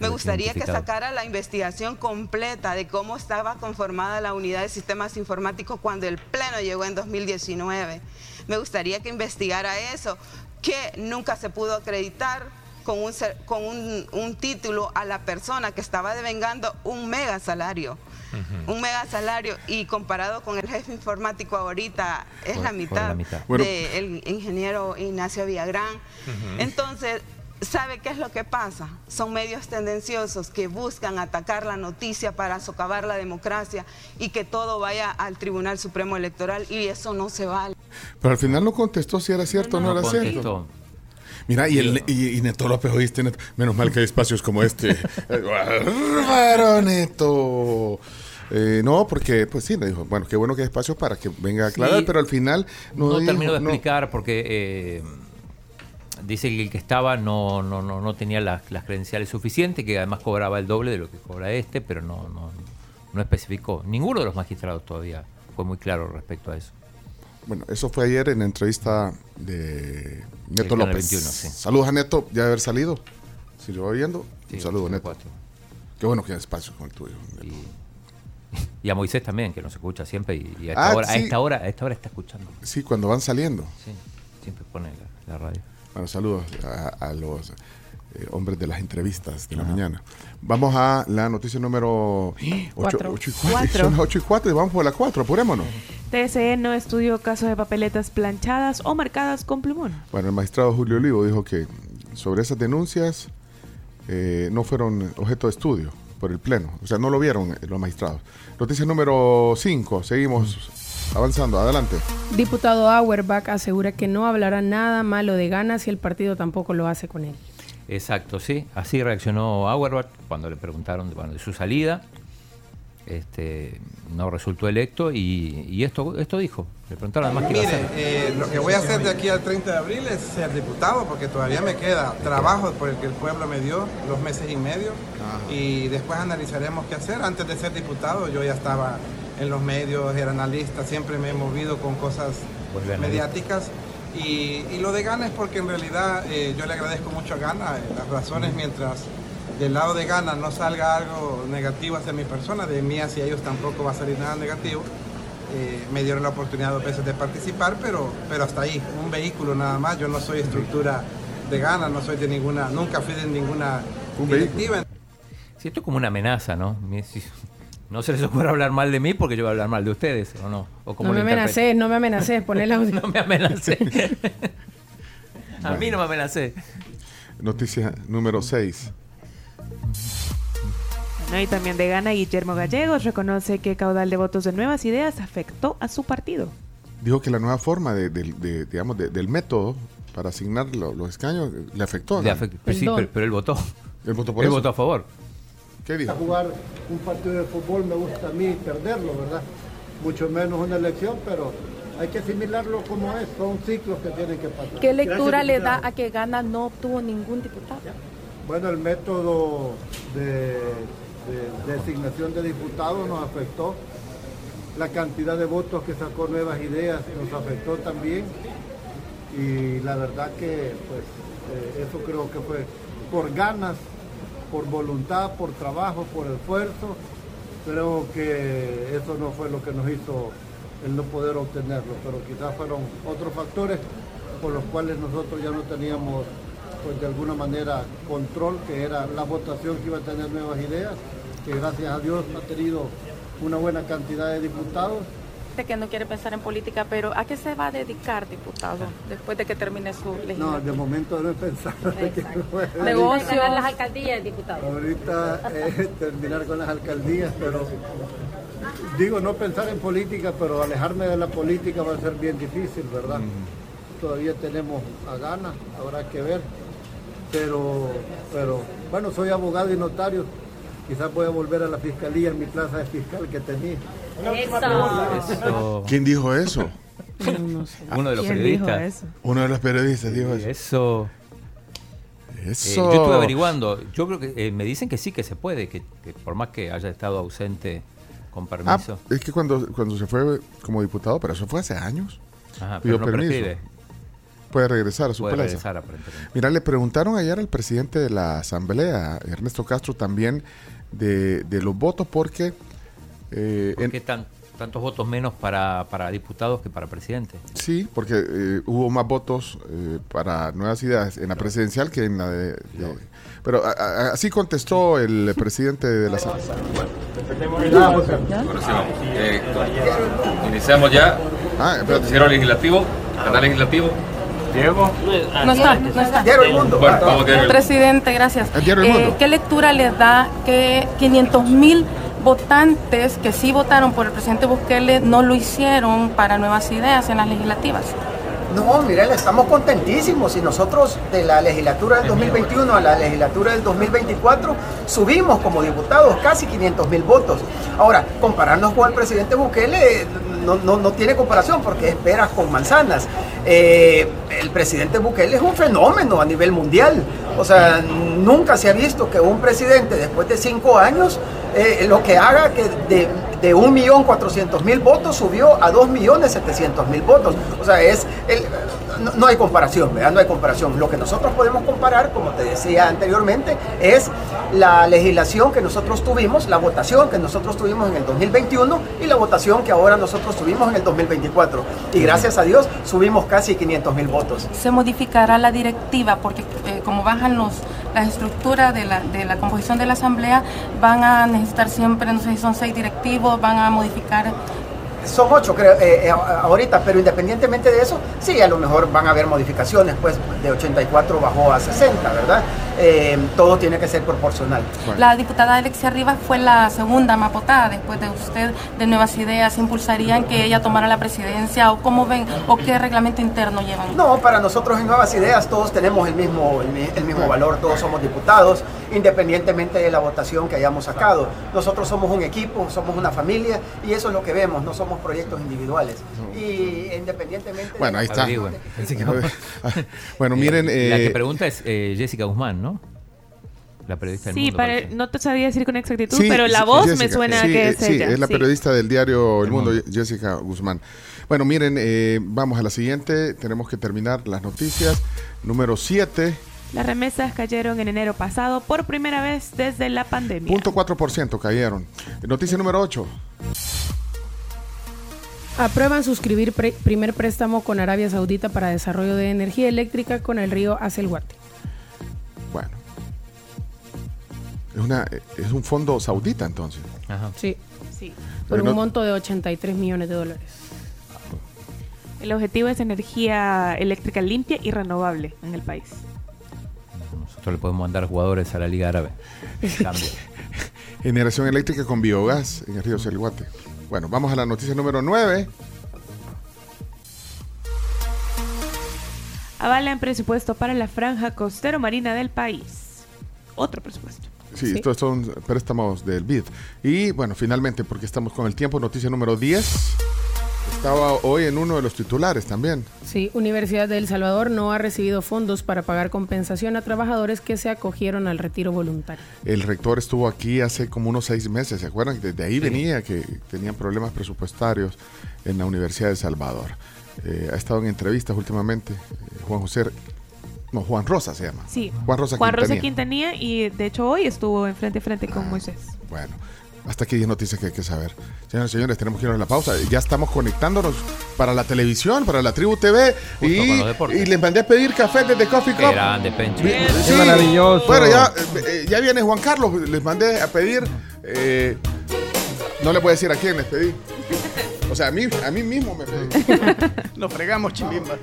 Me gustaría que sacara la investigación completa de cómo estaba conformada la unidad de sistemas informáticos cuando el Pleno llegó en 2019. Me gustaría que investigara eso, que nunca se pudo acreditar con un, ser- con un, un título a la persona que estaba devengando un mega salario. Un mega salario y comparado con el jefe informático ahorita es Por- la mitad, la mitad. Bueno. del ingeniero Ignacio Villagrán. Entonces, ¿sabe qué es lo que pasa? Son medios tendenciosos que buscan atacar la noticia para socavar la democracia y que todo vaya al Tribunal Supremo Electoral y eso no se vale. Pero al final no contestó si era cierto o no, No era cierto. contestó. Mira, y, el, y, y Neto López, oíste, Neto? menos mal que hay espacios como este. *laughs* ¡Bárbaro, Neto! Eh, no, porque, pues sí, le dijo, bueno, qué bueno que hay espacios para que venga a aclarar, Sí. pero al final no, No, dijo, termino de no. explicar porque eh, dice que el que estaba no, no, no, no tenía las, las credenciales suficientes, que además cobraba el doble de lo que cobra este, pero no, no, no especificó. Ninguno de los magistrados todavía fue muy claro respecto a eso. Bueno, eso fue ayer en la entrevista de Neto López. 21, sí. Saludos a Neto, ya de haber salido. Si lo va viendo, Sí, un saludo, Neto. cuatro. Qué bueno que hay espacios como el tuyo. *laughs* Y a Moisés también, que nos escucha siempre y, y a, esta Ah, hora, a esta hora a esta hora está escuchando. Sí, cuando van saliendo. Sí, siempre pone la, la radio. Bueno, saludos a, a los eh, hombres de las entrevistas de la mañana. Vamos a la noticia número 8, Cuatro. y 4. Cuatro. Son las 8 y 4 y vamos por la 4, apurémonos. TSE no estudió casos de papeletas planchadas o marcadas con plumón. Bueno, el magistrado Julio Olivo dijo que sobre esas denuncias eh, no fueron objeto de estudio por el Pleno. O sea, no lo vieron eh, los magistrados. Noticia número 5, seguimos avanzando. Adelante. Diputado Auerbach asegura que no hablará nada malo de ganas y el partido tampoco lo hace con él. Exacto, sí. Así reaccionó Auerbach cuando le preguntaron de, bueno, de su salida. Este, no resultó electo y, y esto, esto dijo. Le preguntaron además Mire, hacer. eh, lo que voy a hacer de aquí al 30 de abril es ser diputado porque todavía me queda trabajo por el que el pueblo me dio, dos meses y medio, y después analizaremos qué hacer. Antes de ser diputado yo ya estaba en los medios, era analista, siempre me he movido con cosas analista. mediáticas. Y, y lo de Gana es porque en realidad eh, yo le agradezco mucho a Gana. eh, las razones mientras del lado de Gana no salga algo negativo hacia mi persona, de mí hacia ellos tampoco va a salir nada negativo. Eh, me dieron la oportunidad dos veces de participar, pero, pero hasta ahí, un vehículo nada más. Yo no soy estructura de Gana, no soy de ninguna, nunca fui de ninguna directiva. Es como una amenaza, ¿no? No se les ocurre hablar mal de mí porque yo voy a hablar mal de ustedes, ¿o no? ¿O cómo No me lo interpretan? amenacé, no me amenacé, pon el audio. *laughs* No me amenacé. A mí no me amenacé. Noticia número 6. ¿no? Y también de Gana, Guillermo Gallegos reconoce que caudal de votos de nuevas ideas afectó a su partido. Dijo que la nueva forma de, de- de- digamos, de- del método para asignar lo- los escaños le afectó. Le ¿no? afectó- pero sí, pero, pero él votó. Él votó por Él eso. votó a favor. ¿Qué dijo? A jugar un partido de fútbol me gusta a mí perderlo, ¿verdad? Mucho menos una elección, pero hay que asimilarlo como es, son ciclos que tienen que pasar. ¿Qué lectura Gracias, le da a que Gana no obtuvo ningún diputado? Bueno, el método de, de designación de diputados nos afectó. La cantidad de votos que sacó Nuevas Ideas nos afectó también. Y la verdad que pues eh, eso creo que fue por ganas, por voluntad, por trabajo, por esfuerzo. Creo que eso no fue lo que nos hizo el no poder obtenerlo, pero quizás fueron otros factores por los cuales nosotros ya no teníamos pues de alguna manera control, que era la votación que iba a tener nuevas ideas, que gracias a Dios ha tenido una buena cantidad de diputados. Que no quiere pensar en política, pero ¿a qué se va a dedicar, diputado, después de que termine su No, legislatura? de momento no he pensado. dedicar. las alcaldías, diputado. Ahorita eh, *laughs* terminar con las alcaldías, pero digo no pensar en política, pero alejarme de la política va a ser bien difícil, ¿verdad? Todavía tenemos a ganas, habrá que ver. Pero, pero bueno, soy abogado y notario. Quizás voy a volver a la fiscalía en mi plaza de fiscal que tenía. Eso. ¿Quién dijo eso? Uno de los ¿Quién dijo periodistas. eso? Uno de los periodistas dijo eso. Eso. Eh, yo estuve averiguando. Yo creo que eh, me dicen que sí que se puede, que, que por más que haya estado ausente con Ah, permiso. es que cuando, cuando se fue como diputado, pero eso fue hace años. Ajá, pidió pero no permiso. prescribe. Puede regresar a su Puede plaza. regresar aparentemente. Mira, le preguntaron ayer al presidente de la Asamblea, Ernesto Castro, también de, de los votos, porque eh, ¿Por en- qué tan, tantos votos menos para, para diputados que para presidente? sí, porque eh, hubo más votos eh, para nuevas ideas en la presidencial que en la de. de- pero a- a- así contestó el presidente de la Asamblea. Eh, iniciamos ya. Ah, espérate. Noticiero legislativo, canal legislativo. Diego. No está, no está. El Mundo. Bueno. Presidente, gracias. Eh, Mundo. ¿Qué lectura le da que 500 mil votantes que sí votaron por el presidente Bukele no lo hicieron para nuevas ideas en las legislativas? No, miren, estamos contentísimos y nosotros de la legislatura del 2021 a la legislatura del 2024 subimos como diputados casi 500 mil votos. Ahora, compararnos con el presidente Bukele no, no- no tiene comparación porque es peras con manzanas. Eh, el presidente Bukele es un fenómeno a nivel mundial. O sea, nunca se ha visto que un presidente después de cinco años eh, lo que haga que de, de 1.400.000 votos subió a 2.700.000 votos. O sea, es el, no, no hay comparación, ¿verdad? No hay comparación. Lo que nosotros podemos comparar, como te decía anteriormente, es la legislación que nosotros tuvimos, la votación que nosotros tuvimos en el 2021 y la votación que ahora nosotros tuvimos en el 2024. Y gracias a Dios subimos casi 500.000 votos. se modificará la directiva porque eh, como bajan los las estructuras de la, de la composición de la asamblea van a necesitar siempre no sé si son seis directivos van a modificar Son ocho, creo, eh, eh, ahorita, pero independientemente de eso, sí, a lo mejor van a haber modificaciones, pues de 84 bajó a 60, ¿verdad? Eh, todo tiene que ser proporcional. la diputada Alexia Rivas fue la segunda más votada después de usted de Nuevas Ideas impulsarían que ella tomara la presidencia o cómo ven o qué reglamento interno llevan No, para nosotros en Nuevas Ideas todos tenemos el mismo, el, el mismo valor, todos somos diputados, independientemente de la votación que hayamos sacado. Nosotros somos un equipo, somos una familia y eso es lo que vemos, no somos proyectos individuales. Y independientemente... Bueno, ahí está. Averigüen. *laughs* Bueno, miren. Eh, la que eh, pregunta es eh, Jessica Guzmán, ¿no? La periodista del Sí, Mundo, para- no te sabía decir con exactitud, Sí, pero la sí, voz me suena sí, que es sí, ella. es la sí. periodista del diario El Mundo, Jessica Guzmán. Bueno, miren, eh, vamos a la siguiente. Tenemos que terminar las noticias. Número 7. Las remesas cayeron en enero pasado por primera vez desde la pandemia. 0.4% cayeron. Noticia número 8. Aprueban suscribir pre- primer préstamo con Arabia Saudita para desarrollo de energía eléctrica con el río Aselguate. Bueno. Es, una, es un fondo saudita entonces. Sí. Sí. Por Pero un no- monto de 83 millones de dólares. El objetivo es energía eléctrica limpia y renovable en el país. Nosotros le podemos mandar jugadores a la Liga Árabe. *laughs* Cambio. Generación eléctrica con biogás en el río Selguate. Bueno, vamos a la noticia número 9. Avalan presupuesto para la franja costero marina del país. Otro presupuesto. Sí, estos son préstamos del BID. Y bueno, finalmente, porque estamos con el tiempo, noticia número 10. Estaba hoy en uno de los titulares también. Sí, Universidad de El Salvador no ha recibido fondos para pagar compensación a trabajadores que se acogieron al retiro voluntario. El rector estuvo aquí hace como unos seis meses, ¿se acuerdan? Desde ahí venía que tenían problemas presupuestarios en la Universidad de El Salvador. Eh, ha estado en entrevistas últimamente. eh, Juan José, no, Juan Rosa se llama. Sí. Juan Rosa Juan Rosa Quintanilla. Y de hecho hoy estuvo en frente a frente con Moisés. Bueno, hasta aquí 10 noticias que hay que saber. Señoras y señores, tenemos que ir a la pausa. Ya estamos conectándonos para la televisión, para la Tribu TV. Y, les mandé a pedir café desde Coffee Cup. grande, Pencho. Bien, Qué sí. maravilloso. Bueno, ya, eh, eh, ya viene Juan Carlos. Les mandé a pedir. eh, No le voy a decir a quién les pedí. O sea, a mí, a mí mismo me pedí. Nos fregamos, chimbimba.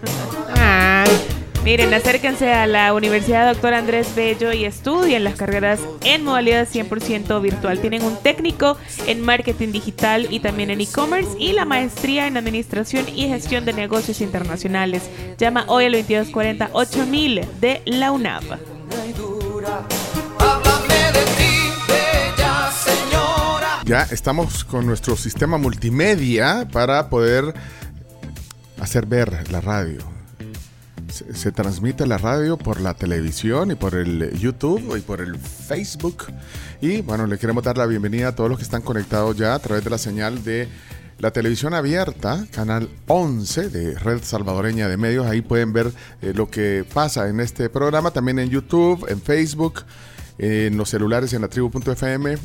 Miren, acérquense a la Universidad Doctor Andrés Bello y estudien las carreras en modalidad 100% virtual. Tienen un técnico en marketing digital y también en e-commerce y la maestría en administración y gestión de negocios internacionales. Llama hoy al 2240 8000 de la UNAV. Ya estamos con nuestro sistema multimedia para poder hacer ver la radio. Se, transmite la radio por la televisión y por el YouTube y por el Facebook. Y bueno, le queremos dar la bienvenida a todos los que están conectados ya a través de la señal de la televisión abierta, canal 11 de Red Salvadoreña de Medios. Ahí pueden ver eh, lo que pasa en este programa. También en YouTube, en Facebook, en los celulares en la tribu.fm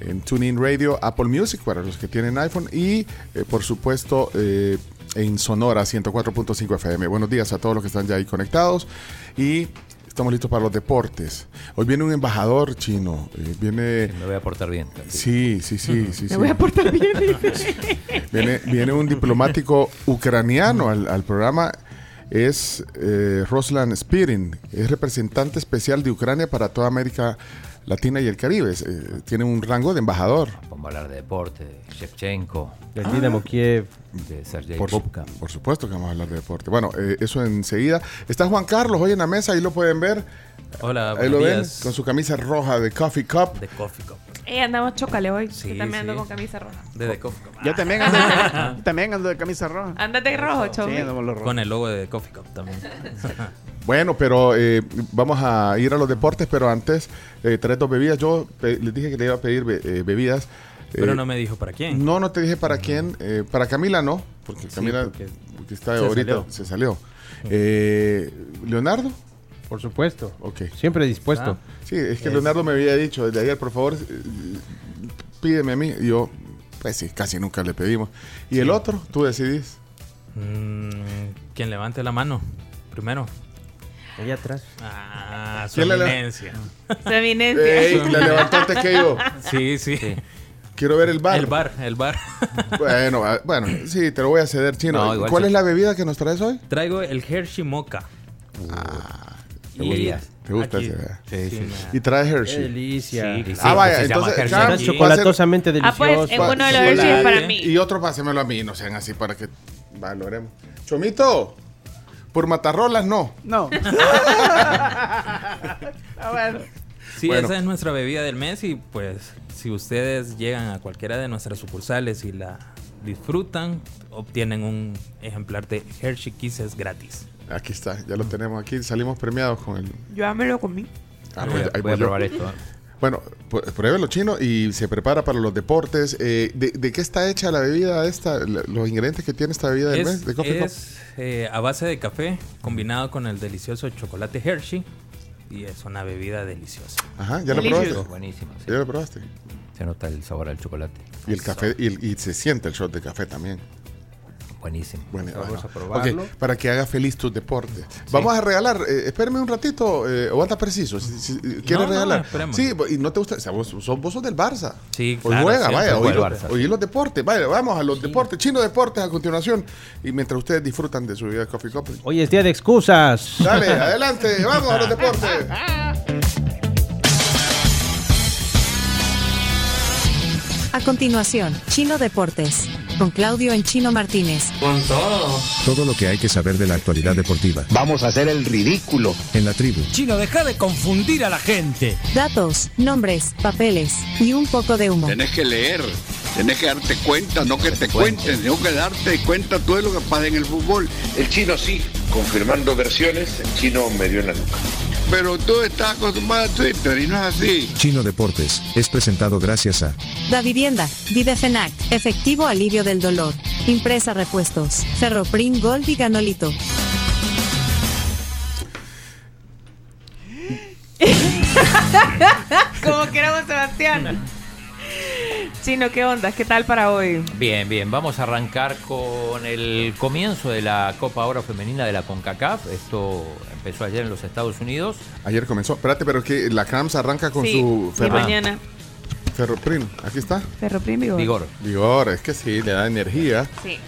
en TuneIn Radio, Apple Music para los que tienen iPhone y eh, por supuesto eh, en Sonora 104.5 FM. Buenos días a todos los que están ya ahí conectados y estamos listos para los deportes. Hoy viene un embajador chino, eh, viene... Me voy a portar bien. Sí, sí, sí, sí. Me sí. voy a portar bien. *laughs* Viene, viene un diplomático ucraniano al, al programa. Es eh, Ruslan Spirin, es representante especial de Ucrania para toda América Latina y el Caribe. Eh, tiene un rango de embajador. Vamos a hablar de deporte, de Shevchenko, Del Dinamo Kiev. de Sergei Por, por supuesto que vamos a hablar de deporte. Bueno, eh, eso enseguida. Está Juan Carlos hoy en la mesa, ahí lo pueden ver. Hola, Ahí lo ven, días. con su camisa roja de Coffee Cup. De Coffee Cup. Eh, andamos chocale hoy. Sí, Yo también ando sí. con camisa roja. De The Coffee Cup. Yo también ando, de, *laughs* también ando de camisa roja. Ándate rojo, Chomi. Sí, andamos los rojos. Con el logo de The Coffee Cup también. *laughs* Bueno, pero eh, vamos a ir a los deportes, pero antes eh, traer dos bebidas. Yo les dije que le iba a pedir be- eh, bebidas. Pero Eh, no me dijo para quién. No, no te dije para quién. eh, para Camila no, porque Sí, Camila porque porque está se ahorita, salió. se salió. Eh, ¿Leonardo? Por supuesto. Ok. Siempre dispuesto. Sí, es que Es- Leonardo me había dicho desde ayer, por favor, pídeme a mí. Y yo, pues sí, casi nunca le pedimos. ¿Y el otro? Tú decidís. Mm, quien levante la mano primero. Allá atrás. Ah, su ¿Quién le- eminencia. Su eminencia. Ey, la levantó antes que yo. Sí, sí. Quiero ver el bar. El bar, el bar. Bueno, ah, bueno, sí, te lo voy a ceder, Chino. No, ¿Cuál sí. es la bebida que nos traes hoy? Traigo el Hershey Mocha. ¿Te gusta, ¿Te gusta aquí- ese? Sí, sí. Y trae Hershey. Qué delicia. Sí, ah, vaya, entonces Hershey ya, Está aquí. va a ser- chocolatosamente Ah, delicioso. pues, en uno de los Hershey es para mí. Y otro pásemelo a mí, no sean así para que va, lo haremos. Chomito, por matarrolas no. No. *laughs* Ah, bueno. Sí, Bueno. esa es nuestra bebida del mes y pues si ustedes llegan a cualquiera de nuestras sucursales y la disfrutan, obtienen un ejemplar de Hershey Kisses gratis. Aquí está, ya lo tenemos aquí, salimos premiados con el... Yo ya me lo comí. Ah, Voy a- ahí voy a yo. probar esto, ¿eh? Bueno, pu- pruébelo chino y se prepara para los deportes. Eh, ¿de, de qué está hecha la bebida esta? Los ingredientes que tiene esta bebida del Es, mes de Coffee es, eh, a base de café combinado con el delicioso chocolate Hershey y es una bebida deliciosa. Ajá, ¿ya lo probaste? Buenísimo. sí. ¿Ya lo probaste? Se nota el sabor al chocolate. Y el café, y, el- y se siente el shot de café también. Buenísimo. Bueno, Vamos bueno. a probarlo. Para que haga feliz tu deporte. Vamos a regalar, eh, espérame un ratito, eh, o anda preciso, si, si- ¿quieres No, regalar? esperemos. sí, y no te gusta, o sea, vos, sos del Barça. Sí, Hoy claro, juega, vaya, al lo- Barça. hoy los deportes, vaya, vamos a los deportes, chino deportes a continuación. Y mientras ustedes disfrutan de su vida de Coffee Cup. Hoy es día de excusas. Dale, adelante, vamos a los deportes. A continuación, Chino Deportes. Con Claudio en Chino Martínez. Con todo. Todo lo que hay que saber de la actualidad deportiva. Vamos a hacer el ridículo. En la tribu. Chino, deja de confundir a la gente. Datos, nombres, papeles y un poco de humo. Tenés que leer, tenés que darte cuenta, no que te cuenten, tenés que darte cuenta todo lo que pasa en el fútbol. El chino sí, confirmando versiones, el chino me dio en la nuca. Pero tú estás acostumbrado a Twitter y no es así. Chino Deportes es presentado gracias a Da Vivienda, Videfenac, Efectivo Alivio del Dolor. Impresa Repuestos, Ferroprim Gold y Ganolito. *laughs* Como queramos, Sebastián. Chino, ¿qué onda? ¿Qué tal para hoy? Bien, bien, vamos a arrancar con el comienzo de la Copa Oro Femenina de la CONCACAF. Esto empezó ayer en los Estados Unidos. Ayer comenzó, espérate, pero es que la CRAMS arranca con Sí, su Ferro- mañana. Ferroprim, aquí está. Ferroprim Vigor. Vigor. Vigor, es que sí, le da energía. Sí,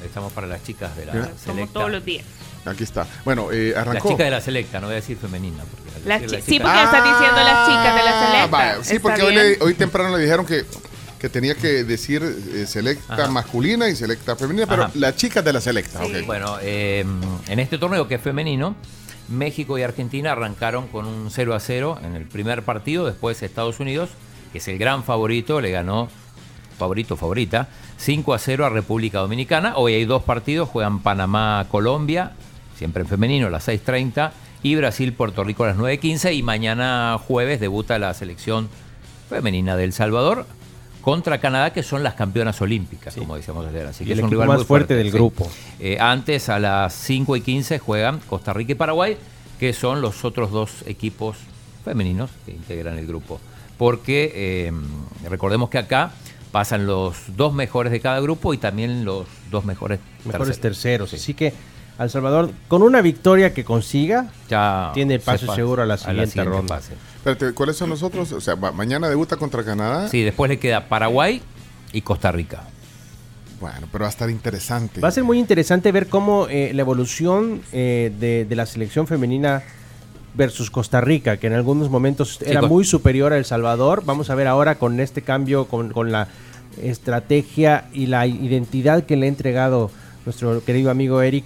Ahí Estamos para las chicas de la Mira. como selecta. todos los días. Aquí está. Bueno, eh, Las arrancó. chicas de la selecta, no voy a decir femenina. Porque al Las decir chi- la sí, chica- porque estás diciendo las chicas de la Ah, selecta. sí, Está porque hoy, bien. le- hoy temprano le dijeron que, que tenía que decir eh, selecta Ajá. masculina y selecta femenina, pero Ajá. las chicas de la selecta. Bueno, eh, en este torneo que es femenino, México y Argentina arrancaron con un 0 a 0 en el primer partido. Después Estados Unidos, que es el gran favorito, le ganó, favorito, favorita, 5 a 0 a República Dominicana. Hoy hay dos partidos, juegan Panamá-Colombia, siempre en femenino, a las 6.30, y Brasil-Puerto Rico a las 9.15. Y mañana jueves debuta la selección femenina de El Salvador contra Canadá, que son las campeonas olímpicas, como decíamos ayer. Así Y que el es un rival más muy fuerte del grupo. Eh, antes, a las 5 y 15, juegan Costa Rica y Paraguay, que son los otros dos equipos femeninos que integran el grupo. Porque eh, recordemos que acá pasan los dos mejores de cada grupo y también los dos mejores, Mejores terceros. terceros. Así que El Salvador, con una victoria que consiga, ya tiene el paso seguro a la a la siguiente, ronda. Espérate, ¿cuáles son los otros? O sea, ma- mañana debuta contra Canadá. Sí, después le queda Paraguay y Costa Rica. Bueno, pero va a estar interesante. Va a ser muy interesante ver cómo eh, la evolución eh, de, de la selección femenina versus Costa Rica, que en algunos momentos era muy superior a El Salvador. Vamos a ver ahora con este cambio, con, con la estrategia y la identidad que le ha entregado nuestro querido amigo Eric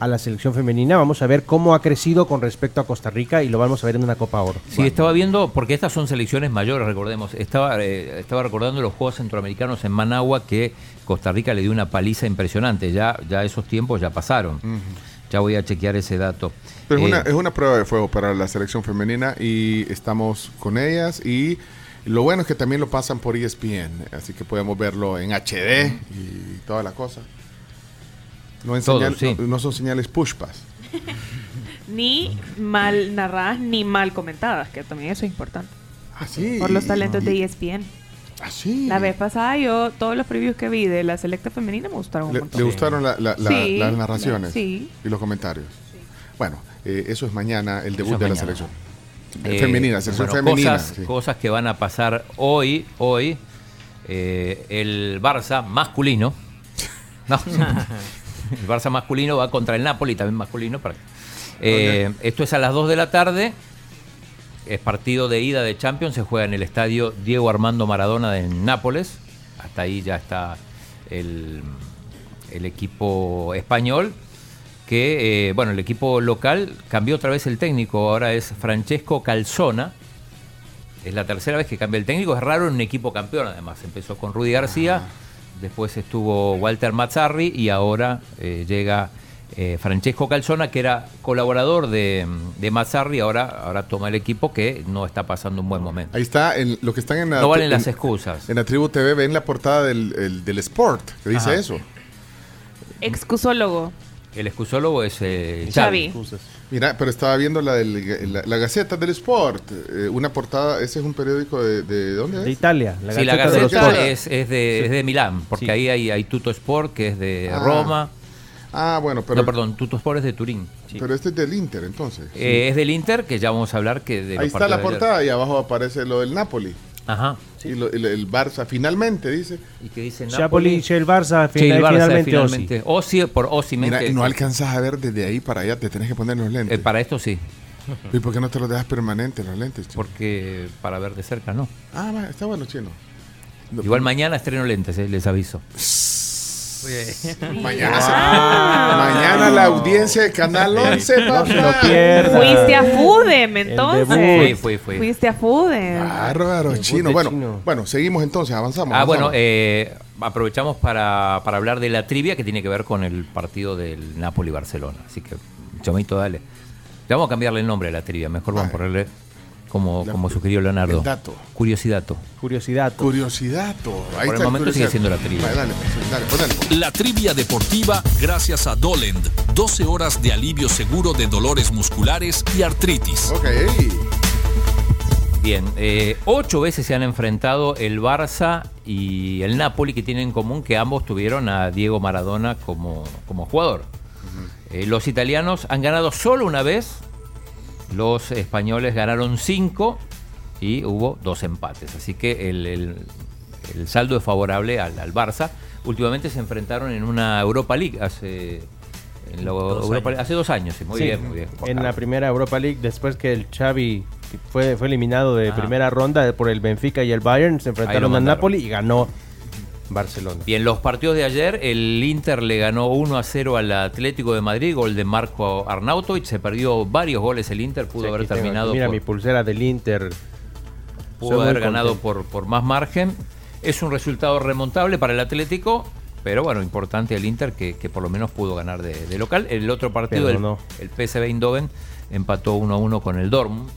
a la selección femenina. Vamos a ver cómo ha crecido con respecto a Costa Rica y lo vamos a ver en una Copa Oro. Sí, estaba viendo, porque estas son selecciones mayores, recordemos. Estaba, eh, estaba recordando los Juegos Centroamericanos en Managua que Costa Rica le dio una paliza impresionante. Ya, ya esos tiempos ya pasaron. Ya voy a chequear ese dato. Pero es, Eh, una, es una prueba de fuego para la selección femenina y estamos con ellas y lo bueno es que también lo pasan por ESPN, así que podemos verlo en HD y toda la cosa. No, sí. son señales pushpas. *laughs* Ni mal narradas ni mal comentadas, que también eso es importante. Ah, sí. Por los talentos de E ESPN. Ah, sí. La vez pasada yo, todos los previews que vi de la selecta femenina me gustaron un ¿Le, montón. le gustaron la- la- la- Sí, las narraciones sí. y los comentarios? Bueno, eh, eso es mañana, el debut Eso es de la mañana. selección. Eh, femenina, selección bueno, femenina. Cosas, sí. cosas que van a pasar hoy, hoy. eh, el Barça masculino. *laughs* No, *laughs* el Barça masculino va contra el Napoli, también masculino. para- Eh, Esto es a las 2 de la tarde. Es partido de ida de Champions. Se juega en el estadio Diego Armando Maradona de Nápoles. Hasta ahí ya está el, el equipo español. Que, eh, bueno, el equipo local cambió otra vez el técnico. Ahora es Francesco Calzona. Es la tercera vez que cambia el técnico. Es raro en un equipo campeón, además. Empezó con Rudy García, después estuvo Walter Mazzarri y ahora eh, llega eh, Francesco Calzona, que era colaborador de, de Mazzarri. Ahora, ahora toma el equipo que no está pasando un buen momento. Ahí está, en, lo que están en la, No valen en- las excusas. En la tribu TV ven la portada del, el- del Sport, que dice Ajá. eso. Excusólogo. El excusólogo es eh, Xavi. Xavi. Mira, pero estaba viendo la, del, la, la Gaceta del Sport, eh, una portada, ese es un periódico de, de ¿dónde es? De Italia, la Sí, la Gaceta Sport. es, es de, es de Milán, porque Sí. ahí hay, hay Tuto Sport, que es de Ah. Roma. Ah, bueno, pero, no, perdón, Tuto Sport es de Turín. pero este es del Inter, entonces. Eh, es del Inter, que ya vamos a hablar que de Ahí está la de portada y abajo aparece lo del Napoli. Ajá. Y lo- el, el Barça, finalmente, dice. Y que dice Napoli, che, el Barça, Che, el final- Barça, finalmente, finalmente. Osi, por Osi. Mira, y no alcanzas a ver desde ahí para allá, te tenés que poner los lentes. Eh, para esto sí. ¿Y por qué no te los dejas permanentes los lentes? chino? Porque para ver de cerca no. Ah, está bueno, chino. Igual mañana estreno lentes, eh, les aviso. Mañana, se- mañana la audiencia de Canal 11, papá. Fuiste a Fudem, entonces. Fui, fui, fui. Fuiste a Fudem. Bárbaro, chino. Bueno, chino. bueno, seguimos entonces, avanzamos. Ah, avanzamos. bueno, eh, aprovechamos para, para hablar de la trivia que tiene que ver con el partido del Napoli-Barcelona. Así que, Chomito, dale. Le vamos a cambiarle el nombre a la trivia. Mejor vamos a ponerle como, como sugirió Leonardo. dato. Curiosidato. Curiosidad. Curiosidad. Ahí Por el momento sigue curiosidad. siendo la trivia. Vale, dale, pues, dale, ponelo. La trivia deportiva gracias a Dolend. 12 horas de alivio seguro de dolores musculares y artritis. Ok. Bien, eh, ocho veces se han enfrentado el Barça y el Napoli, que tienen en común que ambos tuvieron a Diego Maradona como, como jugador. Eh, los italianos han ganado solo una vez, los españoles ganaron cinco y hubo dos empates. Así que el, el- el saldo es favorable al, al Barça. Últimamente se enfrentaron en una Europa League hace, en la Europa League- hace dos años. sí, muy Sí, bien, muy bien. En la primera Europa League, después que el Xavi fue, fue eliminado de Ajá. primera ronda por el Benfica y el Bayern, se enfrentaron al mandaron. Napoli y ganó Barcelona. Y en los partidos de ayer, el Inter le ganó 1 a 0 al Atlético de Madrid, gol de Marco Arnautovic. Se perdió varios goles el Inter, pudo Sí, haber aquí tengo- terminado Mira por- mi pulsera del Inter. pudo haber ganado por, por más margen. Es un resultado remontable para el Atlético, pero bueno, importante el Inter que, que por lo menos pudo ganar de, de local. El otro partido, el, el PSV Eindhoven, empató 1 a 1 con el Dortmund.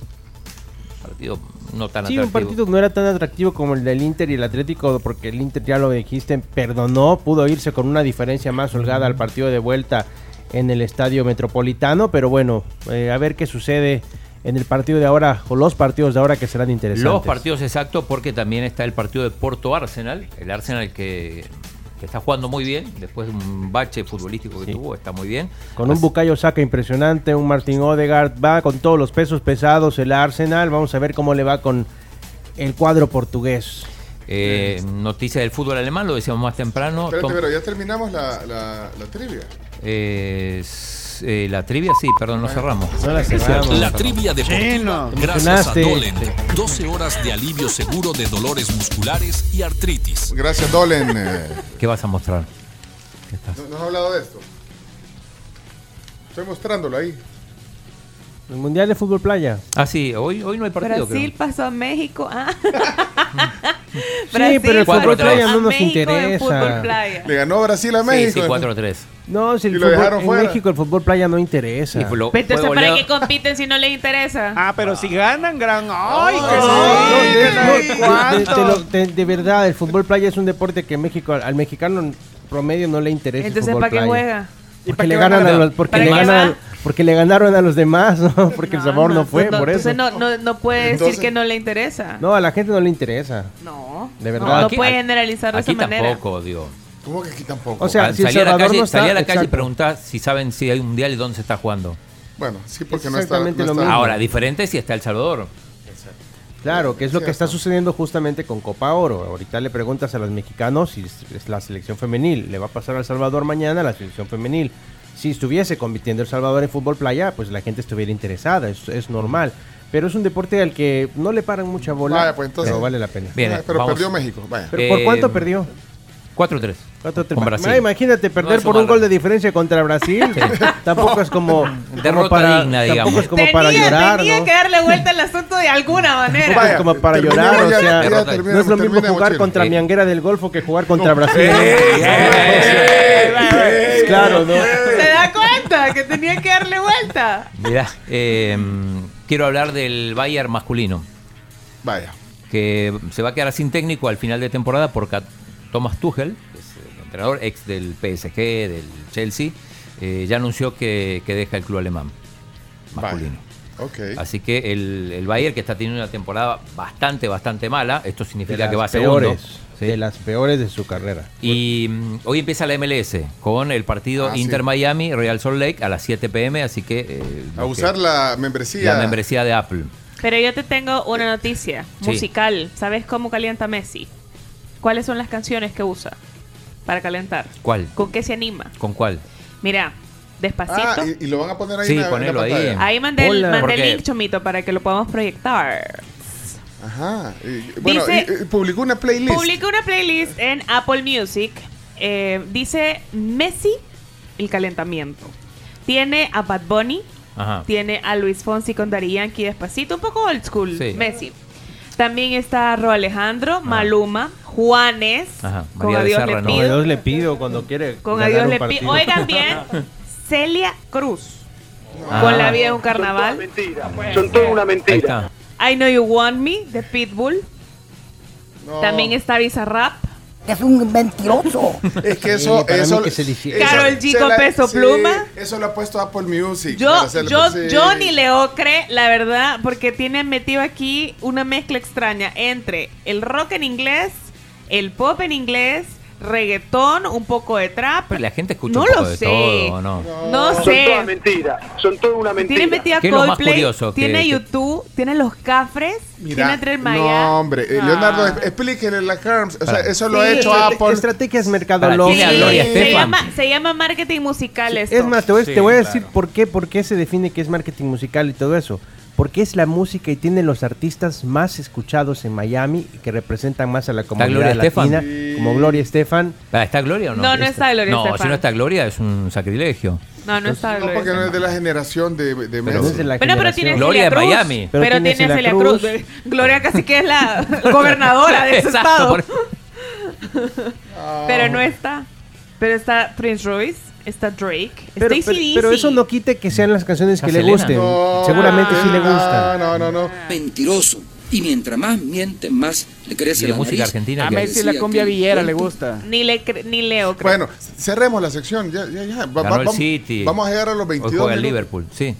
Partido no tan Sí, un atractivo. partido no era tan atractivo como el del Inter y el Atlético, porque el Inter, ya lo dijiste, perdonó, pudo irse con una diferencia más holgada al partido de vuelta en el estadio metropolitano, pero bueno, eh, a ver qué sucede en el partido de ahora, o los partidos de ahora que serán interesantes. Los partidos exactos, porque también está el partido de Porto Arsenal, el Arsenal que, que está jugando muy bien, después de un bache futbolístico que tuvo, está muy bien. Con un Bucayo Saca impresionante, un Martin Odegaard, va con todos los pesos pesados el Arsenal, vamos a ver cómo le va con el cuadro portugués. Eh, noticia del fútbol alemán, lo decíamos más temprano. Espérate, Tom- pero ya terminamos la, la, la trivia. eh, eh, la trivia, sí, perdón, no cerramos. No la cerramos. La trivia deportiva. Te Gracias a. Dolen. 12 horas de alivio seguro de dolores musculares y artritis. Gracias, Dolen. *laughs* ¿Qué vas a mostrar? ¿No, no has hablado de esto? Estoy mostrándolo ahí. El Mundial de Fútbol Playa. Ah, sí, hoy, hoy no hay partido. Brasil pasó a México. Ah. *laughs* Sí, *laughs* pero el fútbol playa no nos México interesa. Le ganó Brasil a Sí, México. sí, 4-3. No, si el fútbol- dejaron en fuera. México el fútbol playa no interesa. Sí, fue lo- Pero entonces, ¿para goleado- qué compiten si no les interesa? Ah, pero si ganan, gran. ¡Ay, que sí! de, verdad, el fútbol playa es un deporte que México al mexicano promedio no le interesa. Entonces, ¿para qué juega? Porque le ganan a los, porque ¿Para le ganan, porque le ganaron a los demás, *laughs* ¿no? porque el sabor no, fue, no, por eso. entonces no, no, no puede Entonces- decir que no le interesa. No, a la gente no le interesa. No. De No, verdad. no aquí- puede generalizar de Aquí esa manera. tampoco, digo. ¿Cómo que aquí tampoco? O sea, si El salí a la Salvador calle, no está- salí a la calle y preguntar si saben si hay un mundial y dónde se está jugando. bueno, sí, porque no está. no lo está- mismo. Ahora, diferente si está El Salvador. Claro, que es lo que está sucediendo justamente con Copa Oro. Ahorita le preguntas a los mexicanos si es- la selección femenil. Le va a pasar a El Salvador mañana la selección femenil. Si estuviese compitiendo El Salvador en fútbol playa, pues la gente estuviera interesada, es, es normal. Pero es un deporte al que no le paran mucha bola, Vaya, pues, entonces- pero vale la pena. Bien, Ah, pero vamos. perdió México. Vaya. ¿Pero por Eh, cuánto perdió? 4-3. ¿Cuánto te- Con Brasil. Ah, imagínate perder es por un gol de diferencia contra Brasil. *laughs* tampoco es como, *laughs* como Derrota para, digna, tampoco digamos. es como para tenía, llorar, tenía ¿no? que darle vuelta al asunto de alguna manera. Tampoco es como para terminemos llorar, o ya, sea, ya no terminemos, es lo mismo terminemos, jugar Chino. contra Eh. Mianguera del Golfo que jugar contra Brasil. Claro, ¿no? ¿Se da cuenta que tenía que darle vuelta? Mirá, eh, quiero hablar del Bayern masculino, Vaya. que se va a quedar sin técnico al final de temporada por Thomas Tuchel, que es el entrenador ex del PSG, del Chelsea, eh, ya anunció que, que deja el club alemán masculino. Ok. Así que el, el Bayern, que está teniendo una temporada bastante, bastante mala, esto significa que va a peores, segundo. de las peores de su carrera. Y mm, hoy empieza la MLS con el partido Ah, sí. Inter Miami, Real Salt Lake a las 7 pm, así que... eh, A que- usar la membresía. la membresía de Apple. Pero yo te tengo una noticia Sí. musical. ¿Sabes cómo calienta Messi? ¿Cuáles son las canciones que usa para calentar? ¿Cuál? ¿Con qué se anima? ¿Con cuál? Mira, despacito. Ah, y, y lo van a poner ahí Sí, en la, en la ponelo ahí. Ahí mandé el, Hola. mandé el Porque- link, Chomito, para que lo podamos proyectar. Ajá. Y, bueno, Dice- y- y publicó una playlist. Publica una playlist en Apple Music. eh, dice Messi, el calentamiento. Tiene a Bad Bunny, Ajá. tiene a Luis Fonsi con Daddy Yankee despacito, un poco old school, Sí. Messi. También está Ro Alejandro, Maluma, Juanes, Ajá. con Adiós le pido. Dios le pido cuando quiere. Con ganar Adiós un le pido. Oigan bien, *laughs* Celia Cruz. Ah. Con La vida es un carnaval. Son toda una Ahí mentira. está. I Know You Want Me, de Pitbull. No. También está Bizarrap. Es un mentiroso. *laughs* Es que Sí, eso. mí eso que se eso- Karol G con Peso sí, Pluma. Eso lo ha puesto Apple Music. Yo, yo, sí. yo ni le ocre, la verdad, porque tiene metido aquí una mezcla extraña entre el rock en inglés, el pop en inglés, reggaetón, un poco de trap. Pero la gente escucha No un poco lo de sé. todo, ¿o ¿no? No son sé. todas mentiras. Son toda una mentira. Tiene metida ¿Qué es lo más Coldplay, curioso que- tiene que- YouTube, tiene los cafres, tiene Tres Maya. no, hombre. eh, Ah. Leonardo, es- explíquenle la Carms. O sea, eso lo ha Sí. hecho Apple. Estrategias mercadológicas. Gloria se, llama, se llama marketing musical esto. Es más, te voy, Sí, te voy a claro. decir por qué, por qué se define que es marketing musical y todo eso. Porque es la música y tiene los artistas más escuchados en Miami y que representan más a la comunidad Gloria Estefan? latina, como Gloria Estefan. Ah, ¿Está Gloria o no? No, no está Gloria No, Estefan. si no está Gloria es un sacrilegio. No, no está No, Gloria porque no es Estefan. de la generación de, de Pero Messi. no es de la Bueno, pero tiene Gloria de. Miami. Pero, Pero tiene tiene Celia Celia Cruz. Cruz. *laughs* Gloria casi que es la *laughs* gobernadora de ese Exacto, estado. por- *laughs* Pero no está. Pero está Prince Royce, está Drake, Pero, está pero- pero eso no quite que sean las canciones que le gusten. No, Seguramente sí le no, gustan. No, no, no. Mentiroso. Y mientras más miente, más le Y crece de la música nariz. argentina. A Messi la cumbia villera le gusta. Ni, le cre- ni Leo, creo. Bueno, cerremos la sección. Ya, ya, ya. Va- va- vamos- City. Vamos a llegar a los Hoy 22 juega el. Liverpool, sí.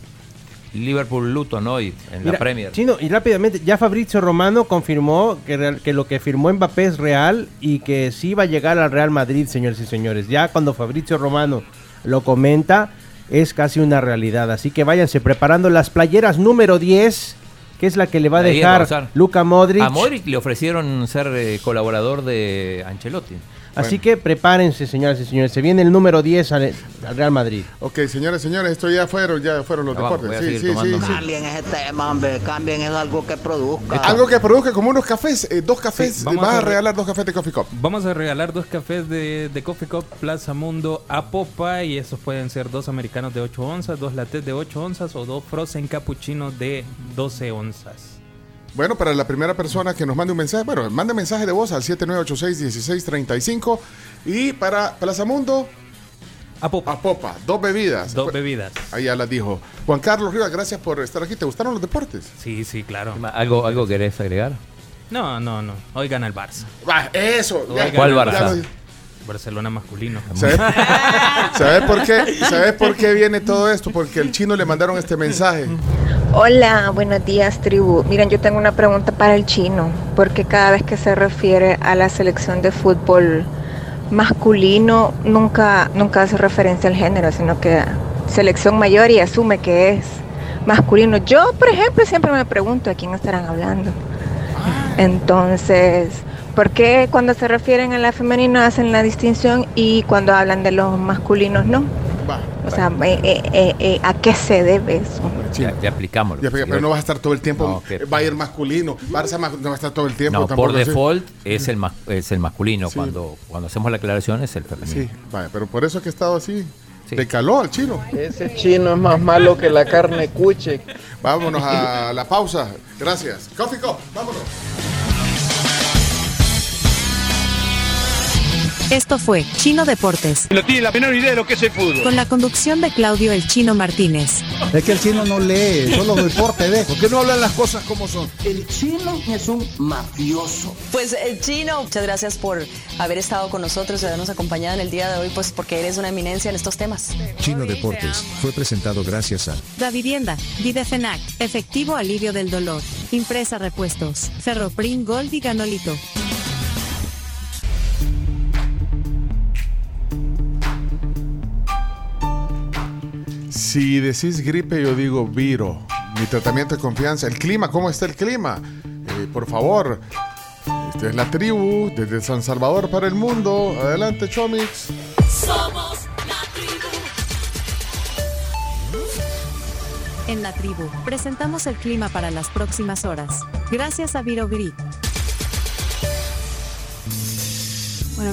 Liverpool Luton hoy en Mira, la Premier. Chino, y rápidamente, ya Fabrizio Romano confirmó que, real- que lo que firmó Mbappé es real y que sí va a llegar al Real Madrid, señores y señores. Ya cuando Fabrizio Romano lo comenta, es casi una realidad. Así que váyanse preparando las playeras número 10, que es la que le va a dejar. Luca Modric. A Modric le ofrecieron ser eh, colaborador de Ancelotti. Así que prepárense, señoras y señores. Se viene el número 10 al, al Real Madrid. Ok, señores, señores, esto ya fueron, ya fueron los Ya vamos, deportes. a Sí, sí, sí. Cambien ese tema, hombre. Cambien es algo que produzca. Algo que produzca como unos cafés, eh, dos cafés. Sí, vamos vas a a re- regalar dos cafés de Coffee Cup. Vamos a regalar dos cafés de, de Coffee Cup Plaza Mundo a Popa y esos pueden ser dos americanos de 8 onzas, dos lattes de 8 onzas o dos frozen cappuccinos de 12 onzas. Bueno, para la primera persona que nos mande un mensaje, bueno, mande mensaje de voz al 7986-1635. Y para Plaza Mundo, A Popa. a Popa, dos bebidas. Dos bebidas. Ahí ya las dijo. Juan Carlos Rivas, gracias por estar aquí. ¿Te gustaron los deportes? Sí, sí, claro. ¿Algo, ¿Algo querés agregar? No, no, no. Hoy gana el Barça. Ah, eso. ya- ¿Cuál ya Barça? Lo- Barcelona masculino. ¿Sabes *laughs* ¿Sabes por qué? ¿Sabes por qué viene todo esto? Porque el chino le mandaron este mensaje. Hola, buenos días tribu. Miren, yo tengo una pregunta para el chino, porque cada vez que se refiere a la selección de fútbol masculino, nunca, nunca hace referencia al género, sino que selección mayor y asume que es masculino. Yo, por ejemplo, siempre me pregunto a quién estarán hablando. Entonces, ¿por qué cuando se refieren a la femenina hacen la distinción y cuando hablan de los masculinos no? Va, O sea, eh, eh, eh, eh, ¿a qué se debe eso? Ya, ya aplicamos. Ya, pero no vas a estar todo el tiempo. No, Va a ir masculino. Barça no va a estar todo el tiempo. No, tampoco por así. default es el, mas- es el masculino. Sí. Cuando, cuando hacemos la aclaración es el femenino. Sí, vaya, pero por eso es que he estado así. De caló al chino. Ese chino es más malo que la carne cuche. Vámonos a la pausa. Gracias. Coffee Cup, vámonos. Esto fue Chino Deportes, No tiene la menor idea de lo que es el fútbol. con la conducción de Claudio El Chino Martínez. Es que el chino no lee, solo deporte ve. ¿Por qué no hablan las cosas como son? El chino es un mafioso. Pues eh, Chino, muchas gracias por haber estado con nosotros y habernos acompañado en el día de hoy, pues porque eres una eminencia en estos temas. Chino Deportes fue presentado gracias a Da Vivienda, Videfenac, Efectivo Alivio del Dolor, Impresa Repuestos, Ferroprim Gold y Ganolito. Si decís gripe, yo digo viro. Mi tratamiento de confianza. El clima, ¿cómo está el clima? Eh, por favor. Esta es la tribu desde San Salvador para el mundo. Adelante, Chomix. Somos la tribu. En la tribu, presentamos el clima para las próximas horas. Gracias a Viro Grip.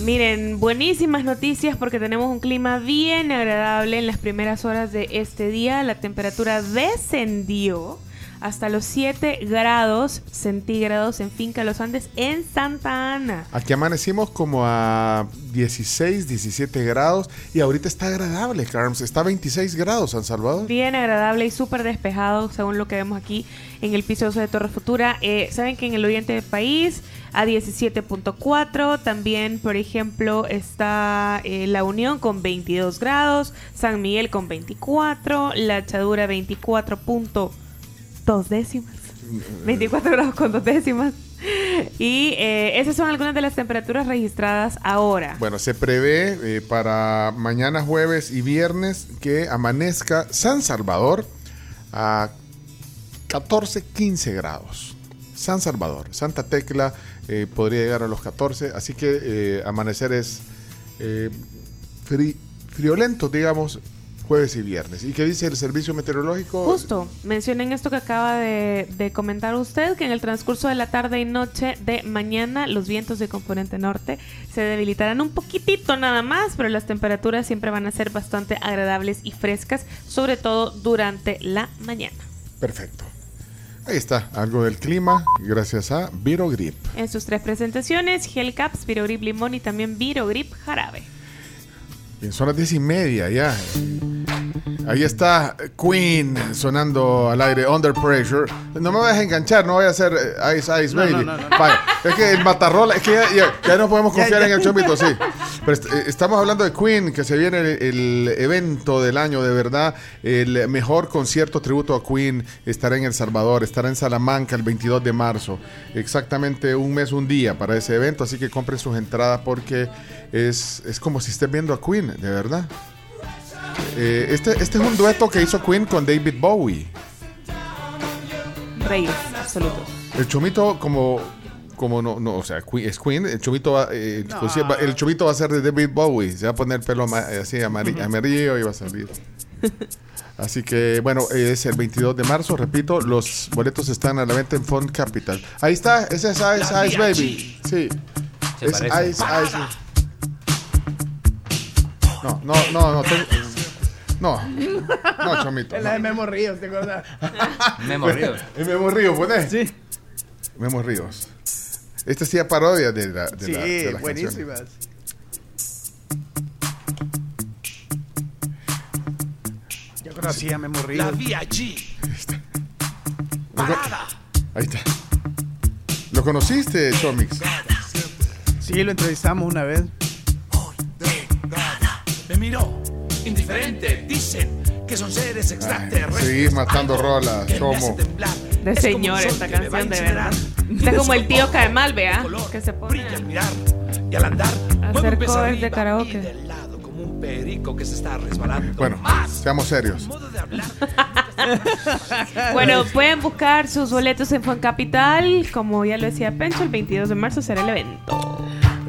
Miren, buenísimas noticias porque tenemos un clima bien agradable en las primeras horas de este día. La temperatura descendió hasta los 7 grados centígrados en Finca Los Andes en Santa Ana. Aquí amanecimos como a 16, 17 grados y ahorita está agradable, Carms. Está a 26 grados San Salvador. Bien agradable y súper despejado según lo que vemos aquí en el piso de Torre Futura. Eh, Saben que en el oriente del país a 17.4. También, por ejemplo, está eh, La Unión con 22 grados, San Miguel con 24, La Chadura 24 dos décimas. 24 grados con dos décimas. Y eh, esas son algunas de las temperaturas registradas ahora. Bueno, se prevé eh, para mañana jueves y viernes que amanezca San Salvador a 14, 15 grados. San Salvador, Santa Tecla eh, podría llegar a los 14, así que amanecer es friolento, digamos, jueves y viernes. ¿Y qué dice el servicio meteorológico? Justo, mencionen esto que acaba de, de comentar usted, que en el transcurso de la tarde y noche de mañana los vientos de componente norte se debilitarán un poquitito nada más, pero las temperaturas siempre van a ser bastante agradables y frescas, sobre todo durante la mañana. Perfecto. Ahí está, algo del clima, gracias a Virogrip. En sus tres presentaciones, Gel Caps, Virogrip Limón y también Virogrip Jarabe. Bien, son las diez y media ya. Ahí está Queen sonando al aire, Under Pressure. No me vayas a enganchar, no voy a hacer eh, Ice Ice Baby. no, no, no. Vaya, es que el Matarrola, es que ya, ya- ya no podemos confiar ya. en el chomito, sí. Pero eh, estamos hablando de Queen, que se viene el, el evento del año, de verdad. El mejor concierto tributo a Queen estará en El Salvador, estará en Salamanca el 22 de marzo. Exactamente un mes, un día para ese evento, así que compren sus entradas porque es, es como si estén viendo a Queen, de verdad. Eh, este, este es un dueto que hizo Queen con David Bowie. Reyes absolutos. El chomito como como no, no, o sea, es Queen, el chomito va, eh, el concierto va- el chomito va a ser de David Bowie, se va a poner pelo ama- así amari- amarillo y va a salir. *laughs* Así que bueno, es el 22 de marzo, repito, los boletos están a la venta en Fund Capital. Ahí está, ese es Ice Ice Baby. Sí. Se es parece. Ice Ice. No, no, no, no, tengo- no. *laughs* No, chomito. Es la de Memo Ríos, ¿te acuerdas? *laughs* Memo Ríos. El Memo Ríos, poné. Sí. Memo Ríos. Esta sí es parodia de, la, de, Sí, la, de las canciones. buenísimas. Yo conocí a Memo Ríos. La vi allí. Parada. Ahí está. ¿Lo conociste, Chomix? Sí, lo entrevistamos una vez. Me miró, indiferente. Dicen que son seres extraterrestres. Seguís matando rolas, Chomo. De señor esta canción, de verdad. *laughs* Está como el tío Caemal, vea, que se pone Y al andar, hacer covers de karaoke. como un perico que se está resbalando. Bueno, seamos serios. *laughs* Bueno, pueden buscar sus boletos en Fon Capital. Como ya lo decía Pencho, el 22 de marzo será el evento.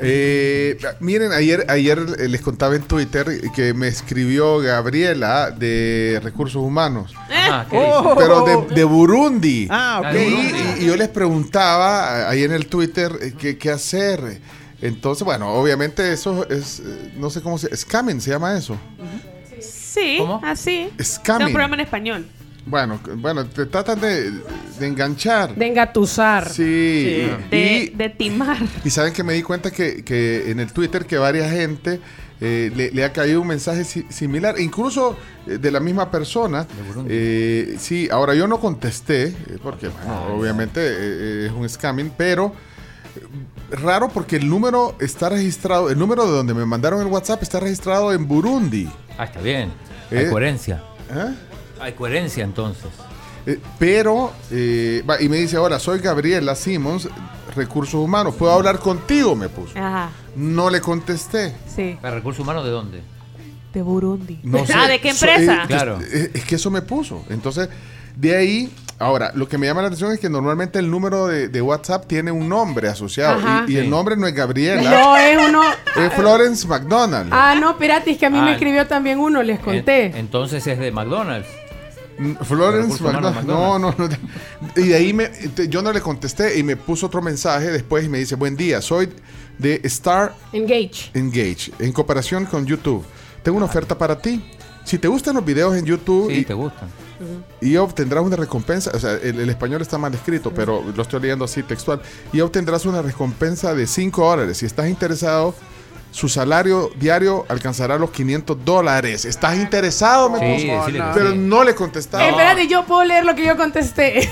Eh, miren, ayer, ayer eh, les contaba en Twitter que me escribió Gabriela de Recursos Humanos. Ajá, ¿qué Oh. Pero de, de Burundi. Ah, ok. Y, yo les preguntaba eh, ahí en el Twitter eh, qué, qué hacer. Entonces, bueno, obviamente eso es, no sé cómo se scamming se llama eso. Sí, así. Scamming. Es un programa en español. Bueno, bueno, te tratan de, de enganchar. De engatusar. Sí. De, de timar. Y saben que me di cuenta que, que en el Twitter que varias gente eh, le, le ha caído un mensaje si- similar, incluso eh, de la misma persona. Eh, sí, ahora yo no contesté, eh, porque bueno, obviamente eh, eh, es un scamming, pero raro porque el número está registrado, el número de donde me mandaron el WhatsApp está registrado en Burundi. Ah, está bien. Hay Eh, coherencia. ¿eh? Hay coherencia entonces. Eh, pero, eh, va, y me dice, hola, soy Gabriela Simmons, Recursos Humanos, ¿puedo hablar contigo? Me puso. Ajá, No le contesté. sí. ¿Para recursos humanos de dónde? De Burundi. No *laughs* sé. Ah, ¿de qué So- empresa? eh, Claro. Es, es que eso me puso. Entonces, de ahí, ahora, lo que me llama la atención es que normalmente el número de, de WhatsApp tiene un nombre asociado. Ajá. Y, y el nombre no es Gabriela, No, es uno. es Florence McDonald. Ah, no, espérate, es que a mí Ah. me escribió también uno, les conté. En- entonces es de McDonald's. Florence McDonald. No, no, no. Y de ahí me, te- yo no le contesté y me puso otro mensaje después y me dice, buen día, soy de Star Engage. Engage, en cooperación con YouTube. Tengo una oferta para ti. Si te gustan los videos en YouTube Sí, y, te gustan. y obtendrás una recompensa, o sea, el, el español está mal escrito, pero lo estoy leyendo así textual, y obtendrás una recompensa de 5 dólares. Si estás interesado, su salario diario alcanzará los 500 dólares. ¿Estás interesado? Me Sí, pero sí. no le contestaba. Eh, espérate, yo puedo leer lo que yo contesté.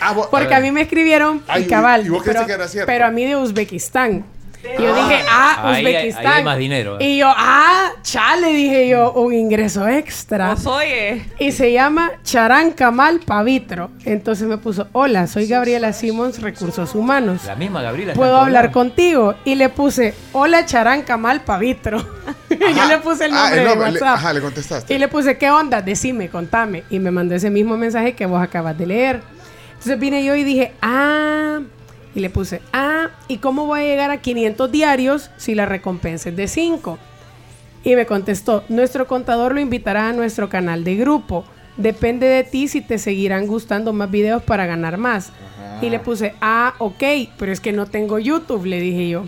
Ah, vos- Porque ver. a mí me escribieron Ay, y cabal. y vos creíste pero, que era cierto. pero a mí de Uzbekistán. Y yo dije, ah, Ahí hay- Uzbekistán. ahí hay más dinero, eh. Y yo, ah, chale, dije yo, un ingreso extra. oye. Y se llama Charán Kamal Pavitro. Entonces me puso, hola, soy Gabriela Simons, Recursos Humanos. La misma Gabriela. ¿Puedo hablar contigo? Y le puse, hola Charán Kamal Pavitro. *laughs* yo le puse el Ah, nombre el de nombre, le- WhatsApp. ajá, le contestaste. Y le puse, ¿qué onda? Decime, contame. Y me mandó ese mismo mensaje que vos acabas de leer. Entonces vine yo y dije, ah, y le puse, ah, ¿y cómo voy a llegar a 500 diarios si la recompensa es de 5? Y me contestó, nuestro contador lo invitará a nuestro canal de grupo. Depende de ti si te seguirán gustando más videos para ganar más. Y le puse, ah, ok, pero es que no tengo YouTube, le dije yo.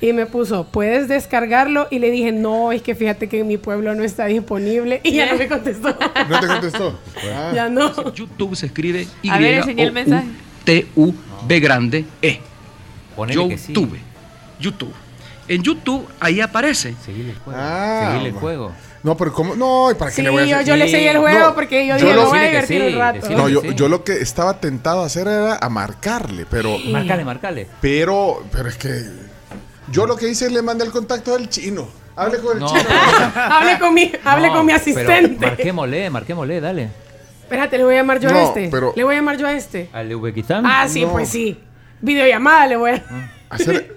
Y me puso, ¿puedes descargarlo? Y le dije, no, es que fíjate que en mi pueblo no está disponible. *laughs* Y ya no me contestó. ¿No te contestó? Ah. *laughs* Ya no. YouTube se escribe Y A ver, enseñé el mensaje. T U B grande E. Ponele sí. YouTube. YouTube. En YouTube ahí aparece. Seguile el juego. Ah, Seguile el juego. No, pero ¿cómo? No, ¿y ¿para qué Sí, le voy a yo, hacer? yo le seguí el juego porque yo dije, lo- voy a divertir sí, un rato. No, yo, sí. yo lo que estaba tentado a hacer era a marcarle, pero. Marcale, marcale. Pero, pero es que. Yo lo que hice es le mandé el contacto del chino. Hable con el No, chino. *laughs* hable con mi, hable No, con mi asistente. Marquémosle, marquémosle, dale. Espérate, le voy a llamar yo a este. pero- Le voy a llamar yo a este. ¿Al de Uzbekistán? Ah, sí, No. pues sí. Videollamada le voy a. Hacerle-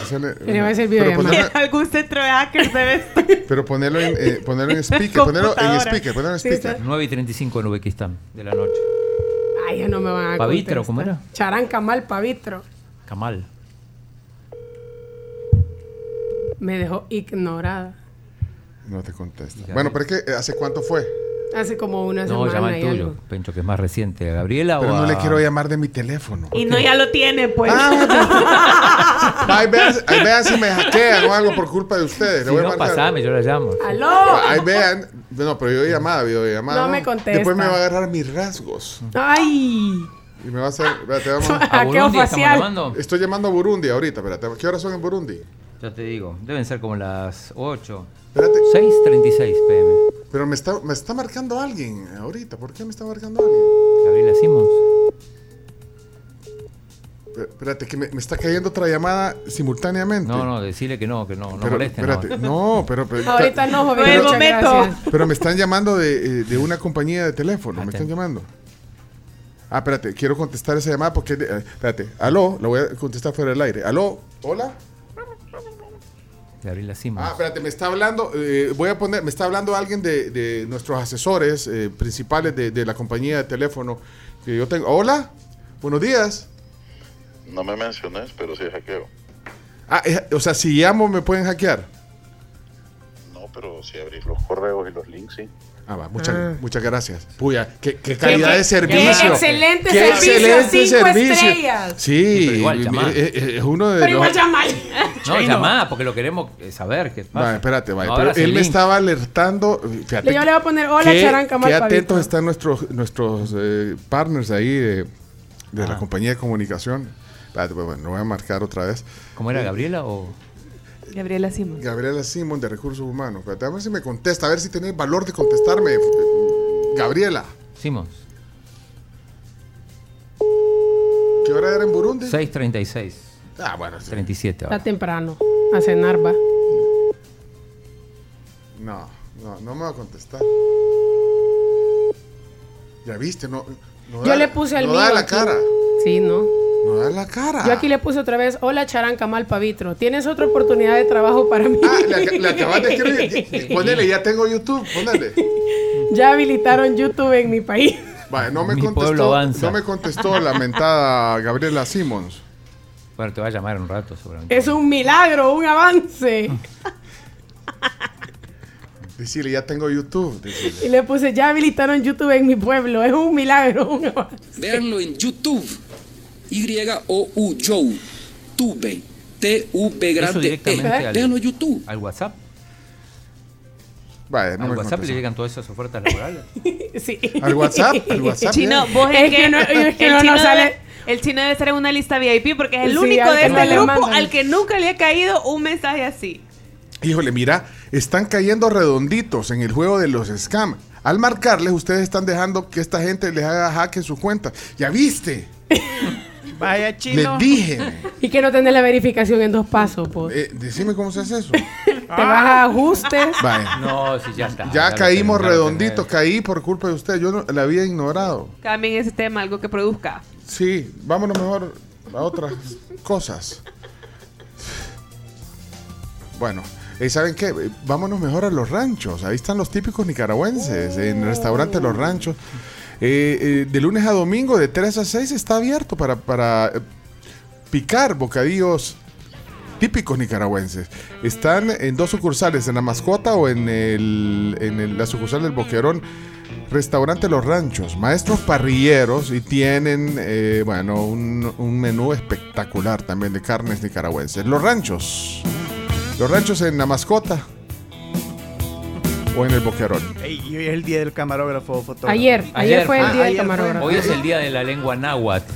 hacerle- *laughs* Le voy a hacer videollamada. *laughs* Algún centro de hackers debe estar. pero ponerlo en, eh, ponerlo en *laughs* speaker, ponerlo en speaker, ponerlo en Sí, speaker. 9 y 35 en Uzbekistán de la noche. Ay, ya no me van a Pavitro, contestar. ¿cómo era? Charán Kamal Pavitro. Kamal. Me dejó ignorada. No te contesta. Bueno, pero es que, ¿hace cuánto fue? Hace como una No, llama semana el tuyo. Pencho, que es más reciente. ¿A Gabriela Pero o no a- le quiero llamar de mi teléfono. Y no ya lo tiene, pues. Ah, *laughs* Ahí vean, ahí vean si me hackean o algo por culpa de ustedes. Le Si voy a no, marcar. pasame, yo la llamo. ¡Aló! Ahí vean. No, pero yo llamada, videollamada. No me contesta. Después me va a agarrar mis rasgos. ¡Ay! Y me va a hacer. Espérate, vamos. *laughs* ¿A estamos facial. Estoy llamando a Burundi ahorita. Espérate, ¿qué horas son en Burundi? Ya te digo, deben ser como las 8. Espérate. 6.36 pm. Pero me está, me está marcando alguien ahorita. ¿Por qué me está marcando alguien? Gabriela Simons. Espé- Espérate, que me, me está cayendo otra llamada simultáneamente. No, no, decirle que no, que no, no Pero, moleste. espérate, no. no, pero, pero, Ahorita no, joven. Momento. gracias. pero me están llamando de, eh, de una compañía de teléfono. Me están llamando. Ah, espérate, quiero contestar esa llamada porque. eh, espérate, aló, lo voy a contestar fuera del aire. Aló, hola. Gabriela Simons. Ah, espérate, me está hablando, eh, voy a poner, me está hablando alguien de, de nuestros asesores eh, principales de, de la compañía de teléfono que yo tengo. Hola, buenos días. No me menciones, pero sí hackeo. Ah, eh, o sea, si llamo me pueden hackear. No, pero si abrís los correos y los links, sí. Ah, va, muchas, Ah. muchas gracias. Puya, qué, qué calidad qué- de servicio. qué excelente Qué servicio, excelente cinco servicio. estrellas. Sí, Pero igual, llamá. eh, eh, es uno de Pero igual los... llama. *laughs* No, llamá, porque lo queremos eh, saber. ¿qué pasa? Va, espérate, va. No, pero él me estaba alertando. Fíjate, Yo le voy a poner hola qué, Charán Kamal qué atentos están nuestros, nuestros eh, partners ahí de, de la Ah. compañía de comunicación. Espérate, pues, bueno, lo voy a marcar otra vez. ¿Cómo era, Gabriela o...? Gabriela Simón. Gabriela Simón de Recursos Humanos. A ver si me contesta, a ver si tenés valor de contestarme. Gabriela, Simons. ¿qué hora era en Burundi? 6.36. Ah, bueno, sí. 37 Está ahora. temprano. A cenar va. No, no, no me va a contestar. Ya viste, no. no Yo da- le puse al No mío. da la aquí. cara. Sí, ¿no? No da la cara. Yo aquí le puse otra vez, hola Charán Kamal Pavitro. ¿Tienes otra oportunidad de trabajo para mí? Ah, le, le acabas de escribir. *laughs* Ponele, ya tengo YouTube. Ponele. *laughs* ya habilitaron YouTube en mi país. Vale, no me Mi contestó. No me contestó la mentada Gabriela Simmons. Bueno, te va a llamar en un rato, seguramente. Es un milagro, un avance. *laughs* Decirle, ya tengo YouTube. decirle. Y le puse, ya habilitaron YouTube en mi pueblo. Es un milagro, un avance. Véanlo en YouTube. Y-O-U, Joe. Tube. T-U-B grande directamente E. al, Véanlo en YouTube. al WhatsApp. Vale, no al WhatsApp le llegan todas esas ofertas laborales. *laughs* Sí. ¿Al WhatsApp? ¿Al WhatsApp? Chino, vos es, que, no- es que el, no chino nos sale- debe, el chino debe estar en una lista VIP porque es el Sí, único de este no grupo al que nunca le ha caído un mensaje así. Híjole, mira, están cayendo redonditos en el juego de los scam. Al marcarles, ustedes están dejando que esta gente les haga hack en su cuenta. ¿Ya viste? *laughs* Vaya Les chino. dije. Y que no tenés la verificación en dos pasos, pues. Eh, decime cómo se hace eso. *laughs* Te vas a ajustes. Vaya. No, sí, ya está. Ya caímos redonditos, caí por culpa de usted. Yo no, la había ignorado. Cambien ese tema, algo que produzca. Sí, vámonos mejor a otras cosas. Bueno, eh, ¿saben qué? Vámonos mejor a los ranchos. Ahí están los típicos nicaragüenses, en el restaurante Los Ranchos. Eh, eh, de lunes a domingo, de 3 a 6, está abierto para, para eh, picar bocadillos típicos nicaragüenses. Están en dos sucursales, en la mascota o en, el, en el- la sucursal del Boquerón. Restaurante Los Ranchos, maestros parrilleros y tienen, eh, bueno, un, un menú espectacular también de carnes nicaragüenses. Los Ranchos. Los Ranchos en la mascota o en el Boquerón. Ey, y hoy es el día del camarógrafo fotógrafo. Ayer, ayer, fue el Ah, día del ayer fue. camarógrafo. Hoy es el día de la lengua náhuatl.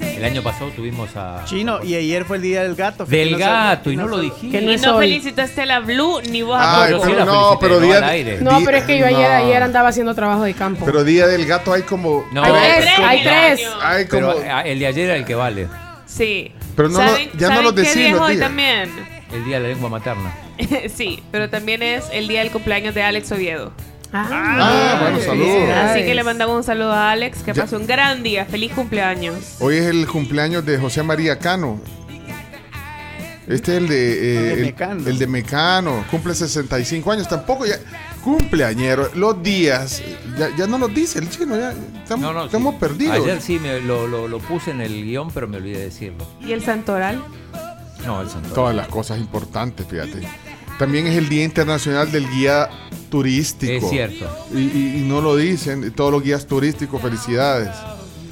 El año pasado tuvimos a. Chino, y ayer fue el día del gato. Del No se- gato, y no lo dijiste. Que no y es no felicitaste a la Blue ni vos a Ay, Coco. pero la no, pero no día, al aire. No, pero es que yo ayer, no. ayer andaba haciendo trabajo de campo. Pero Día del Gato hay como... No, hay Hay tres, hay tres. niño. Hay como... Pero ah, el de ayer era el que vale. Sí. Pero no lo- ¿Saben, ya no ¿saben los qué decís día es los hoy días. también? El día de la lengua materna. *laughs* sí, pero también es el día del cumpleaños de Alex Oviedo. Ah, bueno, saludos. Así que le mandamos un saludo a Alex, que Ya- pasó un gran día. Feliz cumpleaños. Hoy es el cumpleaños de José María Cano. Este es el de, eh, El de el, Mecano. el de Mecano. Cumple 65 años. Tampoco ya. Cumpleañero. Los días. Ya, ya no los dice el chino. Ya estamos, No, no, sí. estamos perdidos. Ayer sí me lo, lo- lo puse en el guion, pero me olvidé de decirlo. ¿Y el santoral? No, el santo. Todas las cosas importantes, fíjate. También es el Día Internacional del Guía Turístico. Es cierto. Y, y- y no lo dicen. Todos los guías turísticos, felicidades.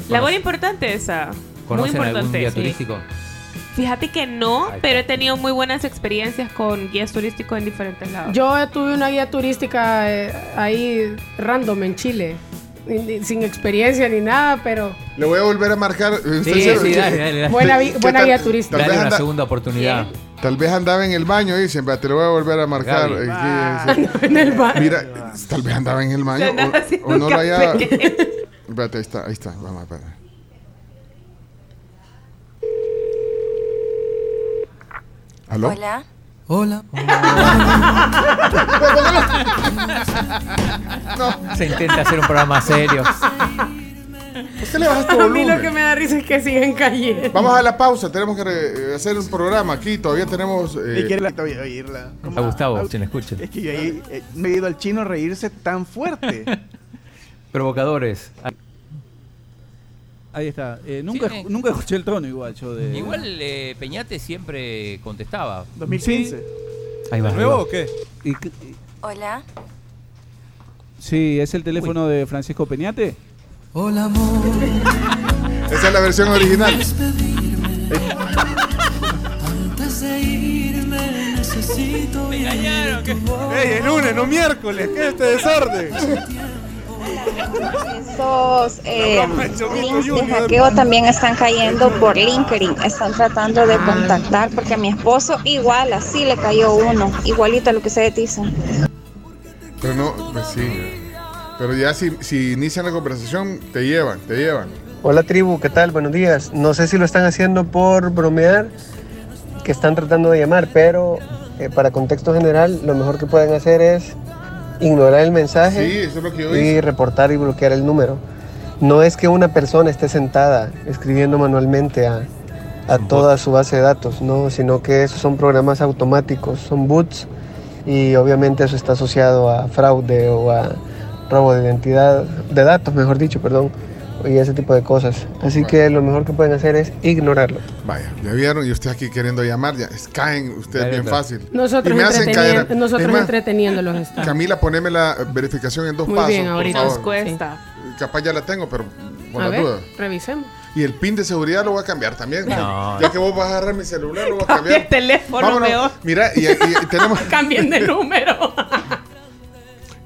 Labor importante esa. Muy ¿Conocen algún importante. guía sí. turístico? Fíjate que no, pero he tenido muy buenas experiencias con guías turísticos en diferentes lados. Yo tuve una guía turística eh, ahí random en Chile. Sin experiencia ni nada, pero Le voy a volver a marcar. ¿Usted Sí, sí, dale, dale, dale. buena, ¿Qué- vi- buena tal- guía turística. Tal Dale vez una anda- segunda oportunidad. Tal vez andaba en el baño, dicen, te lo voy a volver a marcar. Gaby. Eh, que- *laughs* en el bar. Mira, tal vez andaba en el baño. O, o no lo haya. *laughs* Espérate, ahí está, ahí está. Vamos a ver. ¿Aló? Hola. Hola. Se intenta hacer un programa serio. ¿Por qué le bajas tu A mí lo que me da risa es que siguen cayendo. Vamos a la pausa, tenemos que re- hacer un programa aquí, todavía tenemos... eh, Y quiere la- oírla. A Gustavo, sin escucha. Es que yo ahí eh, me he ido al chino a reírse tan fuerte. *laughs* Provocadores. Ahí está. Eh, nunca, Sí, eh. nunca escuché el tono igual yo de... Igual eh, Peñate siempre contestaba. 2015. Ahí va. ¿Nuevo va. o qué? Y Hola. sí, ¿es el teléfono de Francisco Peñate? Hola, amor. *laughs* Esa es la versión original. Antes de irme necesito Me engañaron. ¡Ey, el lunes, no miércoles! ¿Qué es este desorden? Esos eh, links de hackeo también están cayendo por LinkedIn. Están tratando de contactar porque a mi esposo igual, así le cayó uno, igualito a lo que ustedes dicen. Pero no, pues sí. Pero ya si, si inician la conversación, te llevan, te llevan. Hola tribu, ¿qué tal? Buenos días. No sé si lo están haciendo por bromear, que están tratando de llamar, pero eh, para contexto general, lo mejor que pueden hacer es ignorar el mensaje Sí, eso es lo que yo y hice. reportar y bloquear el número. No es que una persona esté sentada escribiendo manualmente a, a toda su base de datos, no, sino que esos son programas automáticos, son boots y obviamente eso está asociado a fraude o a robo de identidad, de datos, mejor dicho, perdón, y ese tipo de cosas. Así que lo mejor que pueden hacer es ignorarlo. Vaya, ya vieron, y usted aquí queriendo llamar, ya es- caen ustedes bien fácil. Nosotros, y me hacen caer. nosotros Es más, entreteniéndolos estamos. Camila, poneme la verificación en dos Muy pasos. bien, ahorita. Nos cuesta. Capaz ya la tengo, pero por A la ver, duda. revisemos. Y el pin de seguridad lo voy a cambiar también. No. Ya que vos vas a agarrar mi celular, lo voy a Cambia cambiar. el teléfono, Vámonos. mejor. Mira, y, y- y tenemos. *laughs* Cambien de número. *laughs*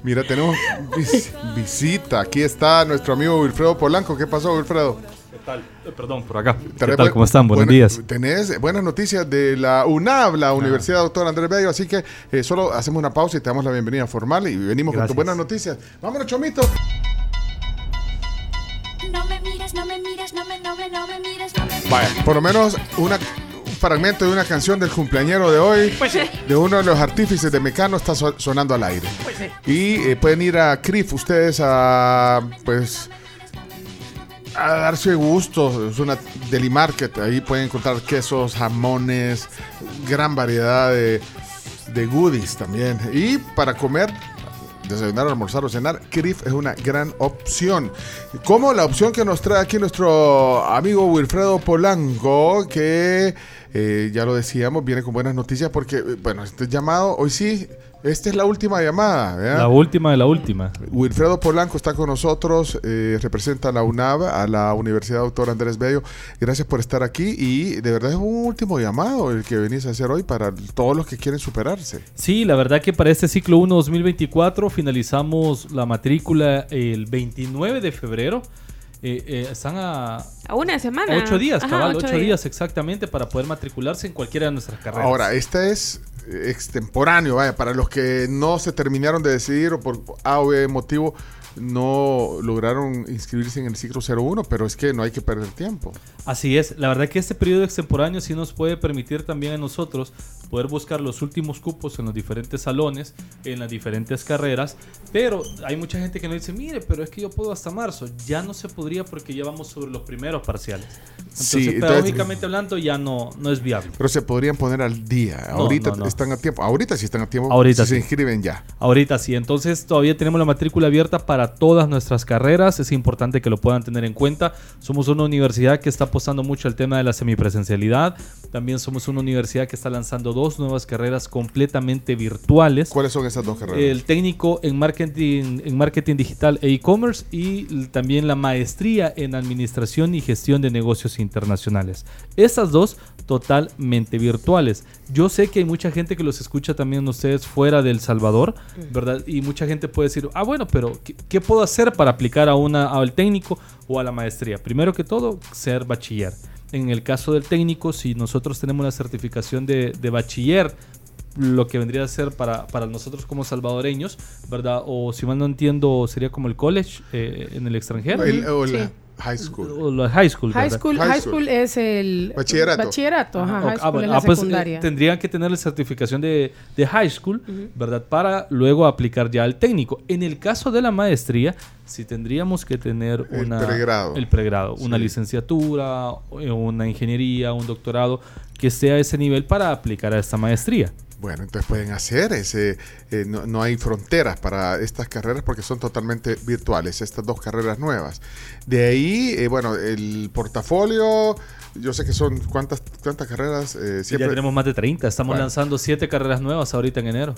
Mira, tenemos vis- visita. Aquí está nuestro amigo Wilfredo Polanco. ¿Qué pasó, Wilfredo? ¿Qué tal? Eh, Perdón, por acá. ¿Qué tal? ¿Cómo están? Buenos días. Tenés buenas noticias de la UNAV, la Universidad Doctor Andrés Bello, así que eh, solo hacemos una pausa y te damos la bienvenida formal y venimos con tus buenas noticias. Vámonos, Chomito. No me mires, no me mires, no me, no me, no me mires, no me Vaya, por lo menos una, un fragmento de una canción del cumpleañero de hoy, Pues sí. de uno de los artífices de Mecano, está so- sonando al aire. Pues sí. Y eh, pueden ir a CRIF ustedes a, pues, a darse gusto. Es una deli market. Ahí pueden encontrar quesos, jamones, gran variedad de, de goodies también. Y para comer, desayunar, almorzar o cenar, CRIF es una gran opción. Como la opción que nos trae aquí nuestro amigo Wilfredo Polanco, que eh, ya lo decíamos, viene con buenas noticias porque, eh, bueno, este llamado, hoy sí, esta es la última llamada. ¿verdad? La última de la última. Wilfredo Polanco está con nosotros, eh, representa a la UNAV, a la Universidad Doctor Andrés Bello. Gracias por estar aquí y de verdad es un último llamado el que venís a hacer hoy para todos los que quieren superarse. Sí, la verdad que para este ciclo 1 2024 finalizamos la matrícula el 29 de febrero. Eh, eh, están a, A una semana. ocho días, Ajá, cabal, ocho ocho días exactamente para poder matricularse en cualquiera de nuestras carreras. Ahora, este es extemporáneo, vaya, para los que no se terminaron de decidir o por A o B motivo no lograron inscribirse en el ciclo 01, pero es que no hay que perder tiempo. Así es, la verdad que este periodo extemporáneo sí nos puede permitir también a nosotros poder buscar los últimos cupos en los diferentes salones, en las diferentes carreras, pero hay mucha gente que nos dice, mire, pero es que yo puedo hasta marzo, ya no se podría porque ya vamos sobre los primeros parciales. Entonces, Sí, entonces- pedagógicamente hablando, ya no, no es viable. Pero se podrían poner al día. No, Ahorita no, no. están a tiempo. Ahorita sí están a tiempo. Ahorita si se sí. inscriben ya. Ahorita sí, entonces todavía tenemos la matrícula abierta para todas nuestras carreras, es importante que lo puedan tener en cuenta. Somos una universidad que está apostando mucho al tema de la semipresencialidad, también somos una universidad que está lanzando dos nuevas carreras completamente virtuales. ¿Cuáles son esas dos carreras? El técnico en marketing, en marketing digital e e-commerce y también la maestría en administración y gestión de negocios internacionales. Estas dos totalmente virtuales. Yo sé que hay mucha gente que los escucha también ustedes fuera del Salvador, ¿verdad? Y mucha gente puede decir, ah, bueno, pero ¿qué, qué puedo hacer para aplicar a una, al técnico o a la maestría? Primero que todo, ser bachiller. En el caso del técnico, si nosotros tenemos la certificación de, de bachiller, lo que vendría a ser para, para nosotros como salvadoreños, ¿verdad? O si mal no entiendo, sería como el college eh, en el extranjero. El- o la Sí. High school. La high school, High school, high school es el Bachillerato. Bachillerato, ajá, Ah, high ok. school Ah, bueno, es la ah, pues, eh, tendrían que tener la certificación de, de high school, ¿verdad? Para luego aplicar ya al técnico. En el caso de la maestría, sí tendríamos que tener El una, pregrado. el pregrado, una licenciatura, o- una ingeniería, un doctorado, que esté a ese nivel para aplicar a esta maestría. Bueno, entonces pueden hacer ese. eh, no, no hay fronteras para estas carreras porque son totalmente virtuales, estas dos carreras nuevas. De ahí, eh, bueno, el portafolio. Yo sé que son. ¿Cuántas, cuántas carreras? Eh, ya tenemos más de 30. Estamos Bueno. lanzando siete carreras nuevas ahorita en enero.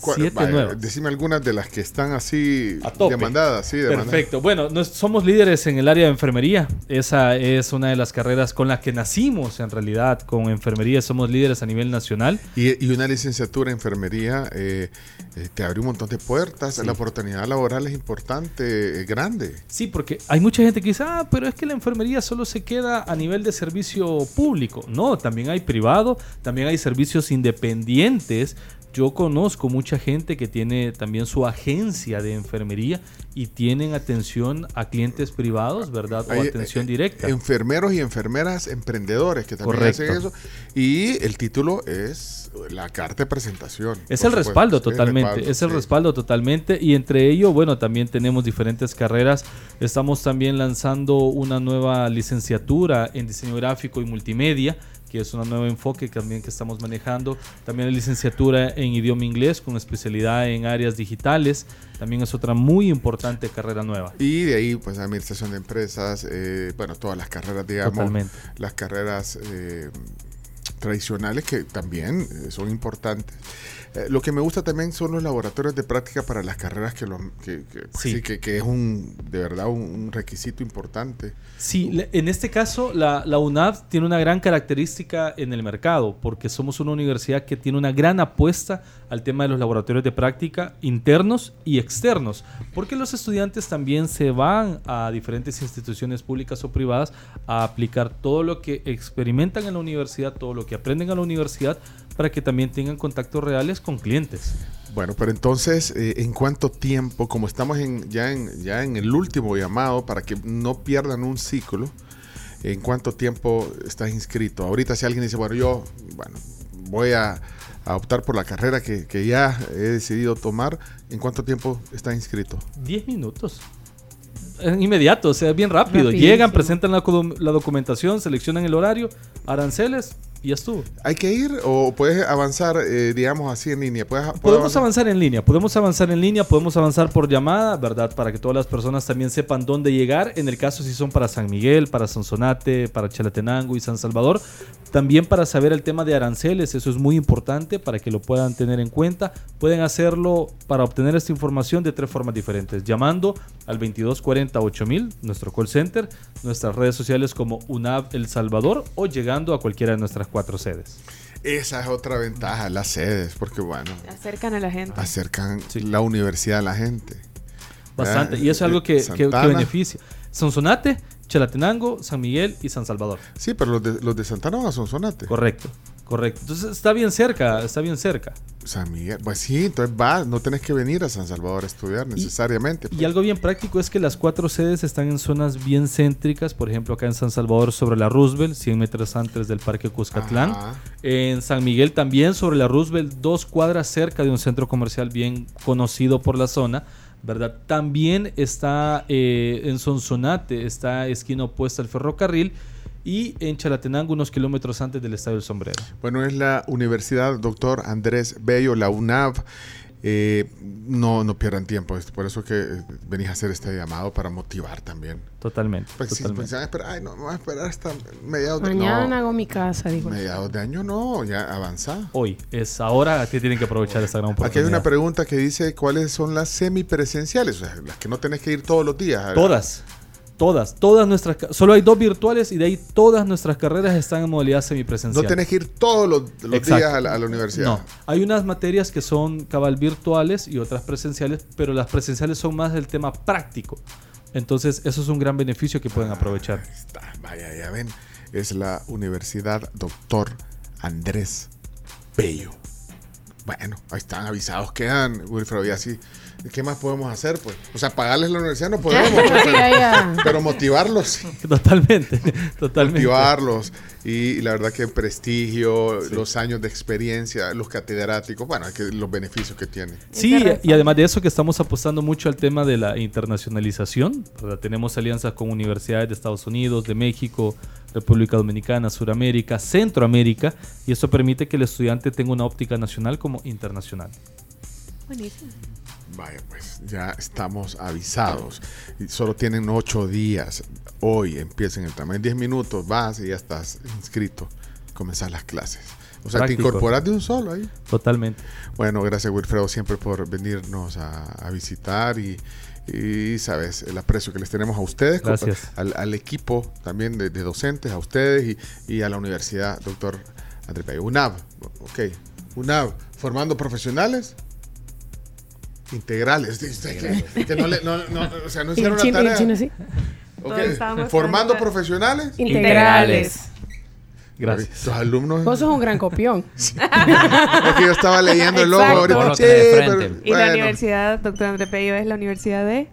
¿Cuál- Siete nuevas. Decime algunas de las que están así demandadas. Sí, demandadas. Perfecto. Bueno, nos- somos líderes en el área de enfermería. Esa es una de las carreras con las que nacimos en realidad. Con enfermería somos líderes a nivel nacional. Y, y una licenciatura en enfermería eh, eh, te abre un montón de puertas. Sí. La oportunidad laboral es importante, es grande. Sí, porque hay mucha gente que dice, ah, pero es que la enfermería solo se queda a nivel de servicio público. No, también hay privado, también hay servicios independientes. Yo conozco mucha gente que tiene también su agencia de enfermería y tienen atención a clientes privados, ¿verdad? O Hay, atención eh, directa. Enfermeros y enfermeras emprendedores que también Correcto. hacen eso. Y el título es la carta de presentación. Es el supuesto. respaldo totalmente, respaldo, es el sí. respaldo totalmente y entre ello, bueno, también tenemos diferentes carreras. Estamos también lanzando una nueva licenciatura en diseño gráfico y multimedia, que es un nuevo enfoque también que estamos manejando. También la licenciatura en idioma inglés con especialidad en áreas digitales, también es otra muy importante carrera nueva. Y de ahí, pues, administración de empresas, eh, bueno, todas las carreras, digamos, Totalmente. las carreras eh, tradicionales que también eh, son importantes. Eh, lo que me gusta también son los laboratorios de práctica para las carreras que, lo, que, que- pues, Sí. sí, que, que es un, de verdad, un, un requisito importante. Sí, en este caso la, la UNAV tiene una gran característica en el mercado porque somos una universidad que tiene una gran apuesta al tema de los laboratorios de práctica internos y externos, porque los estudiantes también se van a diferentes instituciones públicas o privadas a aplicar todo lo que experimentan en la universidad, todo lo que aprenden en la universidad para que también tengan contactos reales con clientes. Bueno, pero entonces, eh, ¿en cuánto tiempo, como estamos en, ya, en, ya en el último llamado, para que no pierdan un ciclo, ¿en cuánto tiempo estás inscrito? Ahorita si alguien dice, bueno, yo bueno, voy a, a optar por la carrera que, que ya he decidido tomar, ¿en cuánto tiempo está inscrito? 10 minutos. Inmediato, o sea, es bien rápido. Rapidísimo. Llegan, presentan la, la documentación, seleccionan el horario, aranceles y ya estuvo. ¿Hay que ir o puedes avanzar, eh, digamos así, en línea? ¿Puedes, Podemos avanzar? avanzar en línea, podemos avanzar en línea, podemos avanzar por llamada, ¿verdad? Para que todas las personas también sepan dónde llegar. En el caso si son para San Miguel, para Sonsonate, para Chalatenango y San Salvador. También para saber el tema de aranceles, eso es muy importante para que lo puedan tener en cuenta. Pueden hacerlo para obtener esta información de tres formas diferentes. Llamando al 2240 8000, nuestro call center, nuestras redes sociales como UNAV El Salvador o llegando a cualquiera de nuestras cuatro sedes. Esa es otra ventaja, las sedes, porque bueno, Acercan a la gente. acercan la universidad a la gente. Bastante. ¿Verdad? Y eso es algo que, que- que Santana. beneficia. Sonsonate, Chalatenango, San Miguel y San Salvador. Sí, pero los de, los de Santana van a Sonsonate. Correcto, correcto. Entonces está bien cerca, está bien cerca. San Miguel, pues sí, entonces va, no tenés que venir a San Salvador a estudiar necesariamente. Y algo bien práctico es que las cuatro sedes están en zonas bien céntricas. Por ejemplo, acá en San Salvador sobre la Roosevelt, 100 metros antes del Parque Cuscatlán. Ajá. En San Miguel también sobre la Roosevelt, dos cuadras cerca de un centro comercial bien conocido por la zona. ¿verdad? También está eh, en Sonsonate, está esquina opuesta al ferrocarril. Y en Chalatenango, unos kilómetros antes del Estadio del Sombrero. Bueno, es la Universidad Doctor Andrés Bello, la UNAV. Eh, no, no pierdan tiempo, por eso que eh, venís a hacer este llamado para motivar también. Totalmente. Pues pues, van a esperar, ay, no, a esperar hasta mediados de Mañana no, hago mi casa, digo. mediados de año, no, ya avanza. Hoy, es ahora que tienen que aprovechar esta gran oportunidad. Aquí hay una pregunta que dice cuáles son las semipresenciales, o sea, las que no tenés que ir todos los días. Todas. Todas, todas nuestras. Solo hay dos virtuales y de ahí todas nuestras carreras están en modalidad semipresencial. No tenés que ir todos los, días a la, a la universidad. No, hay unas materias que son cabal virtuales y otras presenciales, pero las presenciales son más del tema práctico. Entonces, eso es un gran beneficio que pueden aprovechar. Está, vaya, ya ven, es la Universidad Doctor Andrés Bello. Bueno, ahí están avisados, quedan, Wilfredo, y así. ¿Qué más podemos hacer? Pues, o sea, pagarles la universidad no podemos, pues, Sí, pero, pero motivarlos. sí. Totalmente, totalmente. Motivarlos. Y la verdad que el prestigio, los años de experiencia, los catedráticos, bueno, que los beneficios que tienen. Sí, y además de eso que estamos apostando mucho al tema de la internacionalización. ¿verdad? Tenemos alianzas con universidades de Estados Unidos, de México, República Dominicana, Suramérica, Centroamérica, y eso permite que el estudiante tenga una óptica nacional como internacional. Buenísimo. Vaya, pues ya estamos avisados. Y solo tienen ocho días. Hoy empiecen el tamaño. En 10 minutos vas y ya estás inscrito. Comenzar las clases. O sea, Práctico. te incorporas de un solo ahí. Totalmente. Bueno, gracias Wilfredo siempre por venirnos a, a visitar y, y, sabes el aprecio que les tenemos a ustedes, Gracias. al, al equipo también de, de docentes, a ustedes y, y a la universidad, doctor Andrés Payo. UNAV, ok. UNAV, formando profesionales integrales. Que, no le, no, no, o sea, no hicieron la tarea. chino sí. Ok, Todos estábamos Formando profesionales. Integrales. Gracias. Tus alumnos. Vos sos un gran copión. *laughs* Es que yo estaba leyendo el logo ahorita. Sí, pero-. Y la bueno, universidad, doctor André Pello, es la universidad de.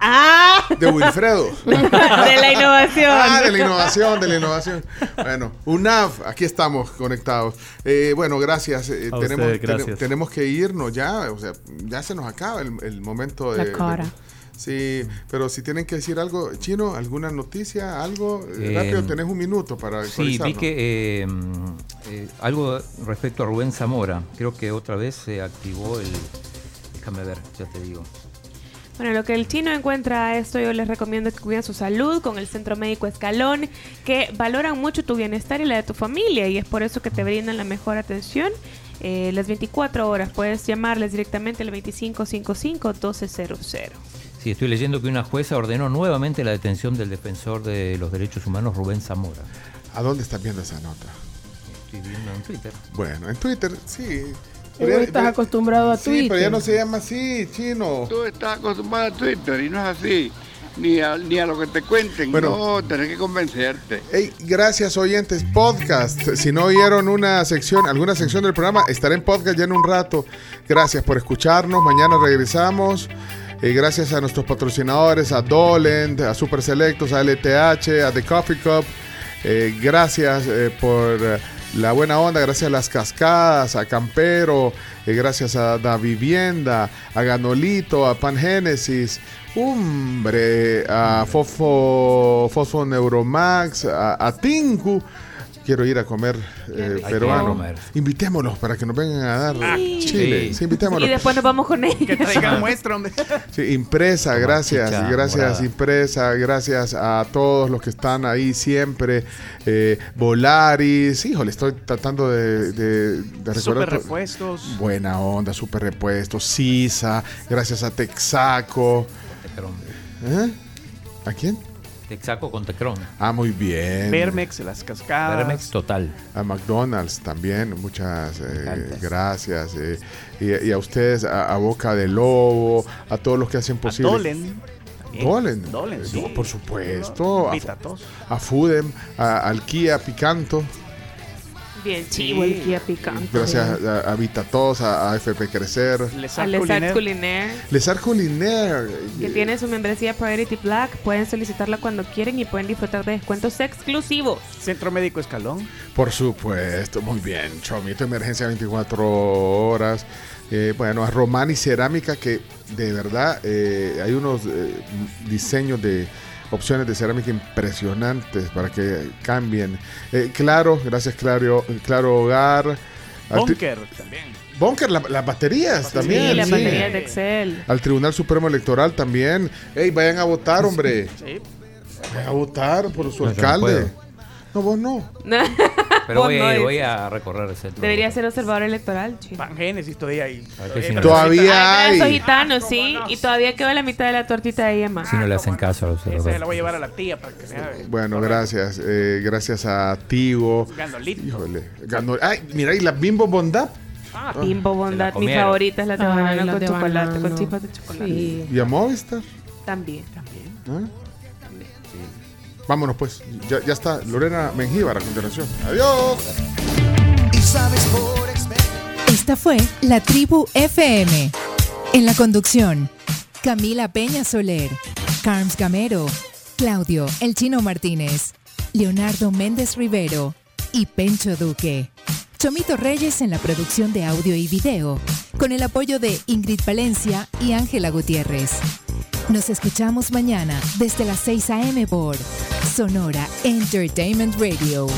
¡Ah! De Wilfredo. *laughs* de la innovación. Ah, de la innovación, de la innovación. Bueno, UNAV, aquí estamos conectados. Eh, bueno, gracias. eh, A tenemos, tenemos que irnos ya, o sea, ya se nos acaba el, el momento de... La cara. de- sí, pero si tienen que decir algo, Chino, alguna noticia, algo, eh, Eh, rápido, tenés un minuto para Sí, vi que eh, mm, eh, algo respecto a Rubén Zamora. Creo que otra vez se activó el. Déjame ver, ya te digo. Bueno, lo que el chino encuentra a esto, yo les recomiendo que cuiden su salud con el Centro Médico Escalón, que valoran mucho tu bienestar y la de tu familia, y es por eso que te brindan la mejor atención. eh, las 24 horas puedes llamarles directamente al 2555-1200. Sí, estoy leyendo que una jueza ordenó nuevamente la detención del defensor de los derechos humanos, Rubén Zamora. ¿A dónde estás viendo esa nota? Estoy viendo en Twitter. Bueno, en Twitter, sí. Estás acostumbrado a Sí, Twitter. pero ya no se llama así, Chino. Tú estás acostumbrado a Twitter y no es así. ni a, ni a lo que te cuenten. Bueno. no, tenés que convencerte. Hey, gracias oyentes, podcast. Si no oyeron una sección, alguna sección del programa, estaré en podcast ya en un rato. Gracias por escucharnos. Mañana regresamos. Eh, gracias a nuestros patrocinadores, a Dolend, a Super Selectos, a LTH, a The Coffee Cup. Eh, gracias eh, por eh, la buena onda, gracias a las cascadas, a Campero, eh, gracias a Da Vivienda, a Ganolito, a Pangénesis, hombre, a Fosfo, Fosfo Neuromax, a, a Tinku. Quiero ir a comer eh, peruano. comer. Invitémoslos para que nos vengan a dar Sí. chile. Sí, invitémoslos. Y después nos vamos con ellos. Que traigan muestra, hombre. Sí, impresa, gracias, chicha gracias morada. impresa, gracias a todos los que están ahí siempre. Eh, Volaris, híjole, estoy tratando de, de, de recordar. Super to- repuestos. Buena onda, super repuestos, Sisa, gracias a Texaco. Tecron. ¿Eh? ¿A quién? Texaco con Tecron. Ah, muy bien. Vermex, las cascadas. Vermex total. A McDonald's también, muchas eh, gracias. eh, y, y a ustedes, a, a Boca de Lobo, a todos los que hacen A posible. Dolen. Dolen. Dolen, sí. no, por supuesto. A, a Fudem, a Alquia Picanto. Bien chivo el Kia picante. Gracias a, a Vitatos, a, a FP Crecer. A Lesart Culinaire, Lesar Culinaire. que tiene su membresía Priority Black. Pueden solicitarla cuando quieren y pueden disfrutar de descuentos exclusivos. Centro Médico Escalón. Por supuesto, muy bien. Chomito Emergencia 24 horas. Eh, bueno, a Romani Cerámica, que de verdad eh, hay unos eh, diseños de opciones de cerámica impresionantes para que cambien. Eh, claro, gracias Claro, claro Hogar. Bunker también. Bunker, la- las baterías también. sí, las sí. baterías de Excel. Al Tribunal Supremo Electoral también. Ey, vayan a votar, hombre. Sí. Vayan a votar por su No, yo no alcalde. puedo. No, vos no. *laughs* Pero voy, no voy a recorrer el centro. Debería ser observador electoral, chico. Pangénesis todavía ahí. A ver no- Todavía Hay brazos hay. gitanos, sí. Y todavía quedó la mitad de la tortita de Emma. Si no le hacen caso a los Esa se la voy a llevar a la tía para que vea. Bueno, gracias. eh, gracias a Tigo. Gandolito. Híjole. Ganó. Ay, mira, y la Bimbo Bondad. Ah, Bimbo la Bondad, mi comieron. favorita es la de Ay, banana las con de chocolate, con chispas de chocolate. Sí. Y a Movistar. También. ¿Ah? Vámonos pues. Ya, está. Lorena Mengíbar a continuación. Adiós. Esta fue La Tribu FM. En la conducción, Camila Peña Soler, Carms Gamero, Claudio El Chino Martínez, Leonardo Méndez Rivero y Pencho Duque. Chomito Reyes en la producción de audio y video, con el apoyo de Ingrid Valencia y Ángela Gutiérrez. Nos escuchamos mañana desde las 6 a.m. por Sonora Entertainment Radio.